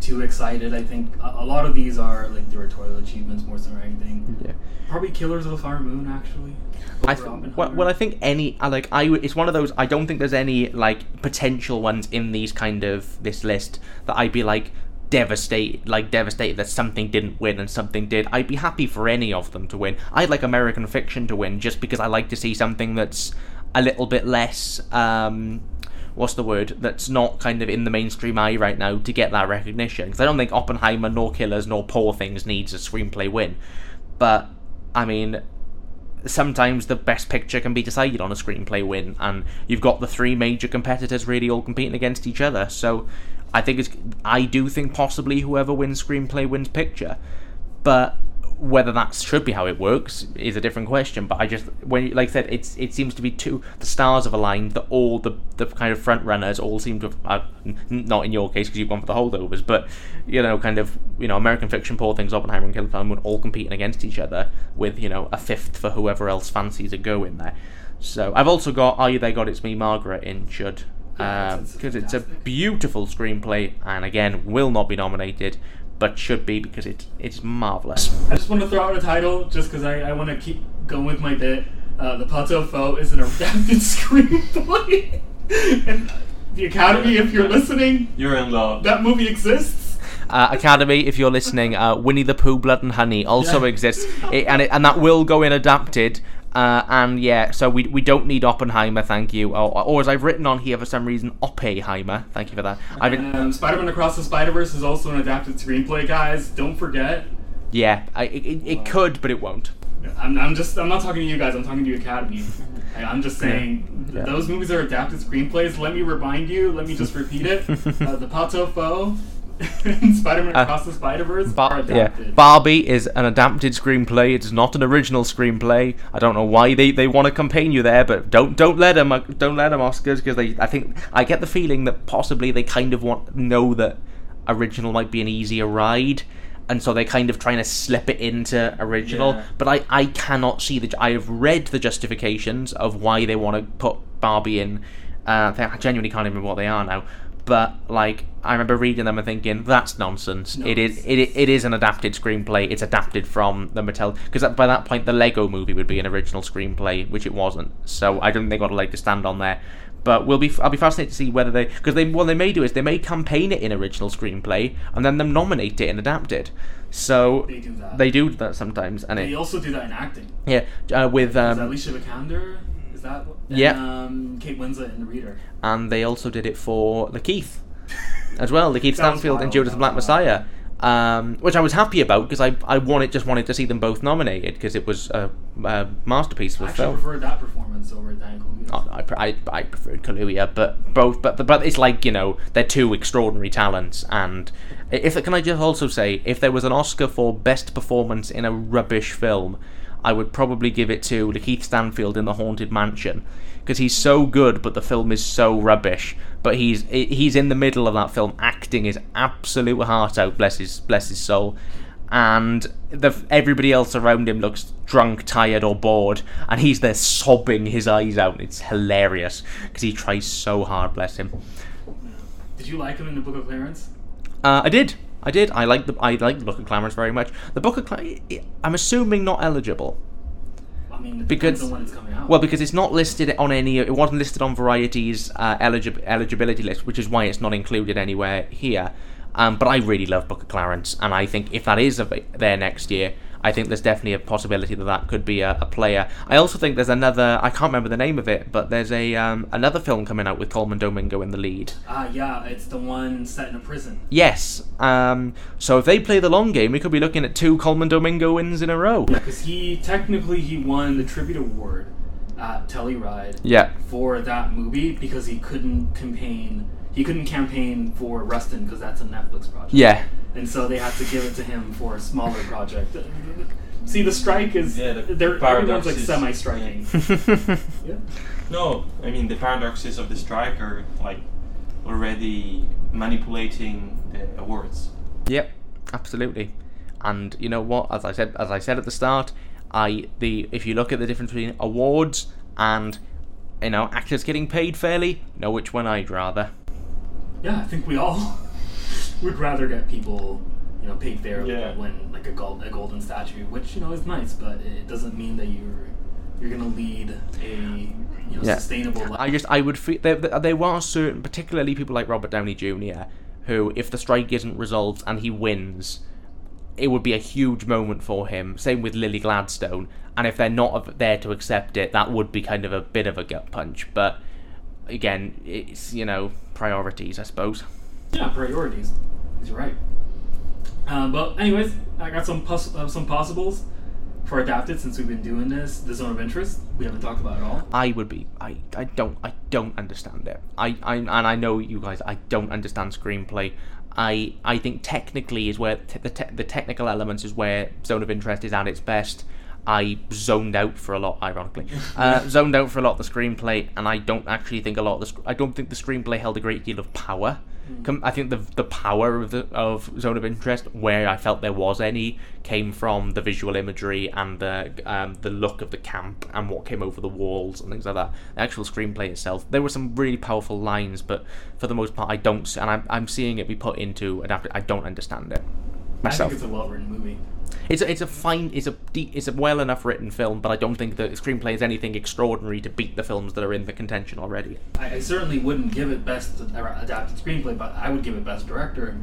too excited. I think a, a lot of these are like directorial achievements more than anything. Yeah. Probably Killers of the Flower Moon, actually. I th- well, well, I think any like I w- it's one of those I don't think there's any like potential ones in these kind of this list that I'd be like devastated like devastated that something didn't win and something did. I'd be happy for any of them to win. I'd like American Fiction to win just because I like to see something that's a little bit less um what's the word that's not kind of in the mainstream eye right now to get that recognition because I don't think Oppenheimer nor Killers nor Poor Things needs a screenplay win. But I mean, sometimes the best picture can be decided on a screenplay win, and you've got the three major competitors really all competing against each other. So I think it's I do think possibly whoever wins screenplay wins picture, but whether that should be how it works is a different question. But I just when like I said, it's it seems to be two the stars have aligned that all the the kind of front runners all seem to have uh, not in your case because you've gone for the holdovers, but you know kind of you know American Fiction, Poor Things, Oppenheimer, and Killer Clown Moon all competing against each other with you know a fifth for whoever else fancies a go in there. So I've also got Are You There God It's Me Margaret in Should Yeah, it's- it's because it's a beautiful screenplay and again will not be nominated but should be because it it's marvelous. I just want to throw out a title just because I, I want to keep going with my bit. Uh, the Pot-au-Feu is an adapted screenplay. and the Academy, if you're listening, You're in love. that movie exists. Uh, Academy, if you're listening, uh, Winnie the Pooh, Blood and Honey also Yeah. exists, it, and it, and that will go in adapted. Uh, and yeah, so we, we don't need Oppenheimer, thank you. Or, or as I've written on here for some reason, Oppenheimer. Thank you for that. I've been, Um, Spider-Man Across the Spider-Verse is also an adapted screenplay, guys. Don't forget. yeah, I, it, it, could, but it won't. I'm, I'm just I'm not talking to you guys. I'm talking to Academy. I'm just saying Yeah. those movies are adapted screenplays. Let me remind you. Let me just repeat it. uh, the Pot-au-Feu Spider-Man Uh, Across the Spider-Verse yeah. Barbie is an adapted screenplay. It's not an original screenplay. I don't know why they, they want to campaign you there, but don't don't let them don't let them Oscars because they. I think I get the feeling that possibly they kind of want know that original might be an easier ride, and so they're kind of trying to slip it into original. Yeah. But I I cannot see the. I have read the justifications of why they want to put Barbie in. Uh, I genuinely can't remember what they are now. But like, I remember reading them and thinking that's nonsense. No, it is it, it is an adapted screenplay. It's adapted from the Mattel because by that point the Lego Movie would be an original screenplay, which it wasn't. So I don't think they got a leg to stand on there. But we'll be I'll be fascinated to see whether they because they what they may do is they may campaign it in original screenplay and then them nominate it in adapted. So They do that. they do that sometimes, and They it also do that in acting. yeah uh, with Is um, Alicia Vikander? That and, Yeah. Um, Kate Winslet in The Reader. and they also did it for Lakeith as well. Lakeith Stanfield and Judas the Black. Messiah. Um, which I was happy about because I I wanted just wanted to see them both nominated because it was a, a masterpiece of I film. preferred that performance over Dan Kaluuya. Oh, I, pre- I, I preferred Kaluuya, but both, but but it's like you know they're two extraordinary talents. And if can I just also say, if there was an Oscar for best performance in a rubbish film, I would probably give it to Lakeith Stanfield in The Haunted Mansion because he's so good, but the film is so rubbish. But he's he's in the middle of that film, acting his absolute heart out. Bless his bless his soul and the, everybody else around him looks drunk, tired, or bored, and he's there sobbing his eyes out. It's hilarious because he tries so hard. Bless him. Did you like him in The Book of Clarence? Uh, I did. I did. I like the I like the Book of Clarence very much. The Book of Clarence, I'm assuming not eligible. I mean, Because- when it's coming out. Well, because it's not listed on any. It wasn't listed on Variety's uh, eligi- eligibility list, which is why it's not included anywhere here. Um, but I really love Book of Clarence, and I think if that is av- there next year, I think there's definitely a possibility that that could be a, a player. I also think there's another. I can't remember the name of it, but there's a um, another film coming out with Colman Domingo in the lead. Ah, yeah, it's the one set in a prison. Yes. Um, so if they play the long game, we could be looking at two Colman Domingo wins in a row. Because he technically he won the tribute award at Telluride Yeah. for that movie because he couldn't campaign. He couldn't campaign for Rustin because that's a Netflix project. Yeah. and so they had to give it to him for a smaller project. See, the strike is Yeah, the they're everyone's paradox like semi-striking. Yeah. No, I mean the paradoxes of the strike are like already manipulating the awards. Yep, absolutely. And you know what? As I said, as I said at the start, I the if you look at the difference between awards and you know actors getting paid fairly, know which one I'd rather. Yeah, I think we all would rather get people, you know, paid fairly Yeah. than win like a gold a golden statue, which you know is nice, but it doesn't mean that you're you're gonna lead a you know Yeah. sustainable life. I just I would feel there there- there were certain, particularly people like Robert Downey Jr., who if the strike isn't resolved and he wins, it would be a huge moment for him. Same with Lily Gladstone, and if they're not there to accept it, that would be kind of a bit of a gut punch. But again, it's you know priorities, I suppose. Yeah, priorities. He's right. Um, but anyways, I got some pos- uh, some possibles for adapted since we've been doing this. The zone of interest we haven't talked about at all. I would be. I, I don't. I don't understand it. I, I and I know you guys. I don't understand screenplay. I I think technically is where t- the te- the technical elements is where Zone of Interest is at its best. I zoned out for a lot, ironically, uh, zoned out for a lot of the screenplay, and I don't actually think a lot of the. Sc- I don't think the screenplay held a great deal of power. Com- I think the the power of the of Zone of Interest, where I felt there was any, came from the visual imagery and the um, the look of the camp and what came over the walls and things like that. The actual screenplay itself, there were some really powerful lines, but for the most part, I don't. And I'm I'm seeing it be put into adapted. I don't understand it myself. I think it's a well written movie. It's a, it's a fine, it's a de- it's a well enough written film, but I don't think that the screenplay is anything extraordinary to beat the films that are in the contention already. I, I certainly wouldn't give it best uh, adapted screenplay, but I would give it best director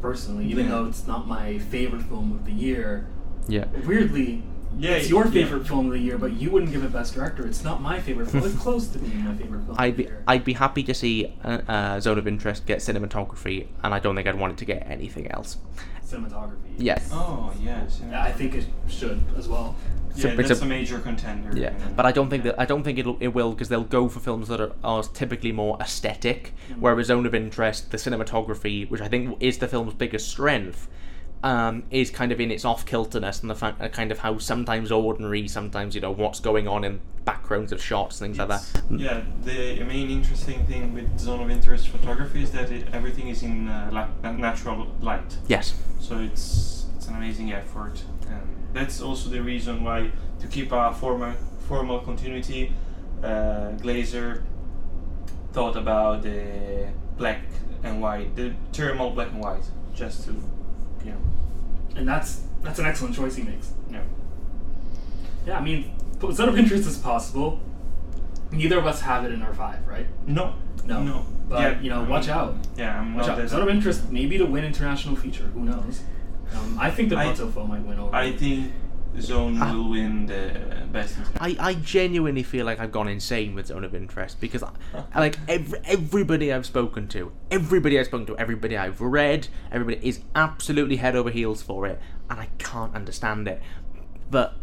personally, even Yeah. though it's not my favorite film of the year. Yeah. Weirdly, Yeah, it's your yeah. favorite film of the year, but you wouldn't give it best director. It's not my favorite film. It's close to being my favorite film. I'd of the be year. I'd be happy to see uh, uh, Zone of Interest get cinematography, and I don't think I'd want it to get anything else. Cinematography. Yes. Oh yes. Yeah, I think it should as well. So yeah, it's that's a- a, major contender. Yeah, but I don't think that I don't think it'll, it will because they'll go for films that are, are typically more aesthetic, Mm. whereas Zone of Interest, the cinematography, which I think is the film's biggest strength, um, is kind of in its off kilterness and the fact uh, kind of how sometimes ordinary, sometimes you know what's going on in backgrounds of shots, things like that. Yeah, the main interesting thing with zone of interest photography is that it, everything is in uh, la- natural light. Yes. So it's it's an amazing effort, and that's also the reason why to keep a formal formal continuity, uh, Glazer thought about the black and white, the thermal black and white, just to, know, And that's that's an excellent choice he makes. yeah. Yeah, I mean, zone of interest is possible. Neither of us have it in our five, right? No, No. no. But yeah, you know, I'm- watch out. Yeah, I'm Watch out. that. Zone of interest, maybe to win international feature. Who knows? Um, I think the I- Pot-au-Feu might win over. I think Zone Ah. will win the best. I, I genuinely feel like I've gone insane with Zone of Interest because I, I like every, everybody I've spoken to, everybody I've spoken to, everybody I've read, everybody is absolutely head over heels for it, and I can't understand it. But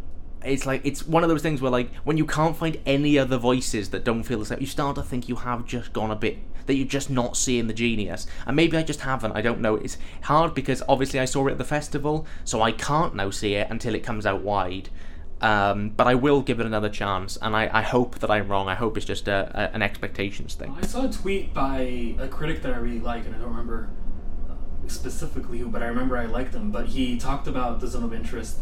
it's like it's one of those things where like when you can't find any other voices that don't feel the same, you start to think you have just gone a bit that you're just not seeing the genius. And maybe I just haven't. I don't know. It's hard because obviously I saw it at the festival, so I can't now see it until it comes out wide. Um, but I will give it another chance, and I, I hope that I'm wrong. I hope it's just a, a, an expectations thing. I saw a tweet by a critic that I really like, and I don't remember specifically who, but I remember I liked him. But he talked about the zone of interest,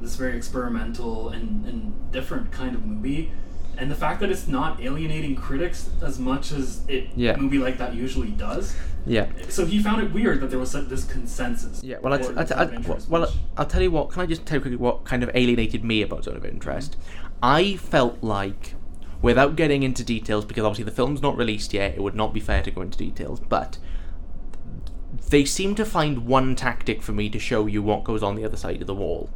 this very experimental and, and different kind of movie, and the fact that it's not alienating critics as much as it Yeah. a movie like that usually does. Yeah. So he found it weird that there was this consensus. Yeah, well, I, for I, Zone I, of Interest, well, I'll tell you what. Can I just tell you quickly what kind of alienated me about Zone of Interest? I felt like, without getting into details, because obviously the film's not released yet, it would not be fair to go into details, but they seem to find one tactic for me to show you what goes on the other side of the wall,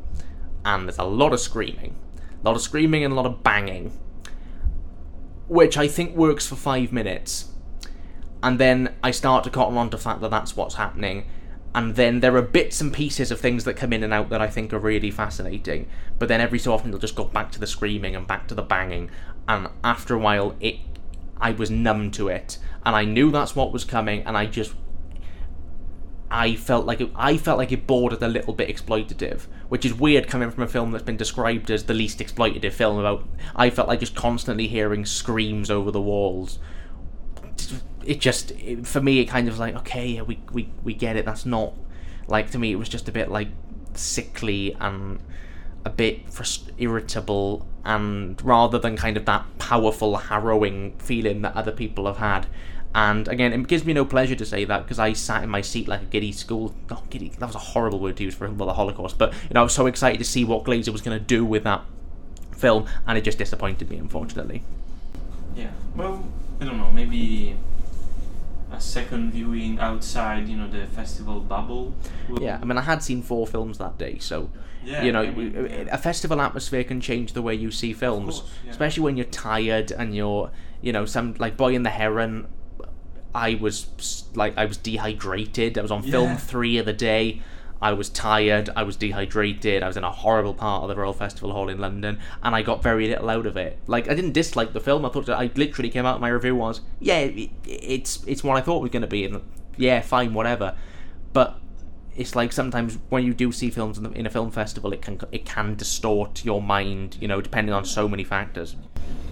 and there's a lot of screaming, a lot of screaming and a lot of banging, which I think works for five minutes and then I start to cotton on to the fact that that's what's happening. And then there are bits and pieces of things that come in and out that I think are really fascinating. But then every so often they'll just go back to the screaming and back to the banging. And after a while, it, I was numb to it, and I knew that's what was coming, and I just, I felt like it, I felt like it bordered a little bit exploitative, which is weird coming from a film that's been described as the least exploitative film. About, I felt like just constantly hearing screams over the walls it just it, for me it kind of was like okay we, we we get it that's not like to me it was just a bit like sickly and a bit frust- irritable and rather than kind of that powerful harrowing feeling that other people have had and again it gives me no pleasure to say that because I sat in my seat like a giddy school not giddy that was a horrible word to use for the Holocaust but you know I was so excited to see what Glazer was going to do with that film and it just disappointed me unfortunately Yeah. Well, I don't know. Maybe a second viewing outside, you know, the festival bubble. will- Yeah, I mean, I had seen four films that day, so Yeah, you know, I mean, yeah. a festival atmosphere can change the way you see films, course, yeah. especially when you're tired and you're, you know, some like Boy and the Heron. I was like, I was dehydrated. I was on film Yeah. three of the day. I was tired. I was dehydrated. I was in a horrible part of the Royal Festival Hall in London, and I got very little out of it. Like, I didn't dislike the film. I thought that I literally came out. My review was, yeah, it, it's it's what I thought it was going to be, and yeah, fine, whatever. But it's like sometimes when you do see films in, the, in a film festival, it can it can distort your mind, you know, depending on so many factors.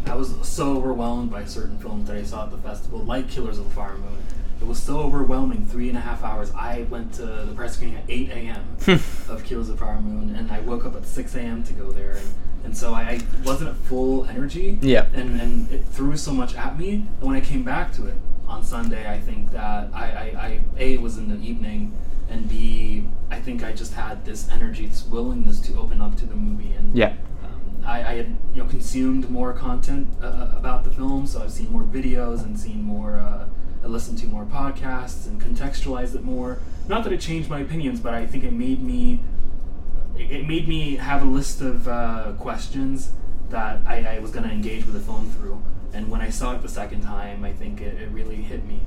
I was so overwhelmed by certain films that I saw at the festival, like Killers of the Flower Moon. It was so overwhelming. Three and a half hours. I went to the press screening at 8 a.m. Hmm. of Killers of the Flower Moon, and I woke up at 6 a.m. to go there. And, and so I, I wasn't at full energy. Yeah. And, and it threw so much at me. And when I came back to it on Sunday, I think that I, I, I A, it was in the evening, and B, I think I just had this energy, this willingness to open up to the movie. And Yeah. I, I had you know consumed more content uh, about the film, so I've seen more videos and seen more. Uh, I listened to more podcasts and contextualized it more. Not that it changed my opinions, but I think it made me. It, made me have a list of uh, questions that I, I was going to engage with the film through. And when I saw it the second time, I think it, it really hit me.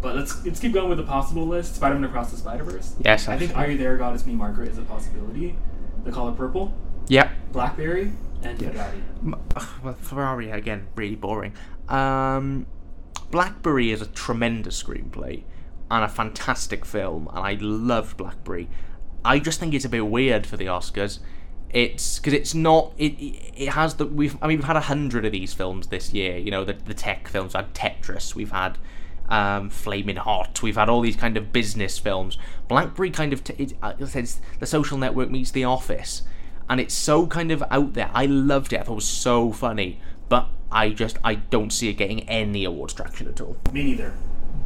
But let's let's keep going with the possible list. Spider-Man Across the Spider-Verse. Yes, I think actually. Are You There, God It's Me, Margaret is a possibility. The Color Purple. Yep. Blackberry and Ferrari. M- well, Ferrari again, really boring. Um, Blackberry is a tremendous screenplay and a fantastic film, and I loved Blackberry. I just think it's a bit weird for the Oscars. It's because it's not. It it has the we've. I mean, we've had a hundred of these films this year. You know, the the tech films. We've had Tetris. We've had um, Flaming Hot. We've had all these kind of business films. Blackberry kind of t- it, uh, it says the Social Network meets The Office, and it's so kind of out there. I loved it. I thought it was so funny, but I just I don't see it getting any awards traction at all. Me neither.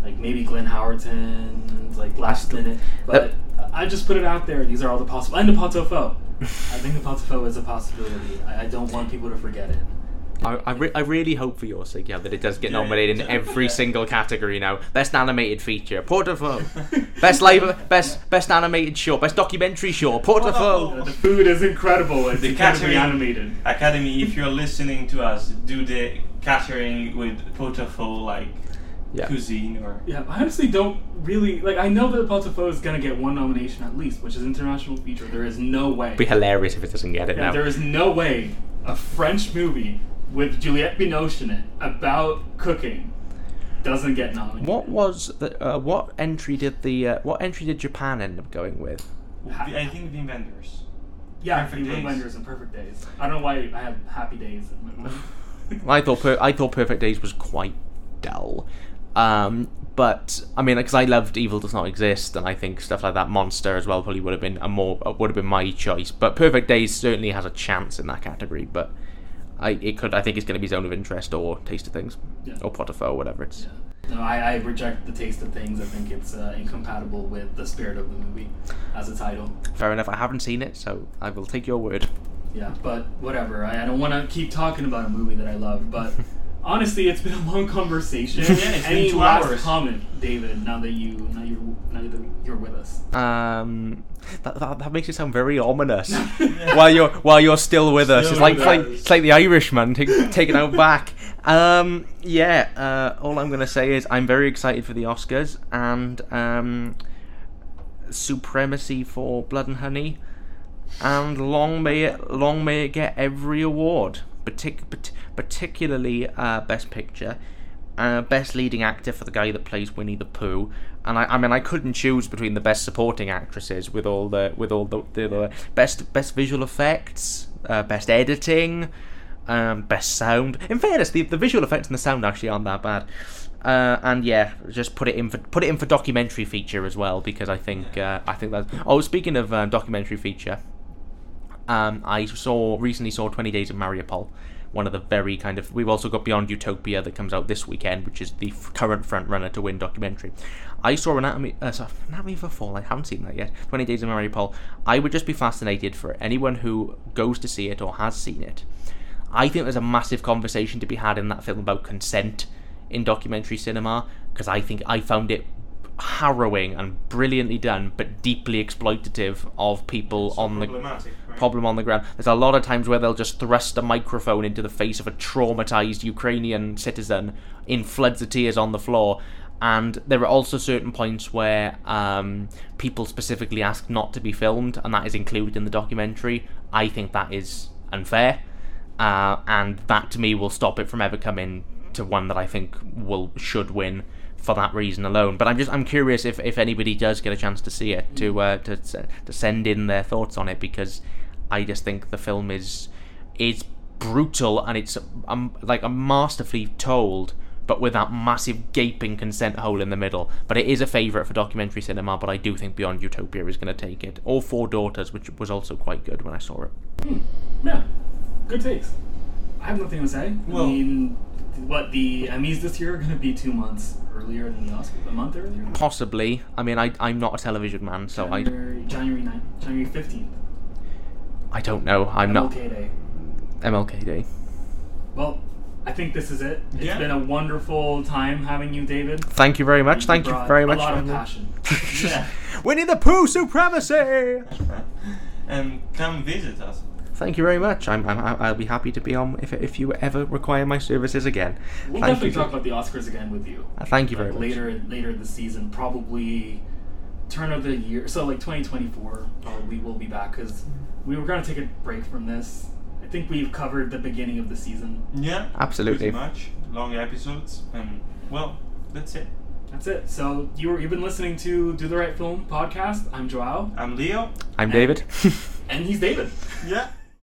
Like maybe Glenn Howerton, like last minute. But I just put it out there. These are all the possible. And the pot au feu. I think the pot au feu is a possibility. I, I don't want people to forget it. I, I, re- I really hope for your sake, yeah, that it does get Yeah, nominated in yeah. every single category now. Best animated feature, Pot-au-Feu. best live, best best animated short, best documentary short, Pot-au-Feu. the food is incredible. It's The incredibly catering- animated. Academy, if you're listening to us, do the catering with Pot-au-Feu like Yeah. cuisine or Yeah, I honestly don't really like. I know that the pot au feu is gonna get one nomination at least, which is international feature. There is no way. It'd be hilarious if it doesn't get it Yeah, now. there is no way a French movie with Juliette Binoche in it about cooking doesn't get nominated. What was the uh, what entry did the uh, what entry did Japan end up going with? I think the Wenders. Yeah, Perfect Perfect Days. Wenders and Perfect Days. I don't know why I have Happy Days. In my. I thought per- I thought Perfect Days was quite dull. Um, but I mean, because I loved Evil Does Not Exist, and I think stuff like that, Monster as well, probably would have been a more uh, would have been my choice. But Perfect Days certainly has a chance in that category. But I it could I think it's going to be Zone of Interest or Taste of Things Yeah. or Pot-au-Feu, whatever it's. No, I, I reject the taste of things. I think it's uh, incompatible with the spirit of the movie as a title. Fair enough. I haven't seen it, so I will take your word. Yeah, but whatever. I, I don't want to keep talking about a movie that I love, but honestly, it's been a long conversation. Yeah, it's been Any two last hours. comment, David? Now that you now you're now that you're with us. Um, that, that, that makes it sound very ominous. while you're while you're still with us, Still it's like like us. it's like the Irishman take, taken out back. Um, yeah. Uh, all I'm gonna say is I'm very excited for the Oscars and um, supremacy for Blood and Honey, and long may it long may it get every award, partic- pat- particularly uh, Best Picture. Uh, best leading actor for the guy that plays Winnie the Pooh, and I, I mean I couldn't choose between the best supporting actresses with all the with all the, the, the best best visual effects, uh, best editing, um, best sound. In fairness, the, the visual effects and the sound actually aren't that bad. Uh, and yeah, just put it in for put it in for documentary feature as well because I think uh, I think that. Oh, speaking of um, documentary feature, um, I saw recently saw Twenty Days of Mariupol, one of the very kind of. We've also got Beyond Utopia that comes out this weekend, which is the f- current front runner to win documentary. I saw Anatomy, uh, sorry, Anatomy of a Fall. I haven't seen that yet. Twenty Days of Mariupol. I would just be fascinated for anyone who goes to see it or has seen it. I think there's a massive conversation to be had in that film about consent in documentary cinema because I think I found it harrowing and brilliantly done, but deeply exploitative of people on the right? problem on the ground. There's a lot of times where they'll just thrust a microphone into the face of a traumatized Ukrainian citizen in floods of tears on the floor. And there are also certain points where um, people specifically ask not to be filmed, and that is included in the documentary. I think that is unfair, uh, and that to me will stop it from ever coming to one that I think will should win for that reason alone. But I'm just I'm curious if, if anybody does get a chance to see it to uh, to to send in their thoughts on it because I just think the film is is brutal and it's um, like a masterfully told. But with that massive gaping consent hole in the middle. But it is a favourite for documentary cinema. But I do think Beyond Utopia is going to take it. Or Four Daughters, which was also quite good when I saw it. Yeah, good takes. I have nothing to say. Well- I mean, what the Emmys this year are going to be two months earlier than the Oscars, a month earlier. Possibly. I mean, I I'm not a television man, so I January, January 9th, January fifteenth. I don't know. I'm not MLK Day. MLK Day. Well, I think this is it. It's Yeah. been a wonderful time having you, David. Thank you very much. Thank you brought very much. A lot of passion. yeah. Winnie the Pooh supremacy. and um, come visit us. Thank you very much. I'm, I'm I'll be happy to be on if if you ever require my services again. We'll thank definitely you. talk about the Oscars again with you. Uh, thank you like very much. later later this season, probably turn of the year. So like 2024, probably we'll be back because we were gonna take a break from this. I think we've covered the beginning of the season. Yeah, Absolutely. Pretty much long episodes, and well, that's it. That's it. So you were, you've been listening to Do the Right Film podcast. I'm Joao, I'm Leo. I'm David. and he's David. Yeah.